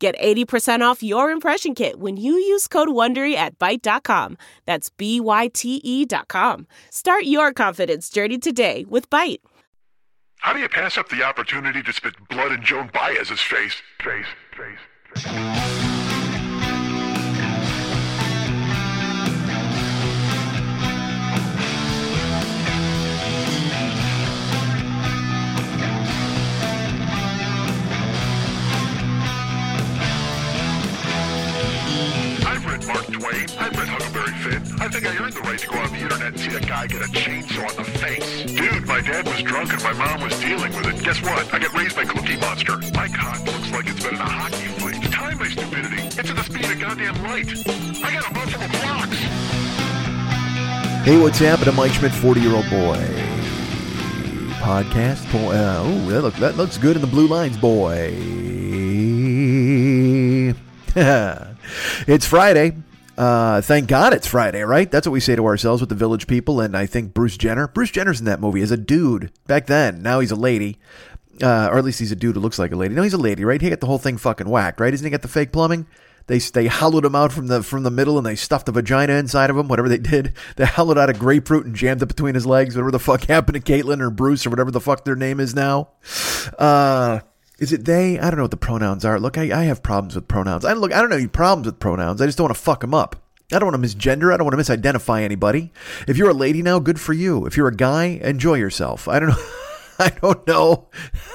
Get 80% off your impression kit when you use code WONDERY at Byte.com. That's B-Y-T-E dot com. Start your confidence journey today with Byte. How do you pass up the opportunity to spit blood in Joan Baez's face? Face, face, face. Read Mark Twain. I've read Huckleberry Finn. I think I earned the right to go on the internet and see a guy get a chainsaw in the face. Dude, my dad was drunk and my mom was dealing with it. Guess what? I got raised by Cookie Monster. My cock looks like it's been in a hockey fight. Time my stupidity. It's at the speed of goddamn light. I got a multiple clocks. Hey, what's happening, Mike Schmidt, 40 year old boy? Podcast. Po- Uh, oh, that, look, that looks good in the blue lines, boy. it's Friday. Uh, thank God it's Friday, right? That's what we say to ourselves with the village people. And I think Bruce Jenner. Bruce Jenner's in that movie as a dude back then. Now he's a lady. Uh, or at least he's a dude who looks like a lady. No, he's a lady, right? He got the whole thing fucking whacked, right? Isn't he got the fake plumbing? They they hollowed him out from the from the middle and they stuffed a vagina inside of him. Whatever they did, they hollowed out a grapefruit and jammed it between his legs. Whatever the fuck happened to Caitlyn or Bruce or whatever the fuck their name is now. Uh, is it they? I don't know what the pronouns are. Look, I, I have problems with pronouns. I look. I don't have any problems with pronouns. I just don't want to fuck them up. I don't want to misgender. I don't want to misidentify anybody. If you're a lady now, good for you. If you're a guy, enjoy yourself. I don't know. I don't know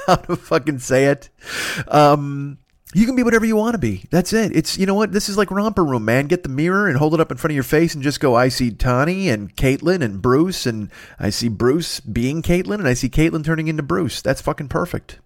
how to fucking say it. Um, you can be whatever you want to be. That's it. It's you know what? This is like romper room, man. Get the mirror and hold it up in front of your face and just go. I see Tawny and Caitlyn and Bruce, and I see Bruce being Caitlyn, and I see Caitlyn turning into Bruce. That's fucking perfect.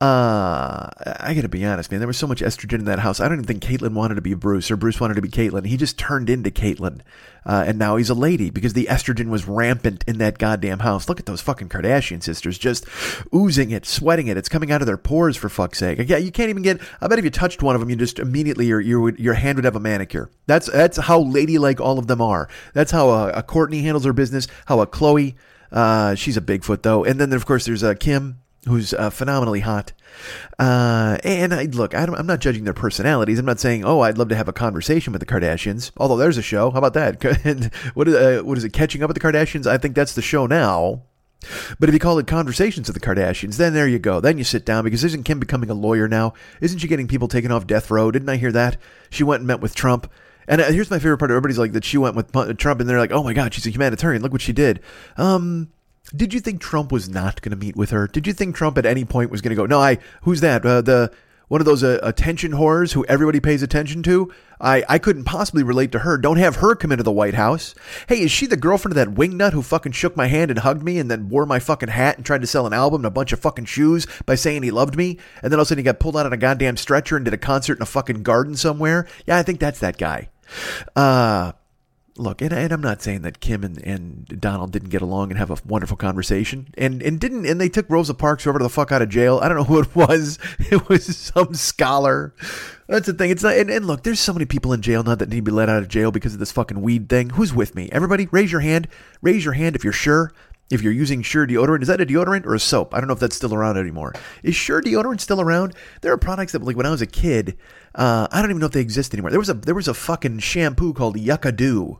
Uh, I gotta be honest, man. There was so much estrogen in that house. I don't even think Caitlyn wanted to be Bruce or Bruce wanted to be Caitlyn. He just turned into Caitlyn, uh, and now he's a lady because the estrogen was rampant in that goddamn house. Look at those fucking Kardashian sisters just oozing it, sweating it. It's coming out of their pores for fuck's sake. Yeah, you can't even get. I bet if you touched one of them, you just immediately your your your hand would have a manicure. That's that's how ladylike all of them are. That's how a, a Kourtney handles her business. How a Khloe. Uh, she's a Bigfoot though, and then of course there's a Kim who's uh, phenomenally hot. Uh, and I, look, I am not judging their personalities. I'm not saying, oh, I'd love to have a conversation with the Kardashians. Although there's a show. How about that? what, is, uh, what is it? Catching up with the Kardashians? I think that's the show now. But if you call it Conversations with the Kardashians, then there you go. Then you sit down because isn't Kim becoming a lawyer now? Isn't she getting people taken off death row? Didn't I hear that? She went and met with Trump. And uh, here's my favorite part. Everybody's like that she went with Trump, and they're like, "Oh my God, she's a humanitarian. Look what she did." Um, did you think Trump was not going to meet with her? Did you think Trump at any point was going to go, no, I, who's that? Uh, the, one of those uh, attention whores who everybody pays attention to? I, I couldn't possibly relate to her. Don't have her come into the White House. Hey, is she the girlfriend of that wingnut who fucking shook my hand and hugged me and then wore my fucking hat and tried to sell an album and a bunch of fucking shoes by saying he loved me? And then all of a sudden he got pulled out on a goddamn stretcher and did a concert in a fucking garden somewhere? Yeah, I think that's that guy. Uh, look, and, and, I'm not saying that Kim and, and Donald didn't get along and have a wonderful conversation, and and didn't, and they took Rosa Parks to the fuck out of jail. I don't know who it was. It was some scholar. That's the thing. It's not. And, and look, there's so many people in jail now that need to be let out of jail because of this fucking weed thing. Who's with me? Everybody, raise your hand. Raise your hand if you're sure. If you're using Sure deodorant, is that a deodorant or a soap? I don't know if that's still around anymore. Is Sure deodorant still around? There are products that, like when I was a kid, uh, I don't even know if they exist anymore. There was a there was a fucking shampoo called Yucca Dew.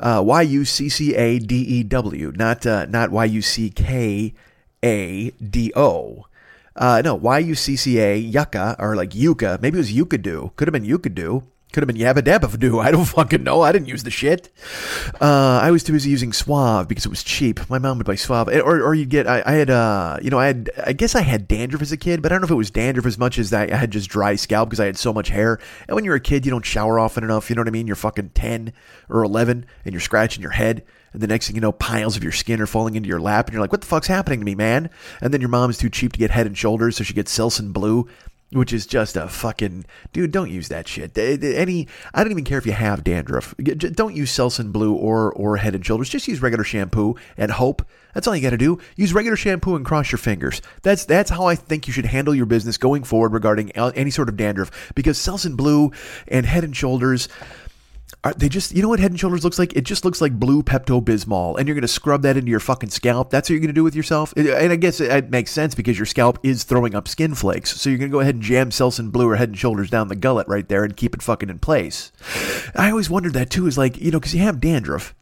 Uh, Y U C C A D E W, not uh, not Y U C K A D O. Uh, no, Y U C C A Yucca or like Yucca. Maybe it was Yucca. Could have been Yucca. Could have been Yabba Dabba Do. I don't fucking know. I didn't use the shit. Uh, I was too busy using Suave because it was cheap. My mom would buy Suave, or or you'd get. I, I had uh, you know, I had. I guess I had dandruff as a kid, but I don't know if it was dandruff as much as that. I had just dry scalp because I had so much hair. And when you're a kid, you don't shower often enough. You know what I mean? You're fucking ten or eleven, and you're scratching your head. And the next thing you know, piles of your skin are falling into your lap, and you're like, "What the fuck's happening to me, man?" And then your mom is too cheap to get Head and Shoulders, so she gets Selsun Blue which is just a fucking dude. Don't use that shit. Any, I don't even care if you have dandruff. Don't use Selsun Blue or or Head and Shoulders. Just use regular shampoo and hope. That's all you got to do. Use regular shampoo and cross your fingers. That's that's how I think you should handle your business going forward regarding any sort of dandruff. Because Selsun Blue and Head and Shoulders are they just, you know what Head and Shoulders looks like? It just looks like blue Pepto Bismol, and you're going to scrub that into your fucking scalp. That's what you're going to do with yourself. And I guess it, makes sense because your scalp is throwing up skin flakes. So you're going to go ahead and jam Selsun Blue or Head and Shoulders down the gullet right there and keep it fucking in place. I always wondered that too, is like, you know, because you have dandruff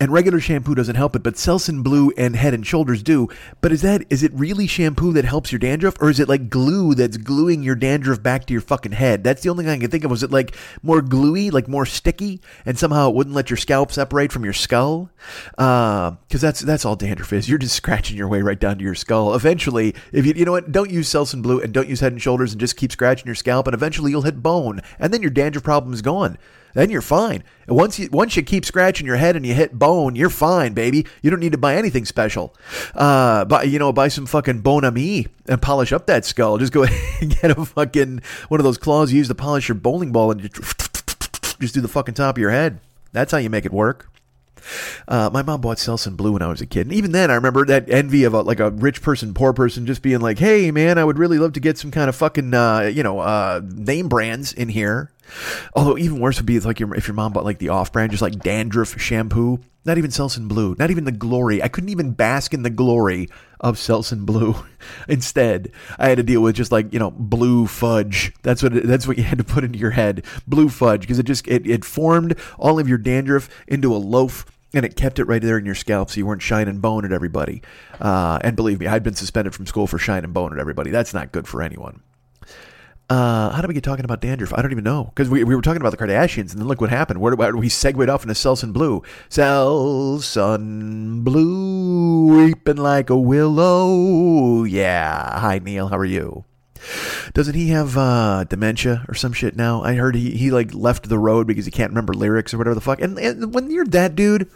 and regular shampoo doesn't help it, but Selsun Blue and Head and Shoulders do. But is that is it really shampoo that helps your dandruff, or is it like glue that's gluing your dandruff back to your fucking head? That's the only thing I can think of. Was it like more gluey, like more sticky, and somehow it wouldn't let your scalp separate from your skull? Because uh, that's that's all dandruff is. You're just scratching your way right down to your skull. Eventually, if you you know what, don't use Selsun Blue and don't use Head and Shoulders, and just keep scratching your scalp, and eventually you'll hit bone, and then your dandruff problem is gone then you're fine. Once you once you keep scratching your head and you hit bone, you're fine, baby. You don't need to buy anything special. Uh, buy you know buy some fucking Bon Ami and polish up that skull. Just go and get a fucking one of those claws you use to polish your bowling ball and just do the fucking top of your head. That's how you make it work. Uh, my mom bought Selsun Blue when I was a kid, and even then, I remember that envy of a, like a rich person, poor person, just being like, "Hey, man, I would really love to get some kind of fucking uh, you know uh, name brands in here." Although even worse would be like your, if your mom bought like the off-brand, just like dandruff shampoo. Not even Selsun Blue. Not even the glory. I couldn't even bask in the glory of Selsun Blue. Instead, I had to deal with just like you know blue fudge. That's what it, that's what you had to put into your head. Blue fudge because it just it, it formed all of your dandruff into a loaf and it kept it right there in your scalp so you weren't shining bone at everybody. Uh, and believe me, I'd been suspended from school for shining bone at everybody. That's not good for anyone. Uh, how did we get talking about dandruff? I don't even know because we, we were talking about the Kardashians, and then look what happened. Where, where we segued off into Selsun Blue. Selsun Blue, weeping like a willow. Yeah. Hi, Neil. How are you? Doesn't he have uh, dementia or some shit now? I heard he, he like left the road because he can't remember lyrics or whatever the fuck. And, and when you're that dude,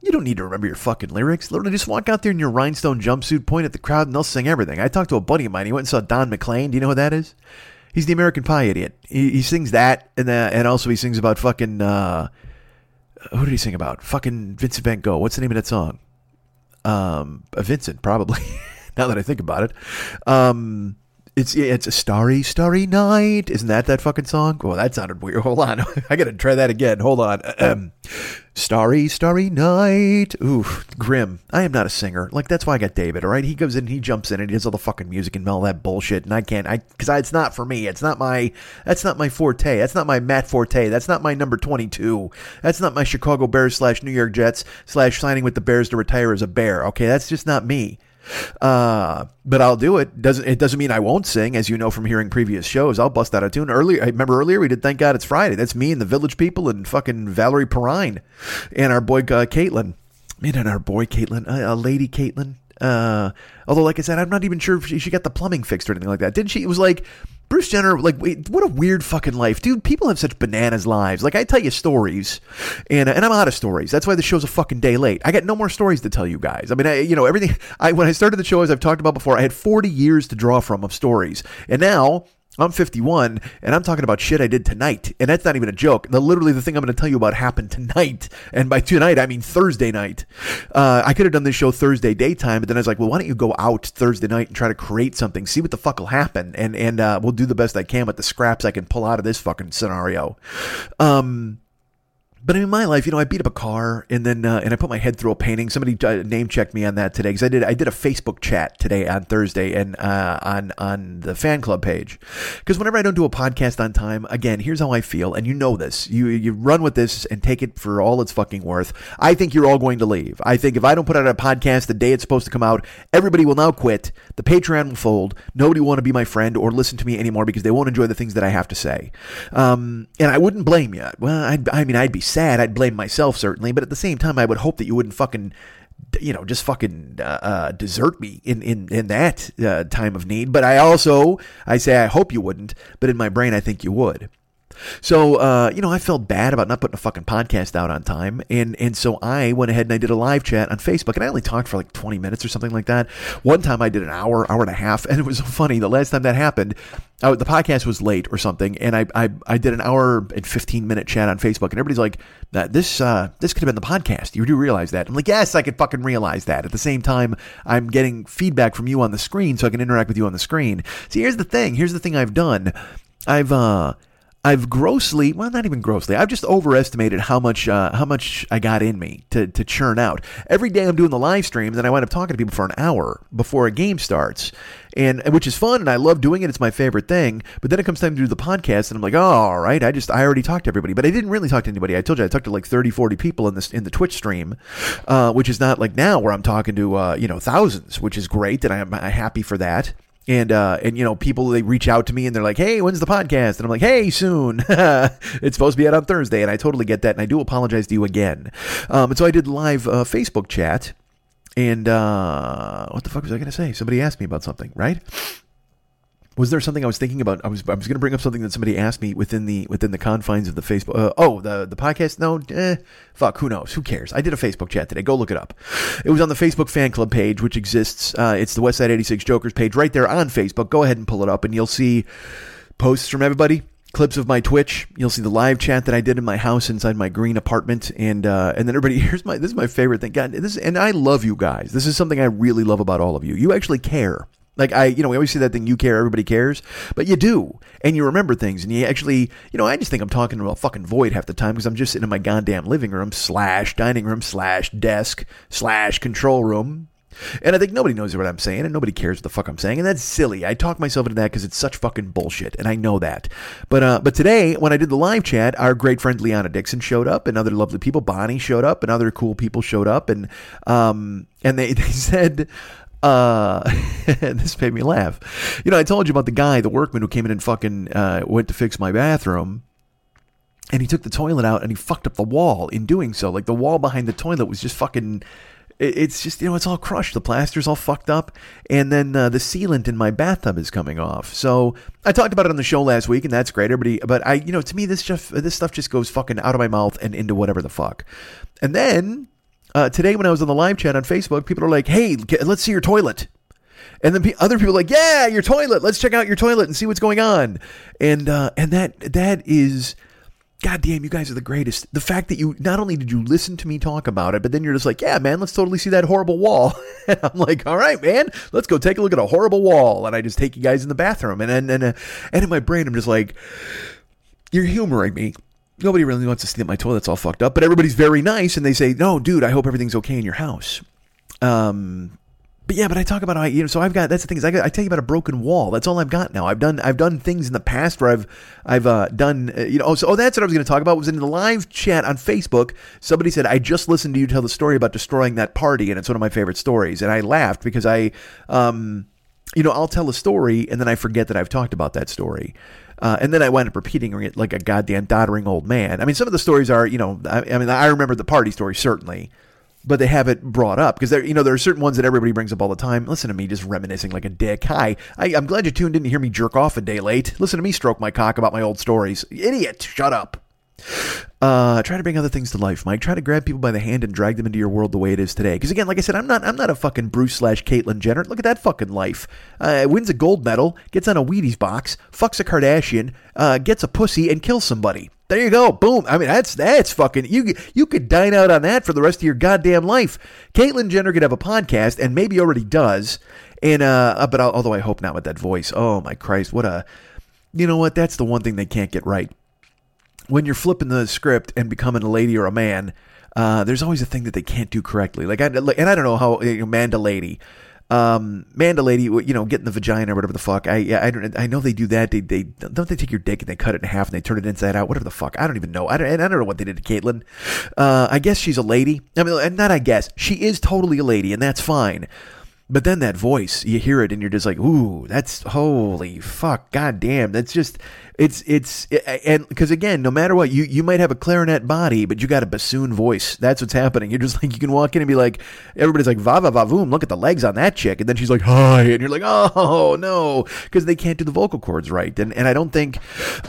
you don't need to remember your fucking lyrics. Literally, just walk out there in your rhinestone jumpsuit, point at the crowd, and they'll sing everything. I talked to a buddy of mine. He went and saw Don McLean. Do you know who that is? He's the American Pie idiot. He, he sings that, and uh, and also he sings about fucking. Uh, who did he sing about? Fucking Vincent Van Gogh. What's the name of that song? Um, Vincent, probably. now that I think about it. Um, it's it's a starry, starry night. Isn't that that fucking song? Well, that sounded weird. Hold on, I gotta try that again. Hold on. Um, starry, starry night. Ooh, grim. I am not a singer. Like that's why I got David. All right, he goes in, he jumps in, and he does all the fucking music and all that bullshit, and I can't. I because it's not for me. It's not my. That's not my forte. That's not my Matt Forte. That's not my number twenty two. That's not my Chicago Bears slash New York Jets slash signing with the Bears to retire as a Bear. Okay, that's just not me. Uh, but I'll do it. Doesn't it doesn't mean I won't sing, as you know from hearing previous shows. I'll bust out a tune. Earlier, I remember earlier we did "Thank God It's Friday." That's me and the Village People and fucking Valerie Perrine and our boy uh, Caitlyn. Man, and our boy Caitlyn, uh, uh, lady Caitlyn. Uh, although, like I said, I'm not even sure if she, she got the plumbing fixed or anything like that. Didn't she? It was like Bruce Jenner, like, wait, what a weird fucking life, dude. People have such bananas lives. Like, I tell you stories, and and I'm out of stories. That's why the show's a fucking day late. I got no more stories to tell you guys. I mean, I, you know, everything. I when I started the show, as I've talked about before, I had 40 years to draw from of stories, and now I'm 51 and I'm talking about shit I did tonight. And that's not even a joke. The, literally, the thing I'm going to tell you about happened tonight. And by tonight, I mean Thursday night. Uh, I could have done this show Thursday daytime, but then I was like, well, why don't you go out Thursday night and try to create something, see what the fuck will happen. And, and, uh, we'll do the best I can with the scraps I can pull out of this fucking scenario. Um, but in my life, you know, I beat up a car and then uh, and I put my head through a painting. Somebody uh, name checked me on that today because I did I did a Facebook chat today on Thursday and uh, on on the fan club page. Because whenever I don't do a podcast on time, again, here's how I feel, and you know this. You you run with this and take it for all it's fucking worth. I think you're all going to leave. I think if I don't put out a podcast the day it's supposed to come out, everybody will now quit. The Patreon will fold. Nobody will want to be my friend or listen to me anymore because they won't enjoy the things that I have to say. Um, and I wouldn't blame you. Well, I'd, I mean, I'd be sad. I'd blame myself certainly, but at the same time, I would hope that you wouldn't fucking you know, just fucking uh, uh, desert me in in in that uh, time of need. But I also I say I hope you wouldn't, but in my brain I think you would. So, uh, you know, I felt bad about not putting a fucking podcast out on time. And, and so I went ahead and I did a live chat on Facebook and I only talked for like 20 minutes or something like that. One time I did an hour, hour and a half. And it was so funny. The last time that happened, I, the podcast was late or something. And I, I, I did an hour and 15 minute chat on Facebook and everybody's like, this, uh, this could have been the podcast. You do realize that. I'm like, yes, I could fucking realize that. At the same time, I'm getting feedback from you on the screen so I can interact with you on the screen. See, here's the thing. Here's the thing I've done. I've, uh, I've grossly, well, not even grossly. I've just overestimated how much, uh, how much I got in me to, to churn out. Every day I'm doing the live streams, and I wind up talking to people for an hour before a game starts, and which is fun, and I love doing it. It's my favorite thing. But then it comes time to do the podcast, and I'm like, oh, all right, I just, I already talked to everybody, but I didn't really talk to anybody. I told you I talked to like 30, 40 people in this in the Twitch stream, uh, which is not like now where I'm talking to, uh, you know, thousands, which is great, and I'm, I'm happy for that and uh, and you know people they reach out to me and they're like hey when's the podcast? And i'm like hey soon. It's supposed to be out on thursday and i totally get that and i do apologize to you again. Um, and so i did live uh, facebook chat and uh, what the fuck was i going to say? Somebody asked me about something right was there something I was thinking about? I was I was going to bring up something that somebody asked me within the within the confines of the Facebook. Uh, oh, the the podcast? No, eh, fuck. Who knows? Who cares? I did a Facebook chat today. Go look it up. It was on the Facebook fan club page, which exists. Uh, it's the Westside eighty six Jokers page right there on Facebook. Go ahead and pull it up, and you'll see posts from everybody. Clips of my Twitch. You'll see the live chat that I did in my house inside my green apartment, and uh, and then everybody. Here's my this is my favorite thing. God, this and I love you guys. This is something I really love about all of you. You actually care. Like I, you know, we always say that thing, you care, everybody cares, but you do, and you remember things, and you actually, you know, I just think I'm talking to a fucking void half the time because I'm just sitting in my goddamn living room slash dining room slash desk slash control room, and I think nobody knows what I'm saying, and nobody cares what the fuck I'm saying, and that's silly. I talk myself into that because it's such fucking bullshit, and I know that. But uh, but today, when I did the live chat, our great friend Liana Dixon showed up, and other lovely people, Bonnie showed up, and other cool people showed up, and um, and they they said. Uh, this made me laugh. You know, I told you about the guy, the workman who came in and fucking uh, went to fix my bathroom. And he took the toilet out and he fucked up the wall in doing so. Like the wall behind the toilet was just fucking. It's just, you know, it's all crushed. The plaster's all fucked up. And then uh, the sealant in my bathtub is coming off. So I talked about it on the show last week, and that's great. Everybody, but I, you know, to me, this stuff, this stuff just goes fucking out of my mouth and into whatever the fuck. And then uh, today, when I was on the live chat on Facebook, people are like, "Hey, let's see your toilet," and then other people are like, "Yeah, your toilet. Let's check out your toilet and see what's going on." And uh, and that that is, goddamn, you guys are the greatest. The fact that you not only did you listen to me talk about it, but then you're just like, "Yeah, man, let's totally see that horrible wall." and I'm like, "All right, man, let's go take a look at a horrible wall." And I just take you guys in the bathroom, and and and, uh, and in my brain, I'm just like, "You're humoring me." Nobody really wants to see that my toilet's all fucked up, but everybody's very nice and they say, "No, dude, I hope everything's okay in your house." Um, but yeah, but I talk about how I, you know, so I've got that's the thing is I, got, I tell you about a broken wall. That's all I've got now. I've done I've done things in the past where I've I've uh, done uh, you know. Oh, so oh, that's what I was going to talk about. Was in the live chat on Facebook. Somebody said I just listened to you tell the story about destroying that party, and it's one of my favorite stories. And I laughed because I, um, you know, I'll tell a story and then I forget that I've talked about that story. Uh, and then I wound up repeating it like a goddamn doddering old man. I mean, some of the stories are, you know, I, I mean, I remember the party story certainly, but they have it brought up because there, you know, there are certain ones that everybody brings up all the time. Listen to me just reminiscing like a dick. Hi, I, am glad you tuned in to hear me jerk off a day late. Listen to me stroke my cock about my old stories. Idiot, shut up. Uh, try to bring other things to life, Mike. Try to grab people by the hand and drag them into your world the way it is today. Because again, like I said, I'm not I'm not a fucking Bruce slash Caitlyn Jenner. Look at that fucking life. Uh, wins a gold medal, gets on a Wheaties box, fucks a Kardashian, uh, gets a pussy, and kills somebody. There you go. Boom. I mean, that's that's fucking you. You could dine out on that for the rest of your goddamn life. Caitlyn Jenner could have a podcast, and maybe already does. And uh, uh but although I hope not with that voice. Oh my Christ, what a. You know what? That's the one thing they can't get right when you're flipping the script and becoming a lady or a man, uh, there's always a thing that they can't do correctly. Like, I, and I don't know how you know, Manda lady, um, Manda lady, you know, getting the vagina or whatever the fuck. I, I don't, I know they do that. They, they don't they take your dick and they cut it in half and they turn it inside out. Whatever the fuck. I don't even know. I don't, and I don't know what they did to Caitlyn. Uh, I guess she's a lady. I mean, and not I guess she is totally a lady, and that's fine. But then that voice, you hear it and you're just like, ooh, that's holy fuck, god damn. That's just, it's, it's, and because again, no matter what, you, you might have a clarinet body, but you got a bassoon voice. That's what's happening. You're just like, you can walk in and be like, everybody's like, va va va voom, look at the legs on that chick. And then she's like, hi. And you're like, oh, no, because they can't do the vocal cords right. And, and I don't think,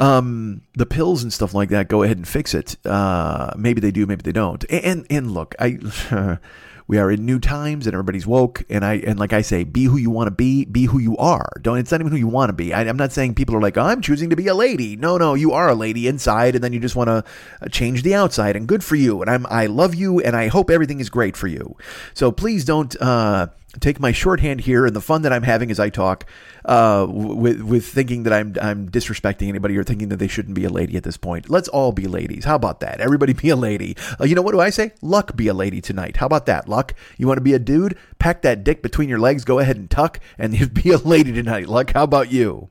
um, the pills and stuff like that go ahead and fix it. Uh, maybe they do, maybe they don't. And, and look, I, we are in new times and everybody's woke. And i and like i say be who you want to be be who you are. Don't it's not even who you want to be. I, am not saying people are like oh, i'm choosing to be a lady. No no you are a lady inside and then you just want to uh, change the outside and good for you and i'm i love you and i hope everything is great for you. So please don't uh take my shorthand here and the fun that I'm having as I talk, uh, with with thinking that I'm I'm disrespecting anybody or thinking that they shouldn't be a lady at this point. Let's all be ladies. How about that? Everybody be a lady. Uh, you know what do I say? Luck be a lady tonight. How about that? Luck. You want to be a dude? Pack that dick between your legs. Go ahead and tuck and be a lady tonight. Luck. How about you?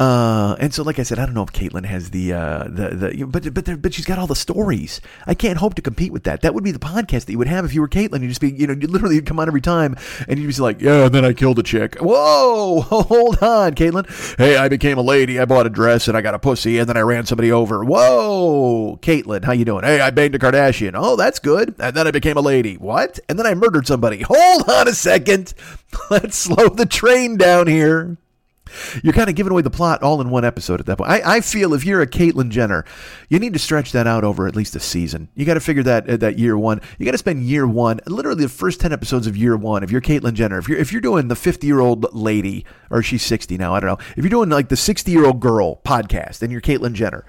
Uh, and so, like I said, I don't know if Caitlyn has the uh, the the, but but but she's got all the stories. I can't hope to compete with that. That would be the podcast that you would have if you were Caitlyn. You'd just be, you know, you literally come on every time, and you'd be like, yeah, and then I killed a chick. Whoa, hold on, Caitlyn. Hey, I became a lady. I bought a dress and I got a pussy, and then I ran somebody over. Whoa, Caitlyn, how you doing? Hey, I banged a Kardashian. Oh, that's good. And then I became a lady. What? And then I murdered somebody. Hold on a second. Let's slow the train down here. You're kind of giving away the plot all in one episode at that point. I, I feel if you're a Caitlyn Jenner, you need to stretch that out over at least a season. You got to figure that uh, that year one. You got to spend year one, literally the first ten episodes of year one. If you're Caitlyn Jenner, if you're if you're doing the 50 year old lady, or she's 60 now, I don't know. If you're doing like the 60 year old girl podcast, and you're Caitlyn Jenner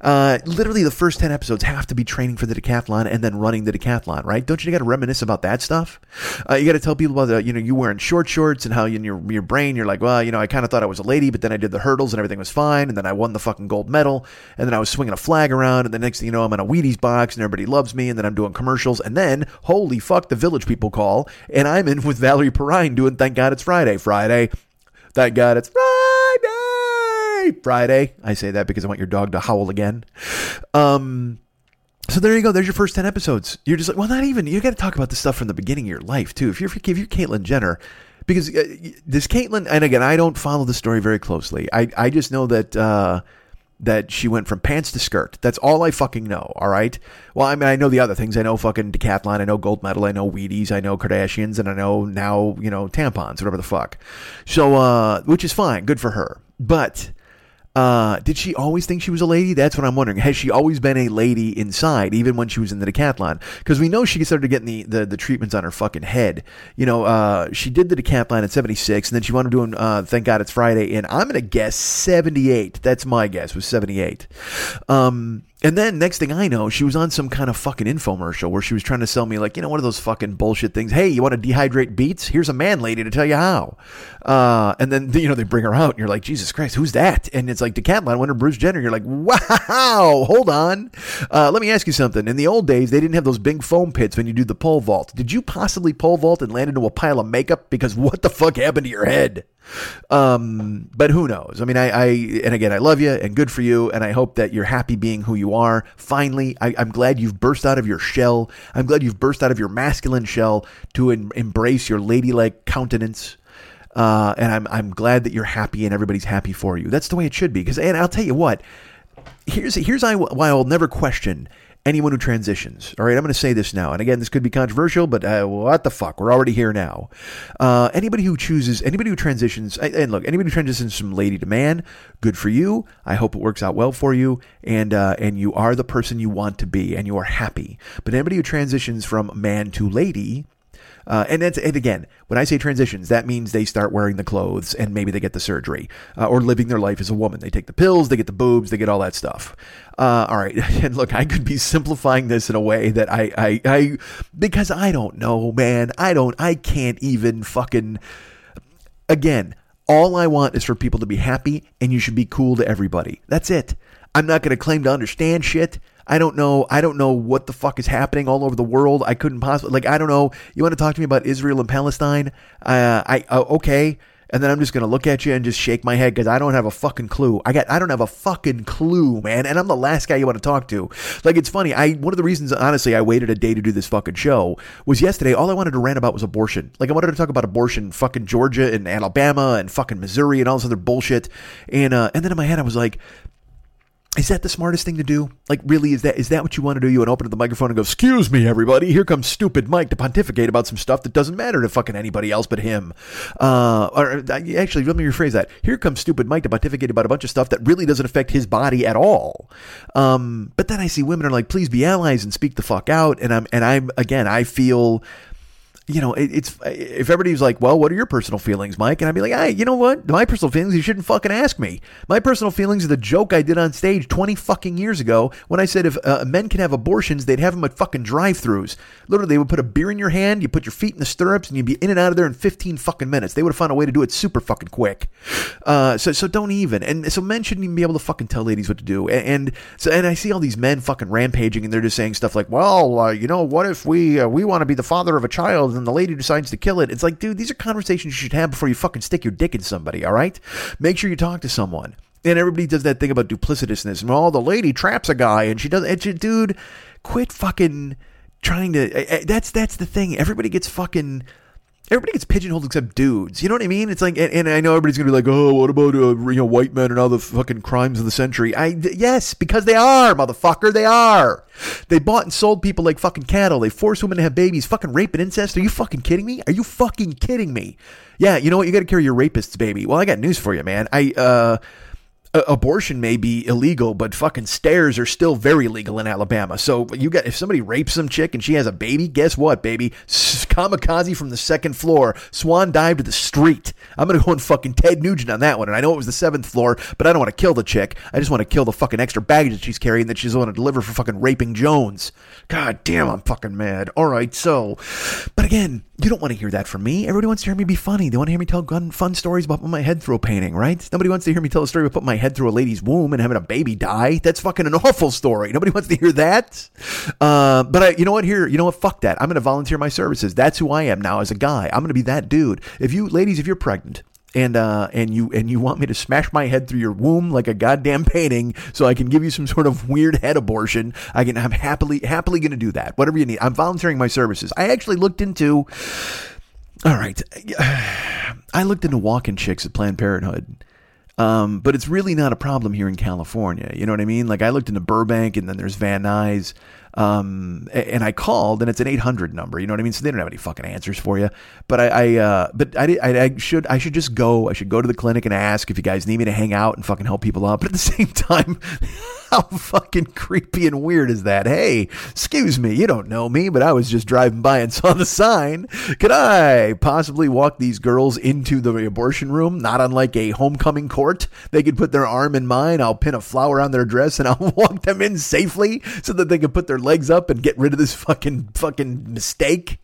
uh, literally, the first 10 episodes have to be training for the decathlon and then running the decathlon, right? Don't you got to reminisce about that stuff? Uh, you got to tell people about the, you know, you wearing short shorts and how in your, your brain you're like, well, you know, I kind of thought I was a lady, but then I did the hurdles and everything was fine. And then I won the fucking gold medal. And then I was swinging a flag around. And the next thing you know, I'm in a Wheaties box and everybody loves me. And then I'm doing commercials. And then, holy fuck, the village people call. And I'm in with Valerie Perrine doing Thank God It's Friday. Friday. Thank God It's Friday. Friday. I say that because I want your dog to howl again. Um, so there you go. There's your first ten episodes. You're just like, well, not even. You got to talk about the stuff from the beginning of your life too. If you're if you're Caitlyn Jenner, because uh, this Caitlyn, and again, I don't follow the story very closely. I I just know that. Uh, that she went from pants to skirt. That's all I fucking know. All right. Well, I mean, I know the other things. I know fucking decathlon. I know gold medal. I know Wheaties. I know Kardashians, and I know now you know tampons, whatever the fuck. So, uh, which is fine, good for her. But uh, did she always think she was a lady? That's what I'm wondering. Has she always been a lady inside, even when she was in the decathlon? Because we know she started getting the, the, the, treatments on her fucking head. You know, uh, she did the decathlon at 76, and then she wound up doing uh, Thank God It's Friday, and I'm going to guess 78. That's my guess, was 78. Um, and then next thing I know, she was on some kind of fucking infomercial where she was trying to sell me like, you know, one of those fucking bullshit things. Hey, you want to dehydrate beets? Here's a man lady to tell you how. Uh, and then, you know, they bring her out and you're like, Jesus Christ, who's that? And it's like Decathlon winner Bruce Jenner. You're like, wow, hold on. Uh, let me ask you something. In the old days, they didn't have those big foam pits when you do the pole vault. Did you possibly pole vault and land into a pile of makeup? Because what the fuck happened to your head? Um, but who knows? I mean, I, I, and again, I love you and good for you. And I hope that you're happy being who you are. Finally, I, am glad you've burst out of your shell. I'm glad you've burst out of your masculine shell to em- embrace your ladylike countenance. Uh, and I'm, I'm glad that you're happy and everybody's happy for you. That's the way it should be. Because, and I'll tell you what, here's, here's why I'll never question anyone who transitions. All right, I'm going to say this now. And again, this could be controversial, but uh, what the fuck? We're already here now. Uh, anybody who chooses, anybody who transitions, and look, anybody who transitions from lady to man, good for you. I hope it works out well for you, and uh, and you are the person you want to be, and you are happy. But anybody who transitions from man to lady, uh, and, and again, when I say transitions, that means they start wearing the clothes and maybe they get the surgery uh, or living their life as a woman. They take the pills, they get the boobs, they get all that stuff. Uh, all right. And look, I could be simplifying this in a way that I, I, I, because I don't know, man. I don't, I can't even fucking, again, all I want is for people to be happy and you should be cool to everybody. That's it. I'm not going to claim to understand shit. I don't know. I don't know what the fuck is happening all over the world. I couldn't possibly like. I don't know. You want to talk to me about Israel and Palestine? Uh, I uh, okay. and then I'm just gonna look at you and just shake my head because I don't have a fucking clue. I got I don't have a fucking clue, man. And I'm the last guy you want to talk to. Like it's funny. I one of the reasons, honestly, I waited a day to do this fucking show was yesterday. All I wanted to rant about was abortion. Like I wanted to talk about abortion, fucking Georgia and Alabama and fucking Missouri and all this other bullshit. And uh, and then in my head I was like, is that the smartest thing to do? Like, really, is that is that what you want to do? You want to open up the microphone and go, "Excuse me, everybody, here comes stupid Mike to pontificate about some stuff that doesn't matter to fucking anybody else but him." Uh, or uh, actually, let me rephrase that. Here comes stupid Mike to pontificate about a bunch of stuff that really doesn't affect his body at all. Um, but then I see women are like, "Please be allies and speak the fuck out," and I'm and I'm again, I feel you know, it, it's if everybody's like, "Well, what are your personal feelings, Mike?" and I'd be like, "Hey, you know what? My personal feelings, you shouldn't fucking ask me. My personal feelings are the joke I did on stage 20 fucking years ago when I said if uh, men can have abortions, they'd have them at fucking drive-throughs. Literally, they would put a beer in your hand, you put your feet in the stirrups, and you'd be in and out of there in 15 fucking minutes. They would have found a way to do it super fucking quick. Uh, so, so don't even. And so men shouldn't even be able to fucking tell ladies what to do. And, and so, and I see all these men fucking rampaging, and they're just saying stuff like, "Well, uh, you know, what if we uh, we want to be the father of a child, and the lady decides to kill it. It's like, dude, these are conversations you should have before you fucking stick your dick in somebody, all right? Make sure you talk to someone. And everybody does that thing about duplicitousness. Well, the lady traps a guy and she does it. Dude, quit fucking trying to. Eh, eh, that's that's the thing. Everybody gets fucking everybody gets pigeonholed except dudes. You know what I mean? It's like, and, and I know everybody's gonna be like, oh, what about uh, you know white men and all the fucking crimes of the century? I yes, because they are, motherfucker, they are. They bought and sold people like fucking cattle. They forced women to have babies. Fucking rape and incest. Are you fucking kidding me? Are you fucking kidding me? Yeah, you know what? You got to carry your rapist's baby. Well, I got news for you, man. I uh abortion may be illegal, but fucking stairs are still very legal in Alabama. So you got if somebody rapes some chick and she has a baby, guess what, baby? Kamikaze from the second floor, swan dive to the street. I'm gonna go and fucking Ted Nugent on that one. And I know it was the seventh floor, but I don't want to kill the chick. I just want to kill the fucking extra baggage that she's carrying that she's going to deliver for fucking raping Jones. God damn, I'm fucking mad. All right, so, but again, you don't want to hear that from me. Everybody wants to hear me be funny. They want to hear me tell fun stories about putting my head through a painting, right? Nobody wants to hear me tell a story about putting my head through a lady's womb and having a baby die. That's fucking an awful story. Nobody wants to hear that. Uh, but I, you know what? Here, you know what? Fuck that. I'm going to volunteer my services. That's who I am now as a guy. I'm going to be that dude. If you, ladies, if you're pregnant, and uh, and you and you want me to smash my head through your womb like a goddamn painting so I can give you some sort of weird head abortion. I can I'm happily happily going to do that. Whatever you need. I'm volunteering my services. I actually looked into all right. I looked into walking chicks at Planned Parenthood. Um, but it's really not a problem here in California. You know what I mean? Like I looked into Burbank and then there's Van Nuys. Um, and I called, and it's an 800 number. You know what I mean? So they don't have any fucking answers for you. But I, I uh, but I, I, I, should, I should just go. I should go to the clinic and ask if you guys need me to hang out and fucking help people out. But at the same time, how fucking creepy and weird is that? Hey, excuse me, you don't know me, but I was just driving by and saw the sign. Could I possibly walk these girls into the abortion room? Not unlike a homecoming court. They could put their arm in mine. I'll pin a flower on their dress and I'll walk them in safely so that they can put their legs up and get rid of this fucking fucking mistake.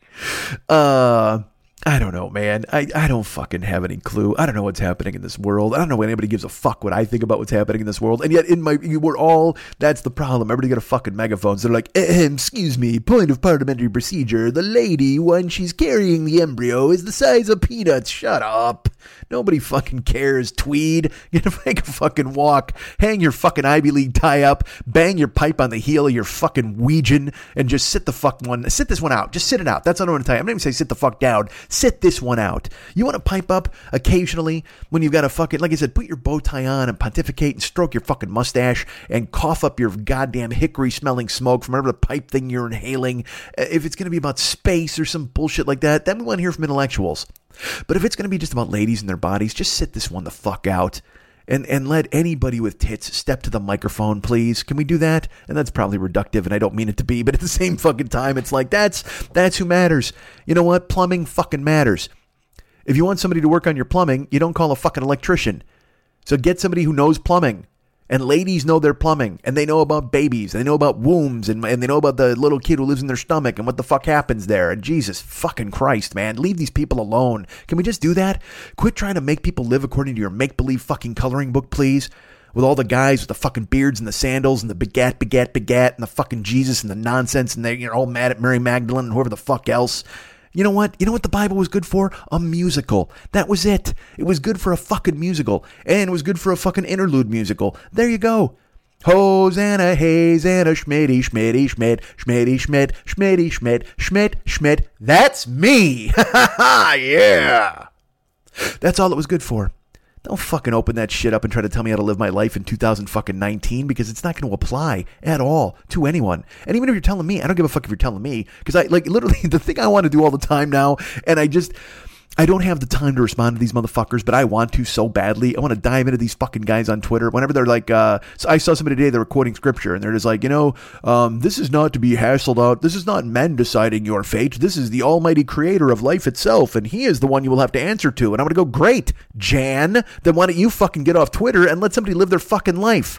Uh I don't know, man. I, I don't fucking have any clue. I don't know what's happening in this world. I don't know anybody gives a fuck what I think about what's happening in this world. And yet, in my, we're all, that's the problem. Everybody got a fucking megaphones. They're like, excuse me, point of parliamentary procedure. The lady, when she's carrying the embryo, is the size of peanuts. Shut up. Nobody fucking cares. Tweed, you know, make a fucking walk, hang your fucking Ivy League tie up, bang your pipe on the heel of your fucking Ouija, and just sit the fuck one, sit this one out. Just sit it out. That's what I want to tell you. I'm not even saying sit the fuck down. Sit this one out. You want to pipe up occasionally when you've got a fucking, like I said, put your bow tie on and pontificate and stroke your fucking mustache and cough up your goddamn hickory smelling smoke from whatever the pipe thing you're inhaling. Uh, if it's going to be about space or some bullshit like that, then we want to hear from intellectuals. But if it's going to be just about ladies and their bodies, just sit this one the fuck out. And, and let anybody with tits step to the microphone, please. Can we do that? And that's probably reductive, and I don't mean it to be, but at the same fucking time, it's like that's that's who matters. You know what? Plumbing fucking matters. If you want somebody to work on your plumbing, you don't call a fucking electrician. So get somebody who knows plumbing. And ladies know their plumbing, and they know about babies, and they know about wombs, and, and they know about the little kid who lives in their stomach and what the fuck happens there. And Jesus fucking Christ, man, leave these people alone. Can we just do that? Quit trying to make people live according to your make believe fucking coloring book, please. With all the guys with the fucking beards and the sandals and the begat, begat, begat, and the fucking Jesus and the nonsense, and they're you know, all mad at Mary Magdalene and whoever the fuck else. You know what? You know what the Bible was good for? A musical. That was it. It was good for a fucking musical. And it was good for a fucking interlude musical. There you go. Hosanna, Hosanna, Schmitty, Schmitty, Schmidt, Schmitty, Schmidt, Schmitty, Schmidt, Schmidt, Schmidt. That's me. yeah. That's all it was good for. Don't fucking open that shit up and try to tell me how to live my life in 2019 because it's not going to apply at all to anyone. And even if you're telling me, I don't give a fuck if you're telling me because I like literally the thing I want to do all the time now, and I just I don't have the time to respond to these motherfuckers, but I want to so badly. I want to dive into these fucking guys on Twitter. Whenever they're like, uh, so I saw somebody today, they were quoting scripture, and they're just like, you know, um, this is not to be hassled out. This is not men deciding your fate. This is the almighty creator of life itself, and he is the one you will have to answer to. And I'm going to go, great, Jan. Then why don't you fucking get off Twitter and let somebody live their fucking life?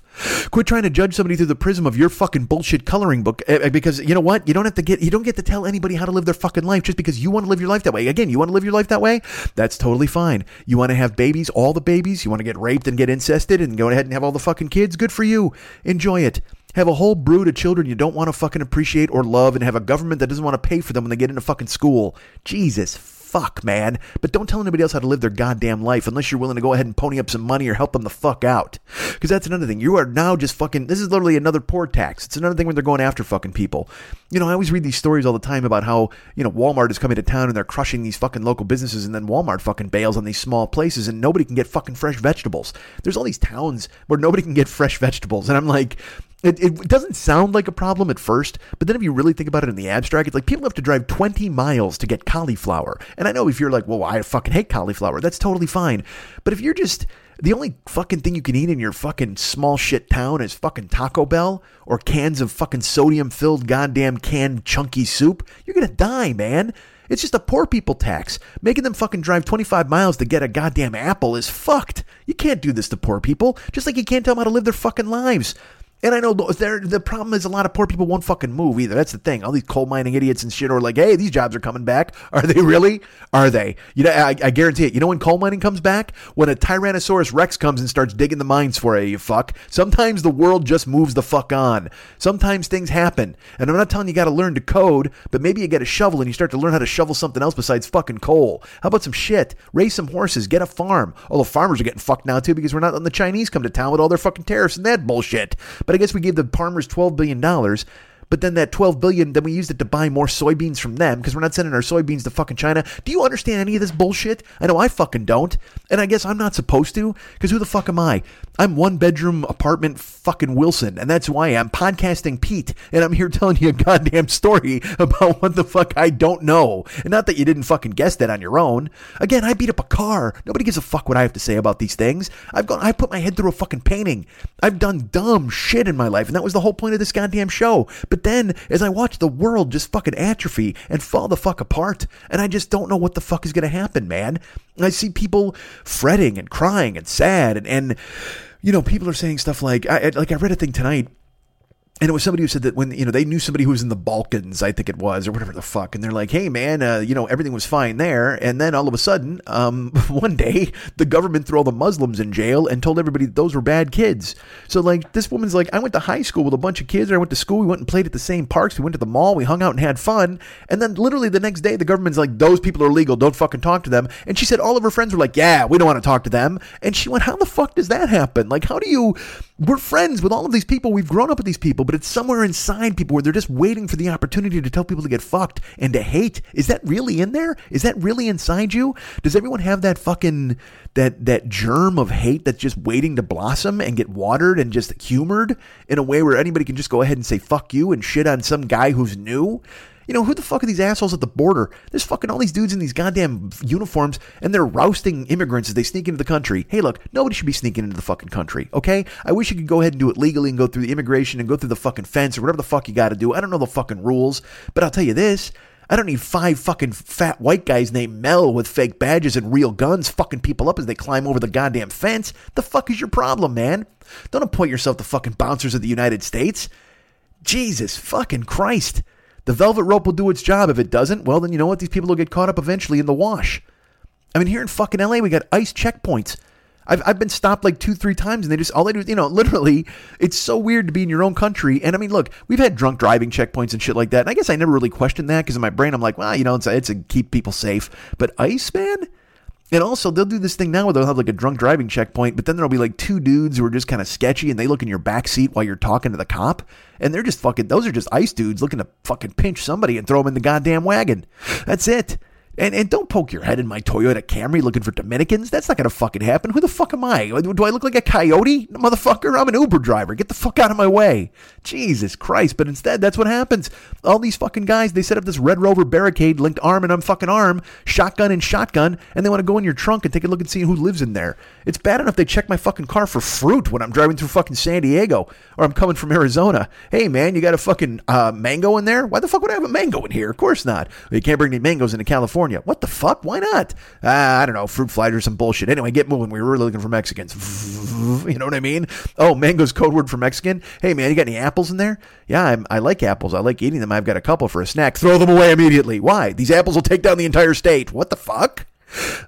Quit trying to judge somebody through the prism of your fucking bullshit coloring book, eh, eh, because you know what? You don't have to get, you don't get to tell anybody how to live their fucking life just because you want to live your life that way. Again, you want to live your life that way? That's totally fine. You want to have babies, all the babies? You want to get raped and get incested and go ahead and have all the fucking kids? Good for you. Enjoy it. Have a whole brood of children you don't want to fucking appreciate or love and have a government that doesn't want to pay for them when they get into fucking school. Jesus fuck, man. But don't tell anybody else how to live their goddamn life unless you're willing to go ahead and pony up some money or help them the fuck out. Because that's another thing. You are now just fucking. This is literally another poor tax. It's another thing when they're going after fucking people. You know, I always read these stories all the time about how, you know, Walmart is coming to town and they're crushing these fucking local businesses and then Walmart fucking bails on these small places and nobody can get fucking fresh vegetables. There's all these towns where nobody can get fresh vegetables. And I'm like, it, it doesn't sound like a problem at first, but then if you really think about it in the abstract, it's like people have to drive 20 miles to get cauliflower. And I know if you're like, well, I fucking hate cauliflower, that's totally fine. But if you're just, the only fucking thing you can eat in your fucking small shit town is fucking Taco Bell or cans of fucking sodium filled goddamn canned chunky soup, you're gonna die, man. It's just a poor people tax. Making them fucking drive 25 miles to get a goddamn apple is fucked. You can't do this to poor people, just like you can't tell them how to live their fucking lives. And I know there the problem is a lot of poor people won't fucking move either. That's the thing. All these coal mining idiots and shit are like, hey, these jobs are coming back. Are they really? Are they? You know, I, I guarantee it. You know when coal mining comes back? When a Tyrannosaurus Rex comes and starts digging the mines for you, you fuck. Sometimes the world just moves the fuck on. Sometimes things happen. And I'm not telling you, got to learn to code, but maybe you get a shovel and you start to learn how to shovel something else besides fucking coal. How about some shit? Raise some horses, get a farm. All the farmers are getting fucked now too because we're not letting the Chinese come to town with all their fucking tariffs and that bullshit. But I guess we gave the farmers $12 billion. But then that 12 billion, then we used it to buy more soybeans from them because we're not sending our soybeans to fucking China. Do you understand any of this bullshit? I know I fucking don't. And I guess I'm not supposed to because who the fuck am I? I'm one bedroom apartment fucking Wilson. And that's why I'm podcasting Pete. And I'm here telling you a goddamn story about what the fuck I don't know. And not that you didn't fucking guess that on your own. Again, I beat up a car. Nobody gives a fuck what I have to say about these things. I've gone, I put my head through a fucking painting. I've done dumb shit in my life. And that was the whole point of this goddamn show. But then, as I watch the world just fucking atrophy and fall the fuck apart, and I just don't know what the fuck is to happen, man. I see people fretting and crying and sad, and, and you know, people are saying stuff like, I, like I read a thing tonight and it was somebody who said that when you know they knew somebody who was in the Balkans, I think it was, or whatever the fuck, and they're like, "Hey, man, uh, you know everything was fine there," and then all of a sudden, um, one day, the government threw all the Muslims in jail and told everybody that those were bad kids. So like, this woman's like, "I went to high school with a bunch of kids, or I went to school, we went and played at the same parks, we went to the mall, we hung out and had fun," and then literally the next day, the government's like, "Those people are illegal, don't fucking talk to them," and she said all of her friends were like, "Yeah, we don't want to talk to them," and she went, "How the fuck does that happen? Like, how do you?" We're friends with all of these people. We've grown up with these people, but it's somewhere inside people where they're just waiting for the opportunity to tell people to get fucked and to hate. Is that really in there? Is that really inside you? Does everyone have that fucking that that germ of hate that's just waiting to blossom and get watered and just humored in a way where anybody can just go ahead and say fuck you and shit on some guy who's new? You know, who the fuck are these assholes at the border? There's fucking all these dudes in these goddamn uniforms and they're rousting immigrants as they sneak into the country. Hey, look, nobody should be sneaking into the fucking country, okay? I wish you could go ahead and do it legally and go through the immigration and go through the fucking fence or whatever the fuck you got to do. I don't know the fucking rules, but I'll tell you this. I don't need five fucking fat white guys named Mel with fake badges and real guns fucking people up as they climb over the goddamn fence. The fuck is your problem, man? Don't appoint yourself the fucking bouncers of the United States. Jesus fucking Christ. The velvet rope will do its job. If it doesn't, well, then you know what? These people will get caught up eventually in the wash. I mean, here in fucking LA, we got ICE checkpoints. I've, I've been stopped like two, three times, and they just all they do, is, you know, literally, it's so weird to be in your own country. And I mean, look, we've had drunk driving checkpoints and shit like that, and I guess I never really questioned that because in my brain I'm like, well, you know, it's it's to keep people safe. But ICE, man. And also, they'll do this thing now where they'll have like a drunk driving checkpoint, but then there'll be like two dudes who are just kind of sketchy and they look in your back seat while you're talking to the cop. And they're just fucking, those are just ICE dudes looking to fucking pinch somebody and throw them in the goddamn wagon. That's it. And, and don't poke your head in my Toyota Camry looking for Dominicans. That's not going to fucking happen. Who the fuck am I? Do I look like a coyote? Motherfucker, I'm an Uber driver. Get the fuck out of my way. Jesus Christ. But instead, that's what happens. All these fucking guys, they set up this Red Rover barricade linked arm and I'm fucking arm, shotgun and shotgun, and they want to go in your trunk and take a look and see who lives in there. It's bad enough they check my fucking car for fruit when I'm driving through fucking San Diego or I'm coming from Arizona. Hey, man, you got a fucking uh, mango in there? Why the fuck would I have a mango in here? Of course not. You can't bring any mangoes into California. What the fuck? Why not? Uh, I don't know. Fruit flies or some bullshit. Anyway, get moving. We were really looking for Mexicans. You know what I mean? Oh, mango's code word for Mexican. Hey, man, you got any apples in there? Yeah, I'm, I like apples. I like eating them. I've got a couple for a snack. Throw them away immediately. Why? These apples will take down the entire state. What the fuck?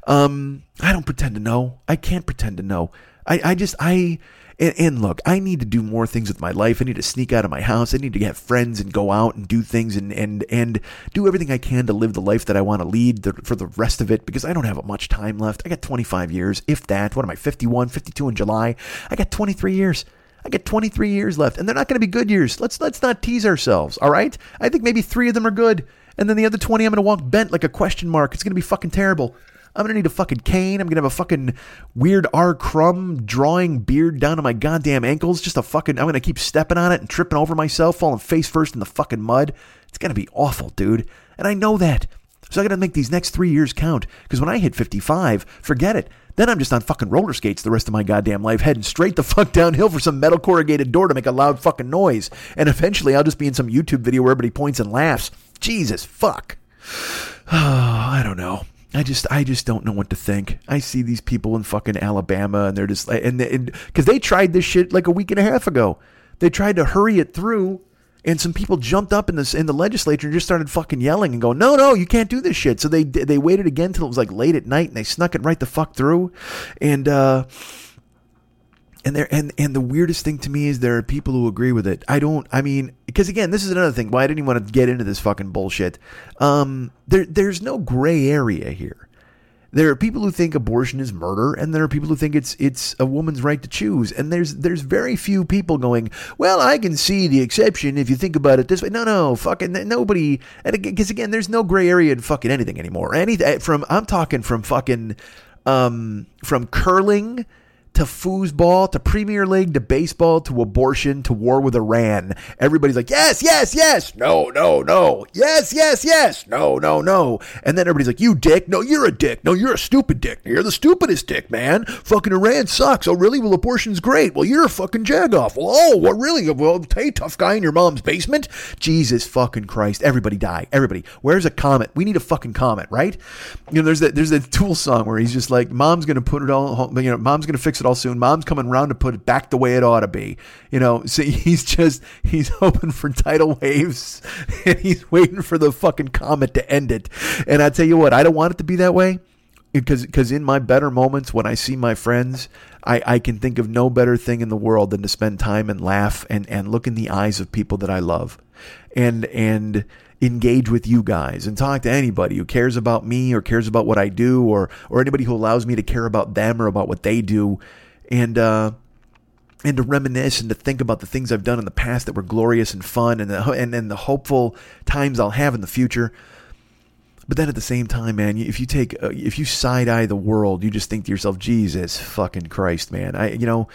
Um, I don't pretend to know. I can't pretend to know. I, I just, I, and, and, look, I need to do more things with my life. I need to sneak out of my house. I need to get friends and go out and do things and, and, and do everything I can to live the life that I want to lead the, for the rest of it because I don't have much time left. I got 25 years, if that. What am I, 51, 52 in July? I got 23 years. I got 23 years left, and they're not going to be good years. Let's let's not tease ourselves, all right? I think maybe three of them are good, and then the other 20, I'm going to walk bent like a question mark. It's going to be fucking terrible. I'm gonna need a fucking cane. I'm gonna have a fucking weird R. Crumb drawing beard down to my goddamn ankles. Just a fucking. I'm gonna keep stepping on it and tripping over myself, falling face first in the fucking mud. It's gonna be awful, dude. And I know that. So I gotta make these next three years count. Because when I hit 55, forget it. Then I'm just on fucking roller skates the rest of my goddamn life, heading straight the fuck downhill for some metal corrugated door to make a loud fucking noise. And eventually I'll just be in some YouTube video where everybody points and laughs. Jesus fuck. I don't know. I just I just don't know what to think. I see these people in fucking Alabama and they're just like and because they, they tried this shit like a week and a half ago. They tried to hurry it through and some people jumped up in this in the legislature and just started fucking yelling and going, "No, no, you can't do this shit." So they they waited again till it was like late at night and they snuck it right the fuck through. And uh and there and and the weirdest thing to me is there are people who agree with it. I don't. I mean, because again, this is another thing. Why I didn't even want to get into this fucking bullshit. Um, there there's no gray area here. There are people who think abortion is murder, and there are people who think it's it's a woman's right to choose. And there's there's very few people going, well, I can see the exception if you think about it this way. No, no, fucking nobody. And because again, there's no gray area in fucking anything anymore. Anything from I'm talking from fucking um from curling to foosball to Premier League to baseball to abortion to war with Iran. Everybody's like, yes, yes, yes, no, no, no, yes, yes, yes, no, no, no. And then everybody's like, you dick, no, you're a dick, no, you're a stupid dick, you're the stupidest dick, man. Fucking Iran sucks. Oh, really? Well, abortion's great. Well, you're a fucking jagoff. Well, oh, what really? Well, hey, tough guy in your mom's basement. Jesus fucking Christ. Everybody die. Everybody. Where's a comet? We need a fucking comet, right? You know, there's that there's that Tool song where he's just like, mom's gonna put it all, home. you know, mom's gonna fix it all soon. Mom's coming around to put it back the way it ought to be. You know, so he's just he's hoping for tidal waves and he's waiting for the fucking comet to end it. And I tell you what, I don't want it to be that way because because in my better moments when I see my friends, I, I can think of no better thing in the world than to spend time and laugh and, and look in the eyes of people that I love. And and engage with you guys and talk to anybody who cares about me or cares about what I do or or anybody who allows me to care about them or about what they do and uh, and to reminisce and to think about the things I've done in the past that were glorious and fun and the, and, and the hopeful times I'll have in the future. But then at the same time, man, if you take uh, if you side eye the world, you just think to yourself, Jesus fucking Christ, man. I you know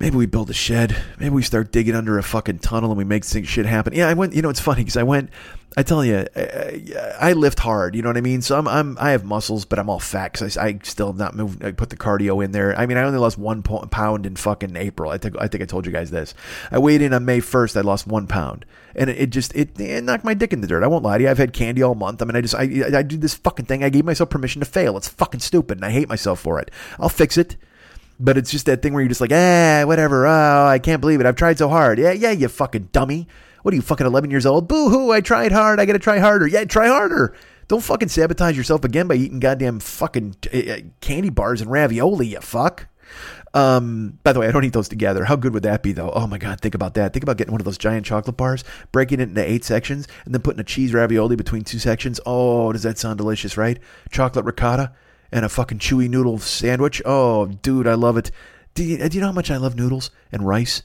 maybe we build a shed. Maybe we start digging under a fucking tunnel and we make shit happen. Yeah, I went. You know, it's funny because I went. I tell you, I, I, lift hard. You know what I mean. So I'm, I'm I have muscles, but I'm all fat because I, I, still have not moved. I put the cardio in there. I mean, I only lost one pound in fucking April. I think I think I told you guys this. I weighed in on May first. I lost one pound, and it, it just it, it, knocked my dick in the dirt. I won't lie to you. I've had candy all month. I mean, I just I I do this fucking thing. I gave myself permission to fail. It's fucking stupid, and I hate myself for it. I'll fix it. But it's just that thing where you're just like, ah, whatever. Oh, I can't believe it. I've tried so hard. Yeah, yeah, you fucking dummy. What are you, fucking 11 years old? Boo hoo, I tried hard. I got to try harder. Yeah, try harder. Don't fucking sabotage yourself again by eating goddamn fucking uh, candy bars and ravioli, you fuck. Um, by the way, I don't eat those together. How good would that be, though? Oh my god, think about that. Think about getting one of those giant chocolate bars, breaking it into eight sections, and then putting a cheese ravioli between two sections. Oh, does that sound delicious, right? Chocolate ricotta and a fucking chewy noodle sandwich. Oh, dude, I love it. Do you, do you know how much I love noodles and rice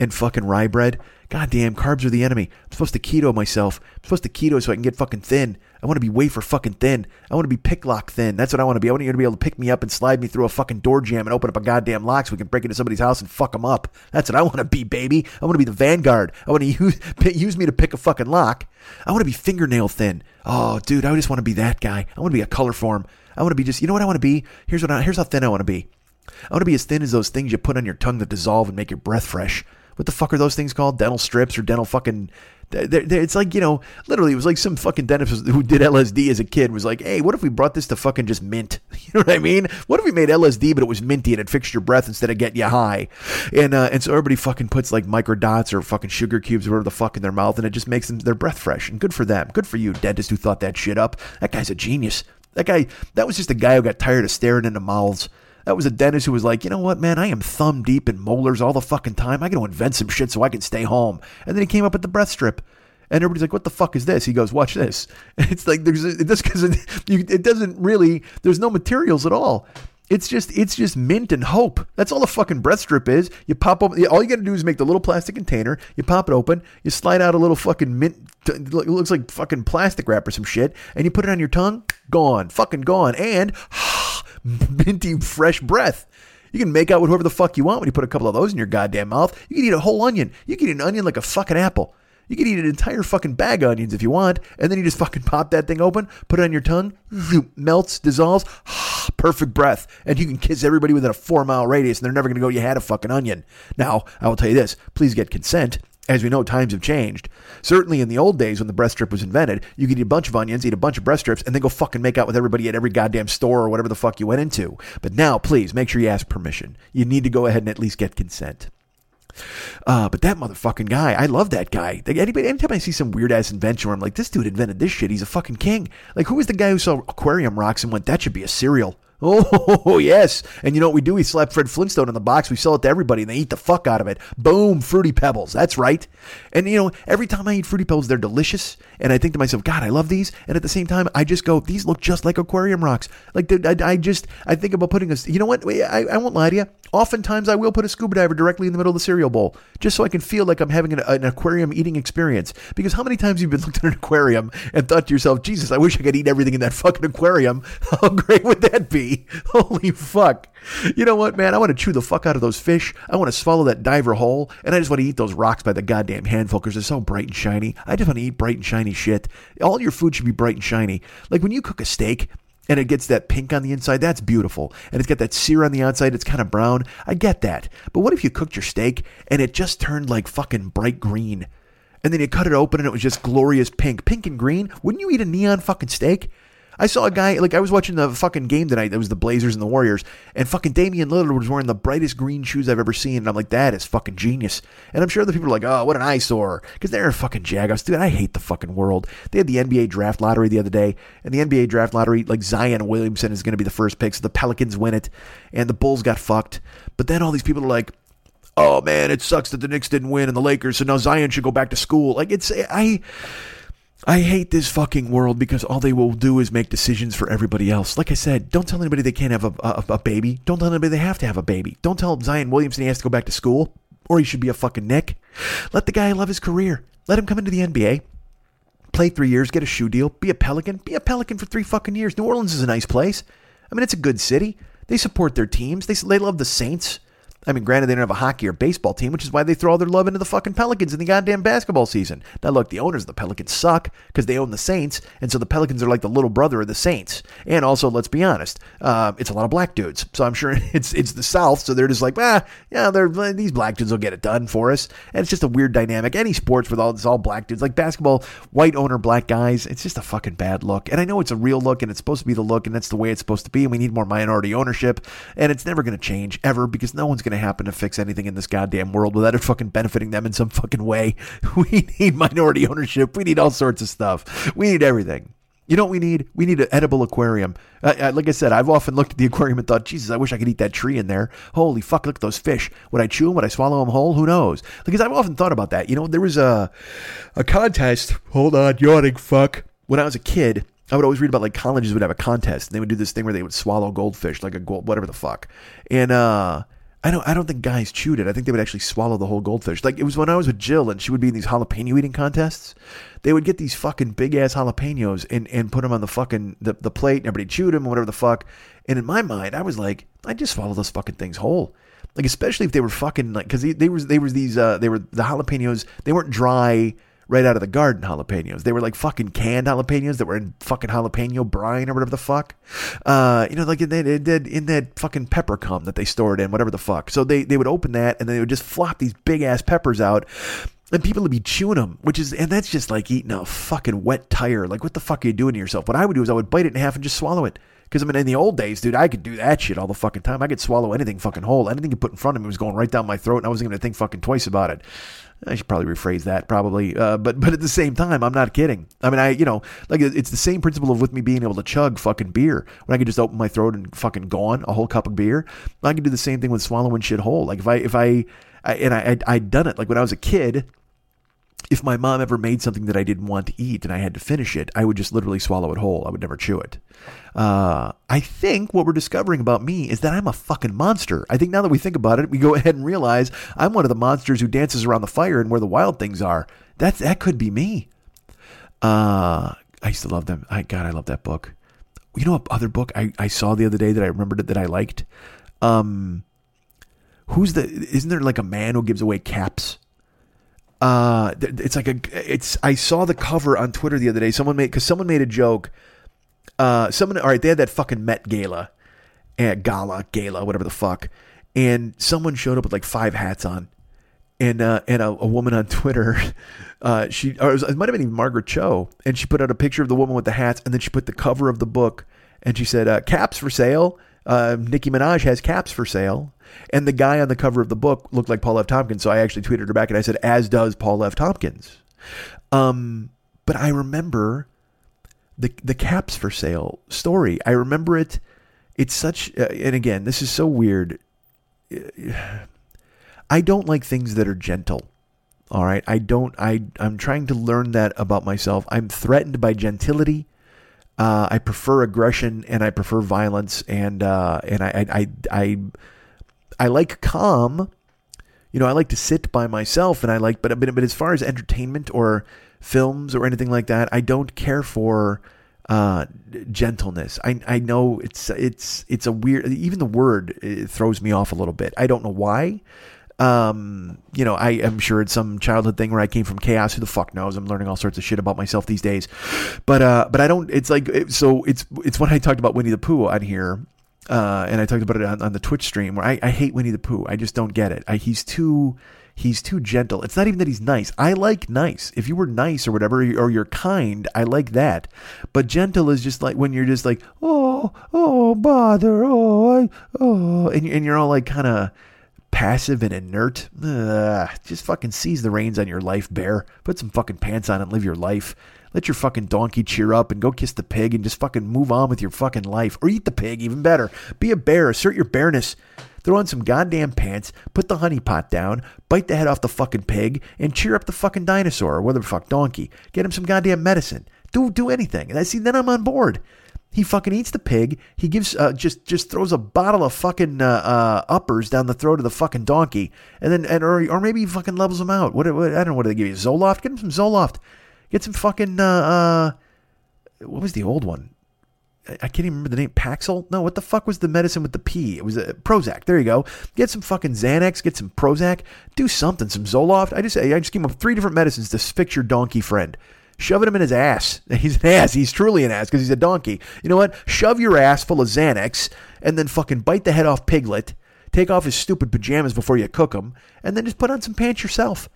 and fucking rye bread? God damn, carbs are the enemy. I'm supposed to keto myself. I'm supposed to keto so I can get fucking thin. I want to be wafer fucking thin. I want to be picklock thin. That's what I want to be. I want you to be able to pick me up and slide me through a fucking door jamb and open up a goddamn lock so we can break into somebody's house and fuck them up. That's what I want to be, baby. I want to be the vanguard. I want to use, use me to pick a fucking lock. I want to be fingernail thin. Oh, dude, I just want to be that guy. I want to be a color form. I want to be just, you know what I want to be? Here's what I, here's how thin I want to be. I want to be as thin as those things you put on your tongue that dissolve and make your breath fresh. What the fuck are those things called? Dental strips or dental fucking. They're, they're, it's like you know, literally, it was like some fucking dentist who did LSD as a kid was like, "Hey, what if we brought this to fucking just mint? You know what I mean? What if we made LSD, but it was minty and it fixed your breath instead of getting you high?" And uh, and so everybody fucking puts like micro dots or fucking sugar cubes or whatever the fuck in their mouth, and it just makes them their breath fresh. And good for them. Good for you, dentist who thought that shit up. That guy's a genius. That guy, that was just a guy who got tired of staring into mouths. That was a dentist who was like, you know what, man, I am thumb deep in molars all the fucking time. I got to invent some shit so I can stay home. And then he came up with the breath strip. And everybody's like, "What the fuck is this?" He goes, "Watch this." It's like there's this because it, it doesn't really. There's no materials at all. It's just it's just mint and hope. That's all the fucking breath strip is. You pop open. All you got to do is make the little plastic container. You pop it open. You slide out a little fucking mint. It looks like fucking plastic wrap or some shit, and you put it on your tongue. Gone, fucking gone, and minty fresh breath. You can make out with whoever the fuck you want when you put a couple of those in your goddamn mouth. You can eat a whole onion. You can eat an onion like a fucking apple. You can eat an entire fucking bag of onions if you want, and then you just fucking pop that thing open, put it on your tongue, melts, dissolves, perfect breath, and you can kiss everybody within a four mile radius, and they're never gonna go, you had a fucking onion. Now, I will tell you this please get consent. As we know, times have changed. Certainly in the old days when the breast strip was invented, you could eat a bunch of onions, eat a bunch of breast strips, and then go fucking make out with everybody at every goddamn store or whatever the fuck you went into. But now, please, make sure you ask permission. You need to go ahead and at least get consent. Uh, but that motherfucking guy, I love that guy. Like anybody, anytime I see some weird ass invention where I'm like, this dude invented this shit, he's a fucking king. Like, who was the guy who saw aquarium rocks and went, that should be a cereal? Oh, yes. And you know what we do? We slap Fred Flintstone in the box. We sell it to everybody and they eat the fuck out of it. Boom, Fruity Pebbles. That's right. And, you know, every time I eat Fruity Pebbles, they're delicious. And I think to myself, God, I love these. And at the same time, I just go, these look just like aquarium rocks. Like, I, I just, I think about putting a, you know what? I, I won't lie to you. Oftentimes, I will put a scuba diver directly in the middle of the cereal bowl just so I can feel like I'm having an, an aquarium eating experience. Because how many times have you been looked at an aquarium and thought to yourself, Jesus, I wish I could eat everything in that fucking aquarium? How great would that be? Holy fuck. You know what, man? I want to chew the fuck out of those fish. I want to swallow that diver whole. And I just want to eat those rocks by the goddamn handful because they're so bright and shiny. I just want to eat bright and shiny shit. All your food should be bright and shiny. Like when you cook a steak, and it gets that pink on the inside, that's beautiful. And it's got that sear on the outside, it's kind of brown. I get that. But what if you cooked your steak and it just turned like fucking bright green? And then you cut it open and it was just glorious pink. Pink and green? Wouldn't you eat a neon fucking steak? I saw a guy like I was watching the fucking game tonight. That was the Blazers and the Warriors, and fucking Damian Lillard was wearing the brightest green shoes I've ever seen. And I'm like, that is fucking genius. And I'm sure other people are like, oh, what an eyesore, because they're a fucking Jaguars, dude. I hate the fucking world. They had the NBA draft lottery the other day, and the NBA draft lottery, like Zion Williamson is going to be the first pick, so the Pelicans win it, and the Bulls got fucked. But then all these people are like, oh man, it sucks that the Knicks didn't win and the Lakers, so now Zion should go back to school. Like it's I. I hate this fucking world because all they will do is make decisions for everybody else. Like I said, don't tell anybody they can't have a, a, a, baby. Don't tell anybody they have to have a baby. Don't tell Zion Williamson he has to go back to school or he should be a fucking Knick. Let the guy love his career. Let him come into the NBA, play three years, get a shoe deal, be a Pelican, be a Pelican for three fucking years. New Orleans is a nice place. I mean, it's a good city. They support their teams. They, they love the Saints. I mean, granted, they don't have a hockey or baseball team, which is why they throw all their love into the fucking Pelicans in the goddamn basketball season. Now, look, the owners of the Pelicans suck because they own the Saints, and so the Pelicans are like the little brother of the Saints. And also, let's be honest, uh, it's a lot of black dudes, so I'm sure it's it's the South, so they're just like, ah, yeah, they're these black dudes will get it done for us. And it's just a weird dynamic. Any sports with all it's all black dudes, like basketball, white owner, black guys, it's just a fucking bad look. And I know it's a real look, and it's supposed to be the look, and that's the way it's supposed to be. And we need more minority ownership, and it's never going to change ever because no one's going to happen to fix anything anything in this goddamn world without it fucking benefiting them in some fucking way. We need minority ownership. We need all sorts of stuff. We need everything. You know what we need? We need an edible aquarium. Uh, uh, like I said, I've often looked at the aquarium and thought, Jesus, I wish I could eat that tree in there. Holy fuck, look at those fish. Would I chew them? Would I swallow them whole? Who knows? Because I've often thought about that. You know, there was a, a contest. Hold on, yawning fuck. When I was a kid, I would always read about like colleges would have a contest and they would do this thing where they would swallow goldfish, like a gold, whatever the fuck. And, uh, I don't. I don't think guys chewed it. I think they would actually swallow the whole goldfish. Like it was when I was with Jill, and she would be in these jalapeno eating contests. They would get these fucking big ass jalapenos and, and put them on the fucking the, the plate, and everybody chewed them, whatever the fuck. And in my mind, I was like, I just swallow those fucking things whole. Like especially if they were fucking like because they, they were they were these uh they were the jalapenos. They weren't dry right out of the garden jalapenos. They were like fucking canned jalapenos that were in fucking jalapeno brine or whatever the fuck. Uh, you know, like in that, in that fucking pepper cum that they stored in, whatever the fuck. So they, they would open that and they would just flop these big ass peppers out. And people would be chewing them, which is, and that's just like eating a fucking wet tire. Like, what the fuck are you doing to yourself? What I would do is I would bite it in half and just swallow it. Because I mean, in the old days, dude, I could do that shit all the fucking time. I could swallow anything fucking whole. Anything you put in front of me was going right down my throat, and I wasn't going to think fucking twice about it. I should probably rephrase that, probably. Uh, but but at the same time, I'm not kidding. I mean, I you know, like it's the same principle of with me being able to chug fucking beer when I could just open my throat and fucking gone a whole cup of beer. I can do the same thing with swallowing shit whole. Like if I if I, I and I I'd, I'd done it like when I was a kid if my mom ever made something that I didn't want to eat and I had to finish it, I would just literally swallow it whole. I would never chew it. Uh, I think what we're discovering about me is that I'm a fucking monster. I think now that we think about it, we go ahead and realize I'm one of the monsters who dances around the fire and where the wild things are. That's that could be me. Uh, I used to love them. I God, I love that book. You know what other book I, I saw the other day that I remembered it that I liked? Um, who's the? Isn't there like a man who gives away caps? Uh, it's like a it's I saw the cover on Twitter the other day. Someone made because someone made a joke. Uh, someone all right, they had that fucking Met Gala, and gala gala whatever the fuck, and someone showed up with like five hats on, and uh, and a, a woman on Twitter, uh, she or it, was, it might have been Margaret Cho, and she put out a picture of the woman with the hats, and then she put the cover of the book, and she said uh, caps for sale. Uh, Nicki Minaj has caps for sale. And the guy on the cover of the book looked like Paul F. Tompkins. So I actually tweeted her back and I said, as does Paul F. Tompkins. Um, but I remember the the caps for sale story. I remember it. It's such, uh, and again, this is so weird. I don't like things that are gentle. All right, I don't. I I'm trying to learn that about myself. I'm threatened by gentility. Uh, I prefer aggression and I prefer violence and uh, and I, I I I like calm. You know, I like to sit by myself, and I like, but but but as far as entertainment or films or anything like that, I don't care for uh, gentleness. I I know it's it's it's a weird. Even the word throws me off a little bit. I don't know why. Um, you know, I am sure it's some childhood thing where I came from chaos. Who the fuck knows? I'm learning all sorts of shit about myself these days. But uh, but I don't. It's like so. It's it's when I talked about Winnie the Pooh on here uh, and I talked about it on, on the Twitch stream where I, I, hate Winnie the Pooh. I just don't get it. I, he's too he's too gentle. It's not even that he's nice. I like nice. If you were nice or whatever, or you're kind, I like that. But gentle is just like when you're just like, oh, oh, bother, oh, I, oh, and, and you're all like kind of passive and inert. Ugh, just fucking seize the reins on your life, bear. Put some fucking pants on and live your life. Let your fucking donkey cheer up and go kiss the pig and just fucking move on with your fucking life. Or eat the pig, even better. Be a bear, assert your bareness. Throw on some goddamn pants, put the honey pot down, bite the head off the fucking pig, and cheer up the fucking dinosaur or whatever the fuck donkey. Get him some goddamn medicine. Do do anything. And I see then I'm on board. He fucking eats the pig. He gives uh, just just throws a bottle of fucking uh, uh, uppers down the throat of the fucking donkey, and then and or or maybe he fucking levels him out. What, what I don't know what do they give you Zoloft? Get him some Zoloft. Get some fucking uh, uh what was the old one? I can't even remember the name. Paxil? No, what the fuck was the medicine with the P? It was a uh, Prozac. There you go. Get some fucking Xanax. Get some Prozac. Do something. Some Zoloft. I just I just gave him three different medicines to fix your donkey friend. Shoving him in his ass. He's an ass. He's truly an ass because he's a donkey. You know what? Shove your ass full of Xanax and then fucking bite the head off Piglet. Take off his stupid pajamas before you cook him, and then just put on some pants yourself.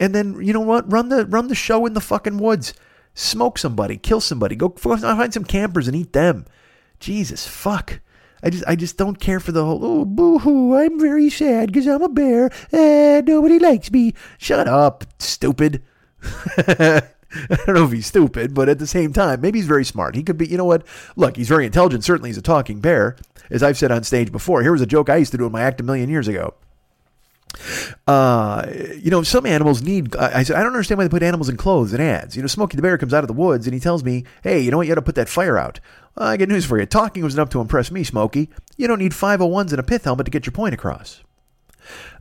And then you know what? Run the run the show in the fucking woods. Smoke somebody, kill somebody, go find some campers and eat them. Jesus fuck. I just I just don't care for the whole oh boo hoo I'm very sad because I'm a bear and nobody likes me. Shut up, stupid. I don't know if he's stupid, but at the same time, maybe he's very smart. He could be, you know what? Look, he's very intelligent. Certainly, he's a talking bear. As I've said on stage before, here was a joke I used to do in my act a million years ago. Uh, you know, some animals need. I said I don't understand why they put animals in clothes in ads. You know, Smokey the Bear comes out of the woods and he tells me, "Hey, you know what? You got to put that fire out." Uh, I get news for you. Talking was enough to impress me, Smokey. You don't need 501s and a pith helmet to get your point across.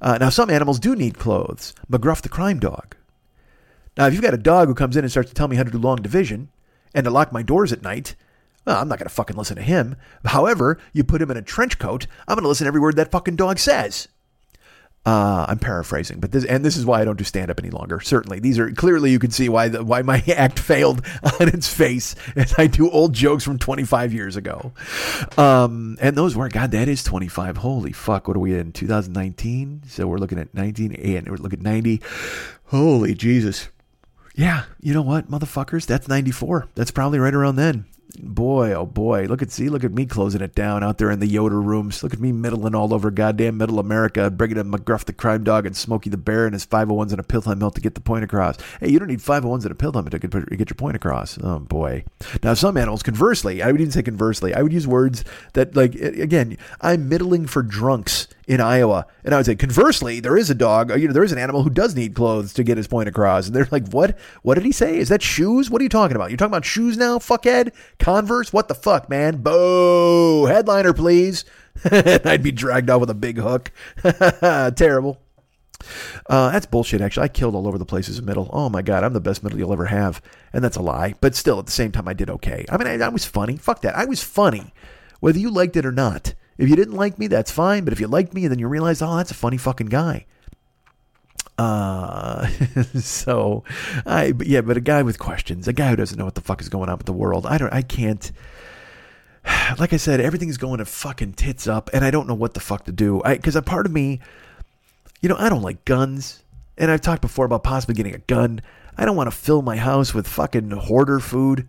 Uh, now, some animals do need clothes. McGruff the crime dog. Now, if you've got a dog who comes in and starts to tell me how to do long division and to lock my doors at night, well, I'm not going to fucking listen to him. However, you put him in a trench coat, I'm going to listen to every word that fucking dog says. Uh, I'm paraphrasing, but this and this is why I don't do stand up any longer. Certainly, these are clearly you can see why the, why my act failed on its face as I do old jokes from 25 years ago. Um, and those were God, that is 25. Holy fuck, what are we in 2019? So we're looking at 19 and we're looking at 90. Holy Jesus. Yeah, you know what, motherfuckers? That's 94. That's probably right around then boy, oh boy, look at see, look at me closing it down out there in the Yoder rooms. Look at me middling all over goddamn middle America, bringing in McGruff the crime dog and Smokey the bear and his 501s and a pill milk to get the point across. Hey, you don't need 501s and a pith helmet to get, get your point across. Oh boy. Now some animals, conversely, I would even say conversely, I would use words that like again, I'm middling for drunks in Iowa. And I would say, conversely, there is a dog, you know, there is an animal who does need clothes to get his point across. And they're like, what? What did he say? Is that shoes? What are you talking about? You're talking about shoes now, fuckhead? Converse? What the fuck, man? Boo! Headliner, please. I'd be dragged off with a big hook. Terrible. Uh, that's bullshit, actually. I killed all over the place as a middle. Oh my God, I'm the best middle you'll ever have. And that's a lie. But still, at the same time, I did okay. I mean, I, I was funny. Fuck that. I was funny, whether you liked it or not. If you didn't like me, that's fine. But if you liked me then you realize, oh, that's a funny fucking guy. Uh, so I, but yeah, but a guy with questions, a guy who doesn't know what the fuck is going on with the world. I don't, I can't, like I said, everything's going to fucking tits up and I don't know what the fuck to do. I, cause a part of me, you know, I don't like guns. And I've talked before about possibly getting a gun. I don't want to fill my house with fucking hoarder food.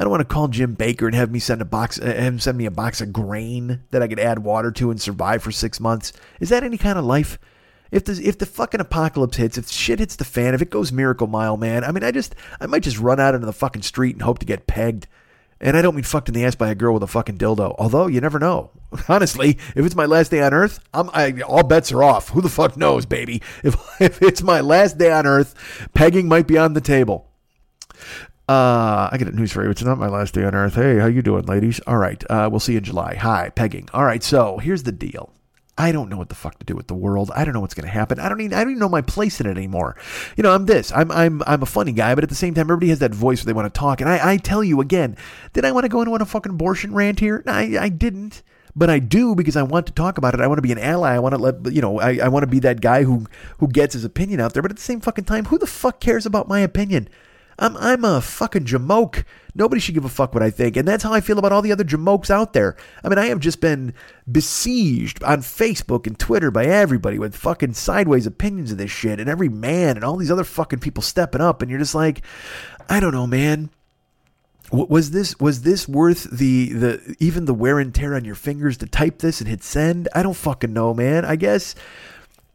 I don't want to call Jim Bakker and have me send a box, uh, him send me a box of grain that I could add water to and survive for six months. Is that any kind of life? If the if the fucking apocalypse hits, if shit hits the fan, if it goes Miracle Mile, man, I mean, I just I might just run out into the fucking street and hope to get pegged. And I don't mean fucked in the ass by a girl with a fucking dildo. Although you never know. Honestly, if it's my last day on Earth, I'm I, all bets are off. Who the fuck knows, baby? If if it's my last day on Earth, pegging might be on the table. Uh, I get a news for you. It's not my last day on Earth. Hey, how you doing, ladies? All right, uh, we'll see you in July. Hi, pegging. All right, so here's the deal. I don't know what the fuck to do with the world. I don't know what's going to happen. I don't even I don't even know my place in it anymore. You know, I'm this. I'm I'm I'm a funny guy, but at the same time, everybody has that voice where they want to talk. And I, I tell you again, did I want to go into a fucking abortion rant here? I I didn't. But I do because I want to talk about it. I want to be an ally. I want to let you know. I, I want to be that guy who who gets his opinion out there. But at the same fucking time, who the fuck cares about my opinion? I'm I'm a fucking jamoke. Nobody should give a fuck what I think. And that's how I feel about all the other jamokes out there. I mean, I have just been besieged on Facebook and Twitter by everybody with fucking sideways opinions of this shit and every man and all these other fucking people stepping up and you're just like, I don't know, man. Was this was this worth the the even the wear and tear on your fingers to type this and hit send? I don't fucking know, man. I guess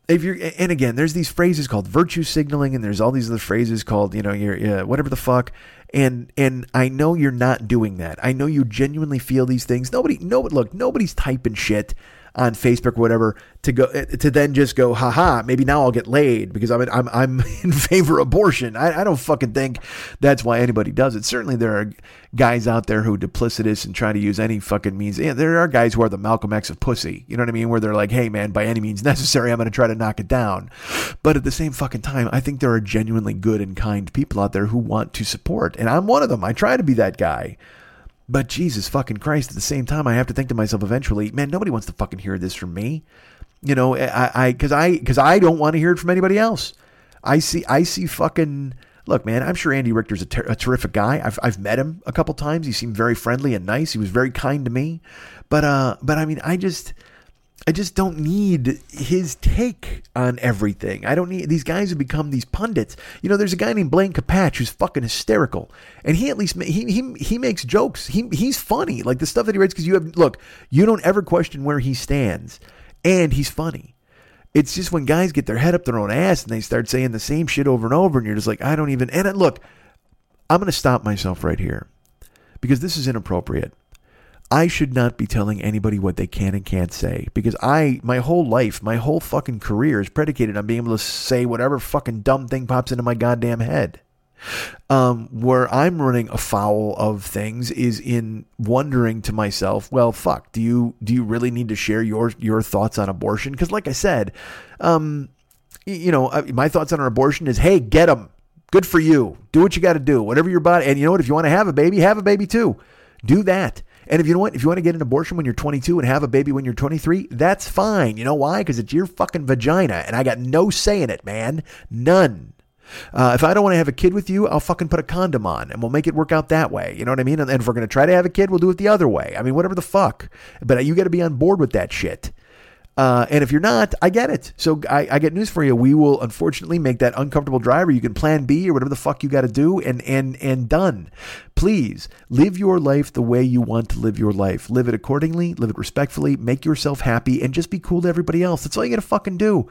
if you're and again there's these phrases called virtue signaling and there's all these other phrases called you know you're uh, whatever the fuck and and I know you're not doing that. I know you genuinely feel these things. Nobody no look, nobody's typing shit on Facebook or whatever to go to then just go, haha, maybe now I'll get laid because I'm I'm I'm in favor of abortion. I, I don't fucking think that's why anybody does it. Certainly there are guys out there who are duplicitous and try to use any fucking means. Yeah, there are guys who are the Malcolm X of pussy. You know what I mean? Where they're like, hey man, by any means necessary, I'm gonna try to knock it down. But at the same fucking time, I think there are genuinely good and kind people out there who want to support. And I'm one of them. I try to be that guy. But Jesus fucking Christ, at the same time, I have to think to myself eventually, man, nobody wants to fucking hear this from me. You know, I, I, cause I, cause I don't want to hear it from anybody else. I see, I see fucking, look, man, I'm sure Andy Richter's a, ter- a terrific guy. I've, I've met him a couple times. He seemed very friendly and nice. He was very kind to me. But, uh, but I mean, I just, I just don't need his take on everything. I don't need these guys have become these pundits. You know, there's a guy named Blaine Capatch who's fucking hysterical, and he at least he he he makes jokes. He he's funny, like the stuff that he writes. Because you have look, you don't ever question where he stands, and he's funny. It's just when guys get their head up their own ass and they start saying the same shit over and over, and you're just like, I don't even. And look, I'm to stop myself right here because this is inappropriate. I should not be telling anybody what they can and can't say because I, my whole life, my whole fucking career is predicated on being able to say whatever fucking dumb thing pops into my goddamn head. Um, where I'm running afoul of things is in wondering to myself, well, fuck, do you do you really need to share your your thoughts on abortion? Because, like I said, um, you know, my thoughts on abortion is, hey, get them. Good for you. Do what you got to do. Whatever your body. And you know what? If you want to have a baby, have a baby too. Do that. And if you know what, if you want to get an abortion when you're 22 and have a baby when you're 23, that's fine. You know why? Because it's your fucking vagina, and I got no say in it, man. None. Uh, if I don't want to have a kid with you, I'll fucking put a condom on and we'll make it work out that way. You know what I mean? And, and if we're going to try to have a kid, we'll do it the other way. I mean, whatever the fuck. But you got to be on board with that shit. Uh, and if you're not, I get it. So I, I, get news for you. We will unfortunately make that uncomfortable driver. You can plan B or whatever the fuck you got to do, and and and done. Please live your life the way you want to live your life. Live it accordingly. Live it respectfully. Make yourself happy, and just be cool to everybody else. That's all you got to fucking do.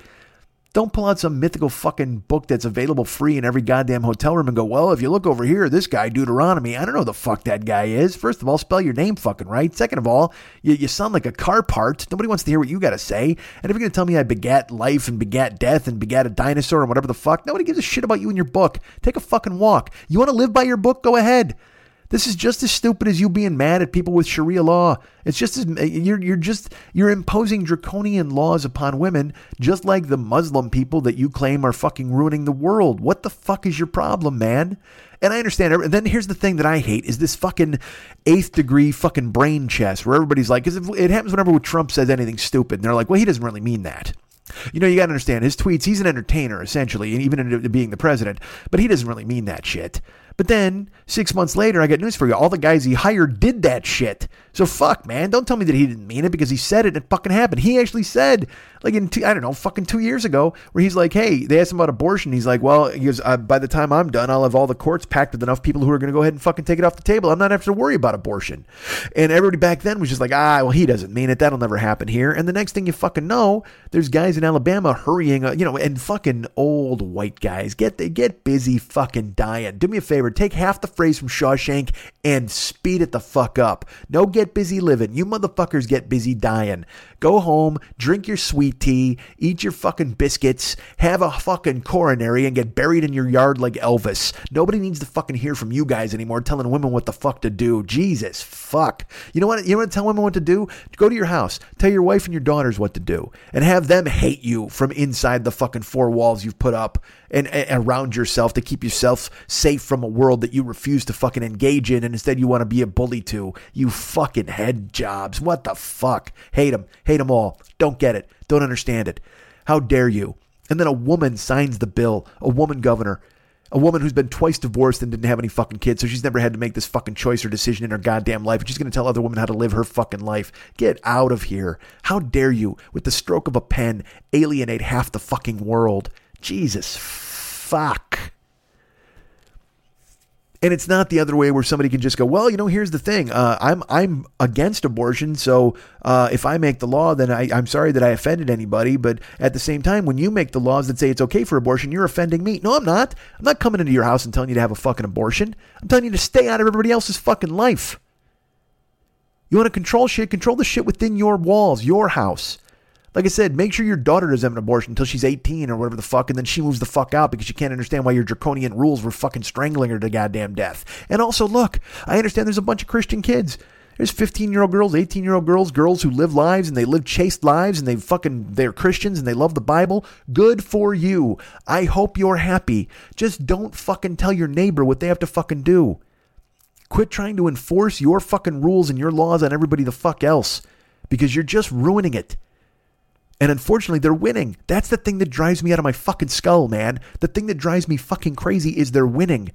Don't pull out some mythical fucking book that's available free in every goddamn hotel room and go, well, if you look over here, this guy, Deuteronomy, I don't know the fuck that guy is. First of all, spell your name fucking right. Second of all, you, you sound like a car part. Nobody wants to hear what you got to say. And if you're going to tell me I begat life and begat death and begat a dinosaur and whatever the fuck, nobody gives a shit about you and your book. Take a fucking walk. You want to live by your book? Go ahead. This is just as stupid as you being mad at people with Sharia law. It's just as you're you're just you're imposing draconian laws upon women, just like the Muslim people that you claim are fucking ruining the world. What the fuck is your problem, man? And I understand. And then here's the thing that I hate is this fucking eighth degree fucking brain chess where everybody's like, because it happens whenever Trump says anything stupid, and they're like, well, he doesn't really mean that. You know, you got to understand his tweets. He's an entertainer essentially, and even in being the president, but he doesn't really mean that shit. But then six months later, I got news for you. All the guys he hired did that shit. So fuck, man. Don't tell me that he didn't mean it because he said it. And it fucking happened. He actually said, like in two, I don't know, fucking two years ago, where he's like, hey, they asked him about abortion. He's like, well, he goes, uh, by the time I'm done, I'll have all the courts packed with enough people who are going to go ahead and fucking take it off the table. I'm not have to worry about abortion. And everybody back then was just like, ah, well, he doesn't mean it. That'll never happen here. And the next thing you fucking know, there's guys in Alabama hurrying, uh, you know, and fucking old white guys get they get busy fucking dying. Do me a favor, take half the phrase from Shawshank and speed it the fuck up. No get busy living. You motherfuckers get busy dying. Go home, drink your sweet tea, eat your fucking biscuits, have a fucking coronary, and get buried in your yard like Elvis. Nobody needs to fucking hear from you guys anymore telling women what the fuck to do. Jesus fuck. You know what? You want to tell women what to do? Go to your house, tell your wife and your daughters what to do, and have them hate you from inside the fucking four walls you've put up and, and around yourself to keep yourself safe from a world that you refuse to fucking engage in and instead you want to be a bully to. You fucking head jobs. What the fuck? Hate them. Hate them all. Don't get it. Don't understand it. How dare you? And then a woman signs the bill, a woman governor, a woman who's been twice divorced and didn't have any fucking kids, so she's never had to make this fucking choice or decision in her goddamn life. And she's going to tell other women how to live her fucking life. Get out of here. How dare you, with the stroke of a pen, alienate half the fucking world? Jesus fuck. And it's not the other way where somebody can just go, well, you know, here's the thing. Uh, I'm I'm against abortion, so uh, if I make the law, then I, I'm sorry that I offended anybody. But at the same time, when you make the laws that say it's okay for abortion, you're offending me. No, I'm not. I'm not coming into your house and telling you to have a fucking abortion. I'm telling you to stay out of everybody else's fucking life. You want to control shit? Control the shit within your walls, your house. Like I said, make sure your daughter doesn't have an abortion until she's 18 or whatever the fuck, and then she moves the fuck out because she can't understand why your draconian rules were fucking strangling her to goddamn death. And also, look, I understand there's a bunch of Christian kids. There's 15 year old girls, 18 year old girls, girls who live lives and they live chaste lives and they fucking, they're Christians and they love the Bible. Good for you. I hope you're happy. Just don't fucking tell your neighbor what they have to fucking do. Quit trying to enforce your fucking rules and your laws on everybody the fuck else because you're just ruining it. And unfortunately, they're winning. That's the thing that drives me out of my fucking skull, man. The thing that drives me fucking crazy is they're winning.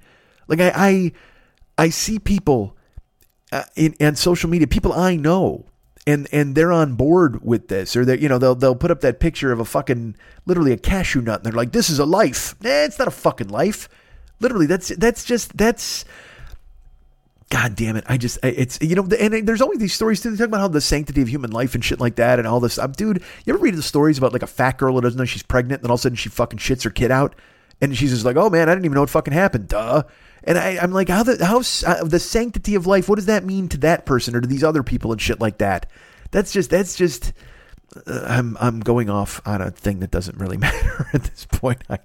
Like I, I, I see people uh, in and social media, people I know, and and they're on board with this, or they, you know, they'll they'll put up that picture of a fucking literally a cashew nut, and they're like, "This is a life." It's not a fucking life. Literally, that's that's just that's God damn it! I just it's you know and there's always these stories too. They talk about how the sanctity of human life and shit like that and all this. Um, dude, you ever read the stories about like a fat girl who doesn't know she's pregnant and then all of a sudden she fucking shits her kid out And she's just like, oh man, I didn't even know what fucking happened. Duh. And I, I'm like, how the how uh, the sanctity of life? What does that mean to that person or to these other people and shit like that? That's just that's just. Uh, I'm I'm going off on a thing that doesn't really matter at this point. I,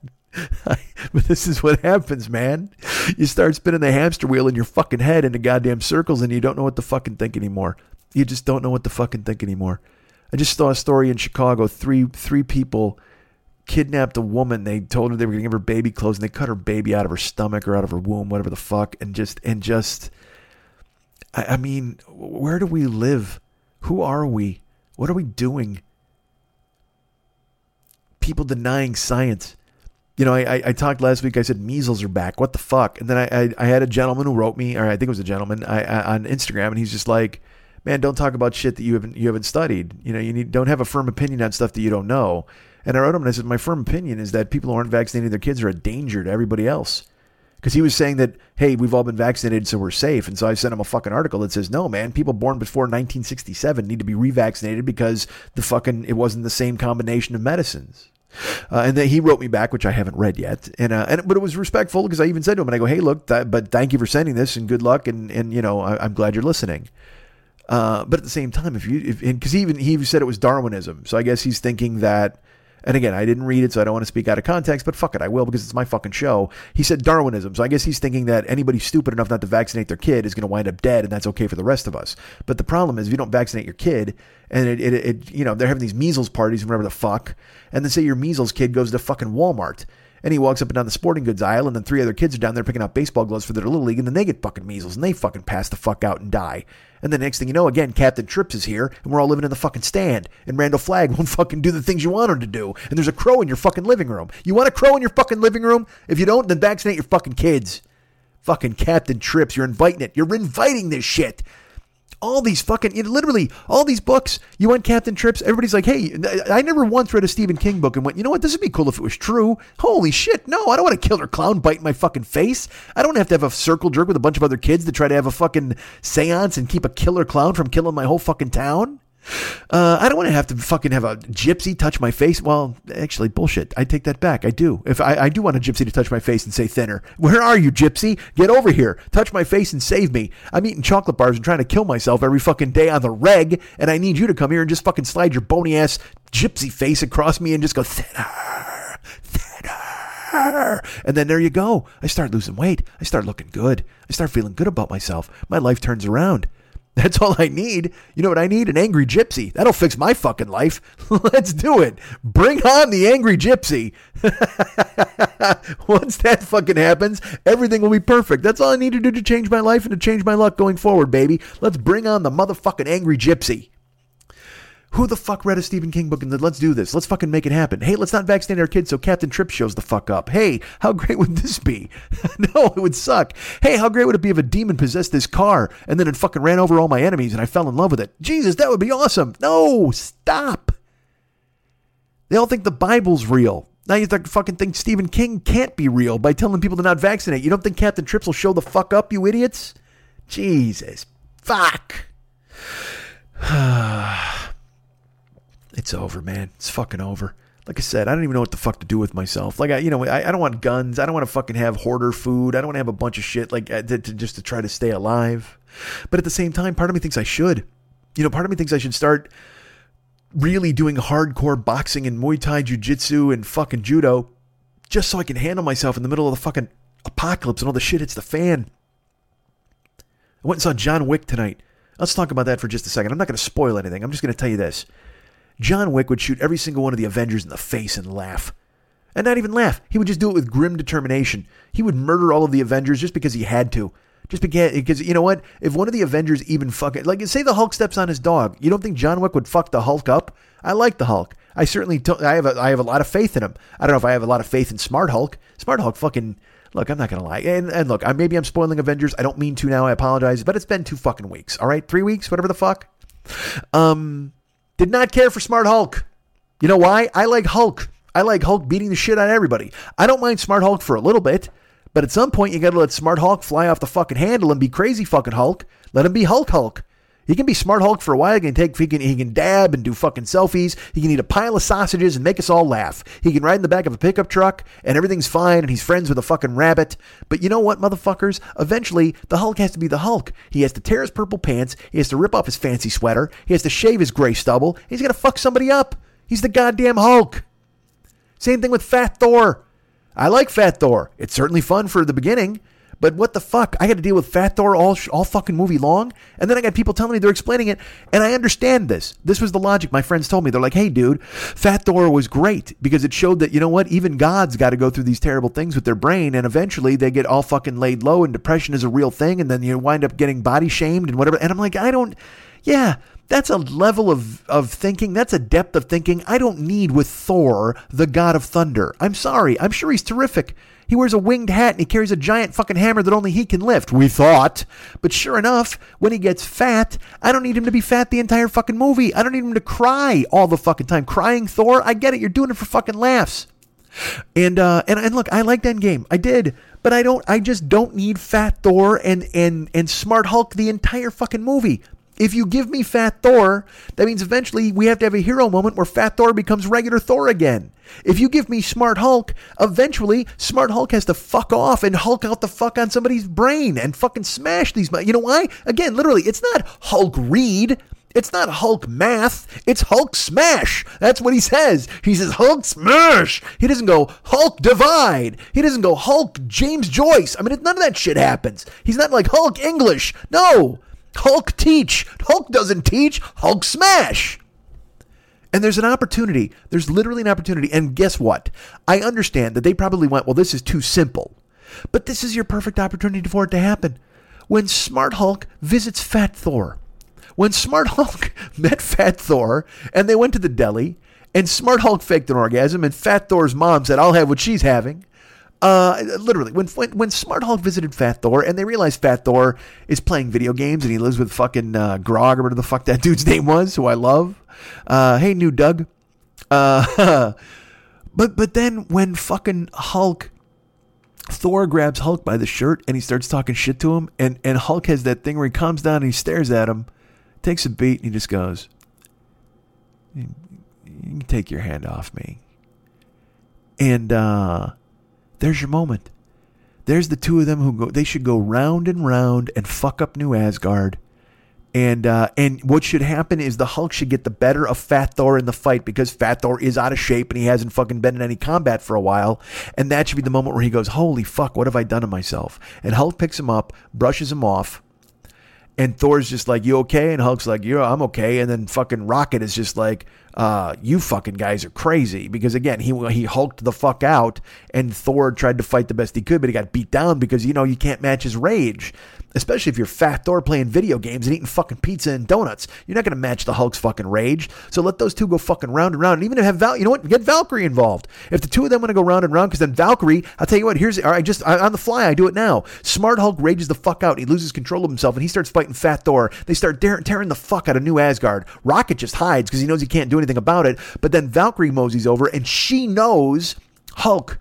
but this is what happens, man. You start spinning the hamster wheel in your fucking head into goddamn circles, and you don't know what to fucking think anymore. You just don't know what to fucking think anymore. I just saw a story in Chicago. Three three people kidnapped a woman. They told her they were going to give her baby clothes, and they cut her baby out of her stomach or out of her womb, whatever the fuck, and just and just. I, I mean, where do we live? Who are we? What are we doing? People denying science. You know, I, I, talked last week. I said measles are back. What the fuck? And then I, I, I had a gentleman who wrote me, or I think it was a gentleman, I, I, on Instagram, and he's just like, "Man, don't talk about shit that you haven't you haven't studied. You know, you need don't have a firm opinion on stuff that you don't know." And I wrote him and I said, My firm opinion is that people who aren't vaccinating their kids are a danger to everybody else. Because he was saying that, hey, we've all been vaccinated, so we're safe. And so I sent him a fucking article that says, no, man, people born before 1967 need to be revaccinated because the fucking, it wasn't the same combination of medicines. Uh, and then he wrote me back, which I haven't read yet. And, uh, and but it was respectful because I even said to him, and I go, hey, look, th- but thank you for sending this and good luck. And, and you know, I, am glad you're listening. Uh, but at the same time, if you, because he even, he said it was Darwinism. So I guess he's thinking that, and again, I didn't read it, so I don't want to speak out of context, but fuck it, I will because it's my fucking show. He said Darwinism, so I guess he's thinking that anybody stupid enough not to vaccinate their kid is going to wind up dead, and that's okay for the rest of us. But the problem is, if you don't vaccinate your kid, and it, it, it you know, they're having these measles parties, and whatever the fuck, and then say your measles kid goes to fucking Walmart and he walks up and down the sporting goods aisle, and then three other kids are down there picking out baseball gloves for their little league, and then they get fucking measles, and they fucking pass the fuck out and die. And the next thing you know, again, Captain Trips is here, and we're all living in the fucking stand, and Randall Flagg won't fucking do the things you want him to do, and there's a crow in your fucking living room. You want a crow in your fucking living room? If you don't, then vaccinate your fucking kids. Fucking Captain Trips, you're inviting it. You're inviting this shit all these fucking, literally all these books. You want Captain Trips? Everybody's like, hey, I never once read a Stephen King book and went, you know what? This would be cool if it was true. Holy shit. No, I don't want a killer clown bite my fucking face. I don't have to have a circle jerk with a bunch of other kids to try to have a fucking seance and keep a killer clown from killing my whole fucking town. Uh, I don't want to have to fucking have a gypsy touch my face. Well, actually, bullshit. I take that back. I do. If I, I do want a gypsy to touch my face and say thinner, where are you, gypsy? Get over here. Touch my face and save me. I'm eating chocolate bars and trying to kill myself every fucking day on the reg, and I need you to come here and just fucking slide your bony ass gypsy face across me and just go thinner, thinner. And then there you go. I start losing weight. I start looking good. I start feeling good about myself. My life turns around. That's all I need. You know what I need? An angry gypsy. That'll fix my fucking life. Let's do it. Bring on the angry gypsy. Once that fucking happens, everything will be perfect. That's all I need to do to change my life and to change my luck going forward, baby. Let's bring on the motherfucking angry gypsy. Who the fuck read a Stephen King book and said, let's do this? Let's fucking make it happen. Hey, let's not vaccinate our kids so Captain Trip shows the fuck up. Hey, how great would this be? no, it would suck. Hey, how great would it be if a demon possessed this car and then it fucking ran over all my enemies and I fell in love with it? Jesus, that would be awesome. No, stop. They all think the Bible's real. Now you fucking think Stephen King can't be real by telling people to not vaccinate. You don't think Captain Trips will show the fuck up, you idiots? Jesus. Fuck. it's over, man. It's fucking over. Like I said, I don't even know what the fuck to do with myself. Like I, you know, I, I don't want guns. I don't want to fucking have hoarder food. I don't want to have a bunch of shit like uh, to, to, just to try to stay alive. But at the same time, part of me thinks I should. You know, part of me thinks I should start really doing hardcore boxing and Muay Thai Jiu Jitsu and fucking judo, just so I can handle myself in the middle of the fucking apocalypse and all the shit hits the fan. I went and saw John Wick tonight. Let's talk about that for just a second. I'm not going to spoil anything. I'm just going to tell you this. John Wick would shoot every single one of the Avengers in the face and laugh. And not even laugh. He would just do it with grim determination. He would murder all of the Avengers just because he had to. Just because, you know what? If one of the Avengers even fucking like, say the Hulk steps on his dog, you don't think John Wick would fuck the Hulk up? I like the Hulk. I certainly, I have, a, I have a lot of faith in him. I don't know if I have a lot of faith in Smart Hulk. Smart Hulk fucking look. I'm not gonna lie, and, and look, I, maybe I'm spoiling Avengers. I don't mean to now. I apologize, but it's been two fucking weeks. All right, three weeks, whatever the fuck. Um, did not care for Smart Hulk. You know why? I like Hulk. I like Hulk beating the shit out of everybody. I don't mind Smart Hulk for a little bit, but at some point you got to let Smart Hulk fly off the fucking handle and be crazy fucking Hulk. Let him be Hulk Hulk. He can be Smart Hulk for a while. He can take, he can, he can dab and do fucking selfies. He can eat a pile of sausages and make us all laugh. He can ride in the back of a pickup truck and everything's fine and he's friends with a fucking rabbit. But you know what, motherfuckers? Eventually, the Hulk has to be the Hulk. He has to tear his purple pants. He has to rip off his fancy sweater. He has to shave his gray stubble. He's gonna fuck somebody up. He's the goddamn Hulk. Same thing with Fat Thor. I like Fat Thor. It's certainly fun for the beginning. But what the fuck? I got to deal with Fat Thor all all fucking movie long, and then I got people telling me they're explaining it, and I understand this. This was the logic my friends told me. They're like, "Hey, dude, Fat Thor was great because it showed that you know what? Even gods got to go through these terrible things with their brain, and eventually they get all fucking laid low, and depression is a real thing, and then you wind up getting body shamed and whatever." And I'm like, I don't. Yeah, that's a level of, of thinking. That's a depth of thinking I don't need with Thor, the god of thunder. I'm sorry. I'm sure he's terrific. He wears a winged hat and he carries a giant fucking hammer that only he can lift. We thought. But sure enough, when he gets fat, I don't need him to be fat the entire fucking movie. I don't need him to cry all the fucking time. Crying Thor, I get it. You're doing it for fucking laughs. And uh and, and look, I liked Endgame. I did. But I don't I just don't need Fat Thor and and and Smart Hulk the entire fucking movie. If you give me Fat Thor, that means eventually we have to have a hero moment where Fat Thor becomes regular Thor again. If you give me Smart Hulk, eventually Smart Hulk has to fuck off and Hulk out the fuck on somebody's brain and fucking smash these. You know why? Again, literally, it's not Hulk Read. It's not Hulk math. It's Hulk smash. That's what he says. He says Hulk smash. He doesn't go Hulk divide. He doesn't go Hulk James Joyce. I mean, none of that shit happens. He's not like Hulk English. No. Hulk teach. Hulk doesn't teach. Hulk smash. And there's an opportunity. There's literally an opportunity. And guess what? I understand that they probably went, well, this is too simple. But this is your perfect opportunity for it to happen. When Smart Hulk visits Fat Thor, when Smart Hulk met Fat Thor and they went to the deli, and Smart Hulk faked an orgasm, and Fat Thor's mom said, I'll have what she's having. Uh, literally, when, when when Smart Hulk visited Fat Thor and they realized Fat Thor is playing video games and he lives with fucking uh, Grog or whatever the fuck that dude's name was, who I love. Uh, hey, new Doug. Uh, but but then when fucking Hulk, Thor grabs Hulk by the shirt and he starts talking shit to him, and and Hulk has that thing where he calms down and he stares at him, takes a beat, and he just goes, "You can take your hand off me." And uh there's your moment. There's the two of them who go. They should go round and round and fuck up New Asgard. And uh, and what should happen is the Hulk should get the better of Fat Thor in the fight because Fat Thor is out of shape and he hasn't fucking been in any combat for a while. And that should be the moment where he goes, "Holy fuck, what have I done to myself?" And Hulk picks him up, brushes him off, and Thor's just like, "You okay?" And Hulk's like, "Yeah, I'm okay." And then fucking Rocket is just like, uh, "You fucking guys are crazy." Because again, he he hulked the fuck out, and Thor tried to fight the best he could, but he got beat down because you know you can't match his rage especially if you're fat Thor playing video games and eating fucking pizza and donuts. You're not to match the Hulk's fucking rage. So let those two go fucking round and round. And even have Val, you know what? Get Valkyrie involved. If the two of them want to go round and round, because then Valkyrie, I'll tell you what. Here's I just I, on the fly. I do it now. Smart Hulk rages the fuck out. He loses control of himself and he starts fighting Fat Thor. They start tearing the fuck out of New Asgard. Rocket just hides because he knows he can't do anything about it. But then Valkyrie moseys over and she knows Hulk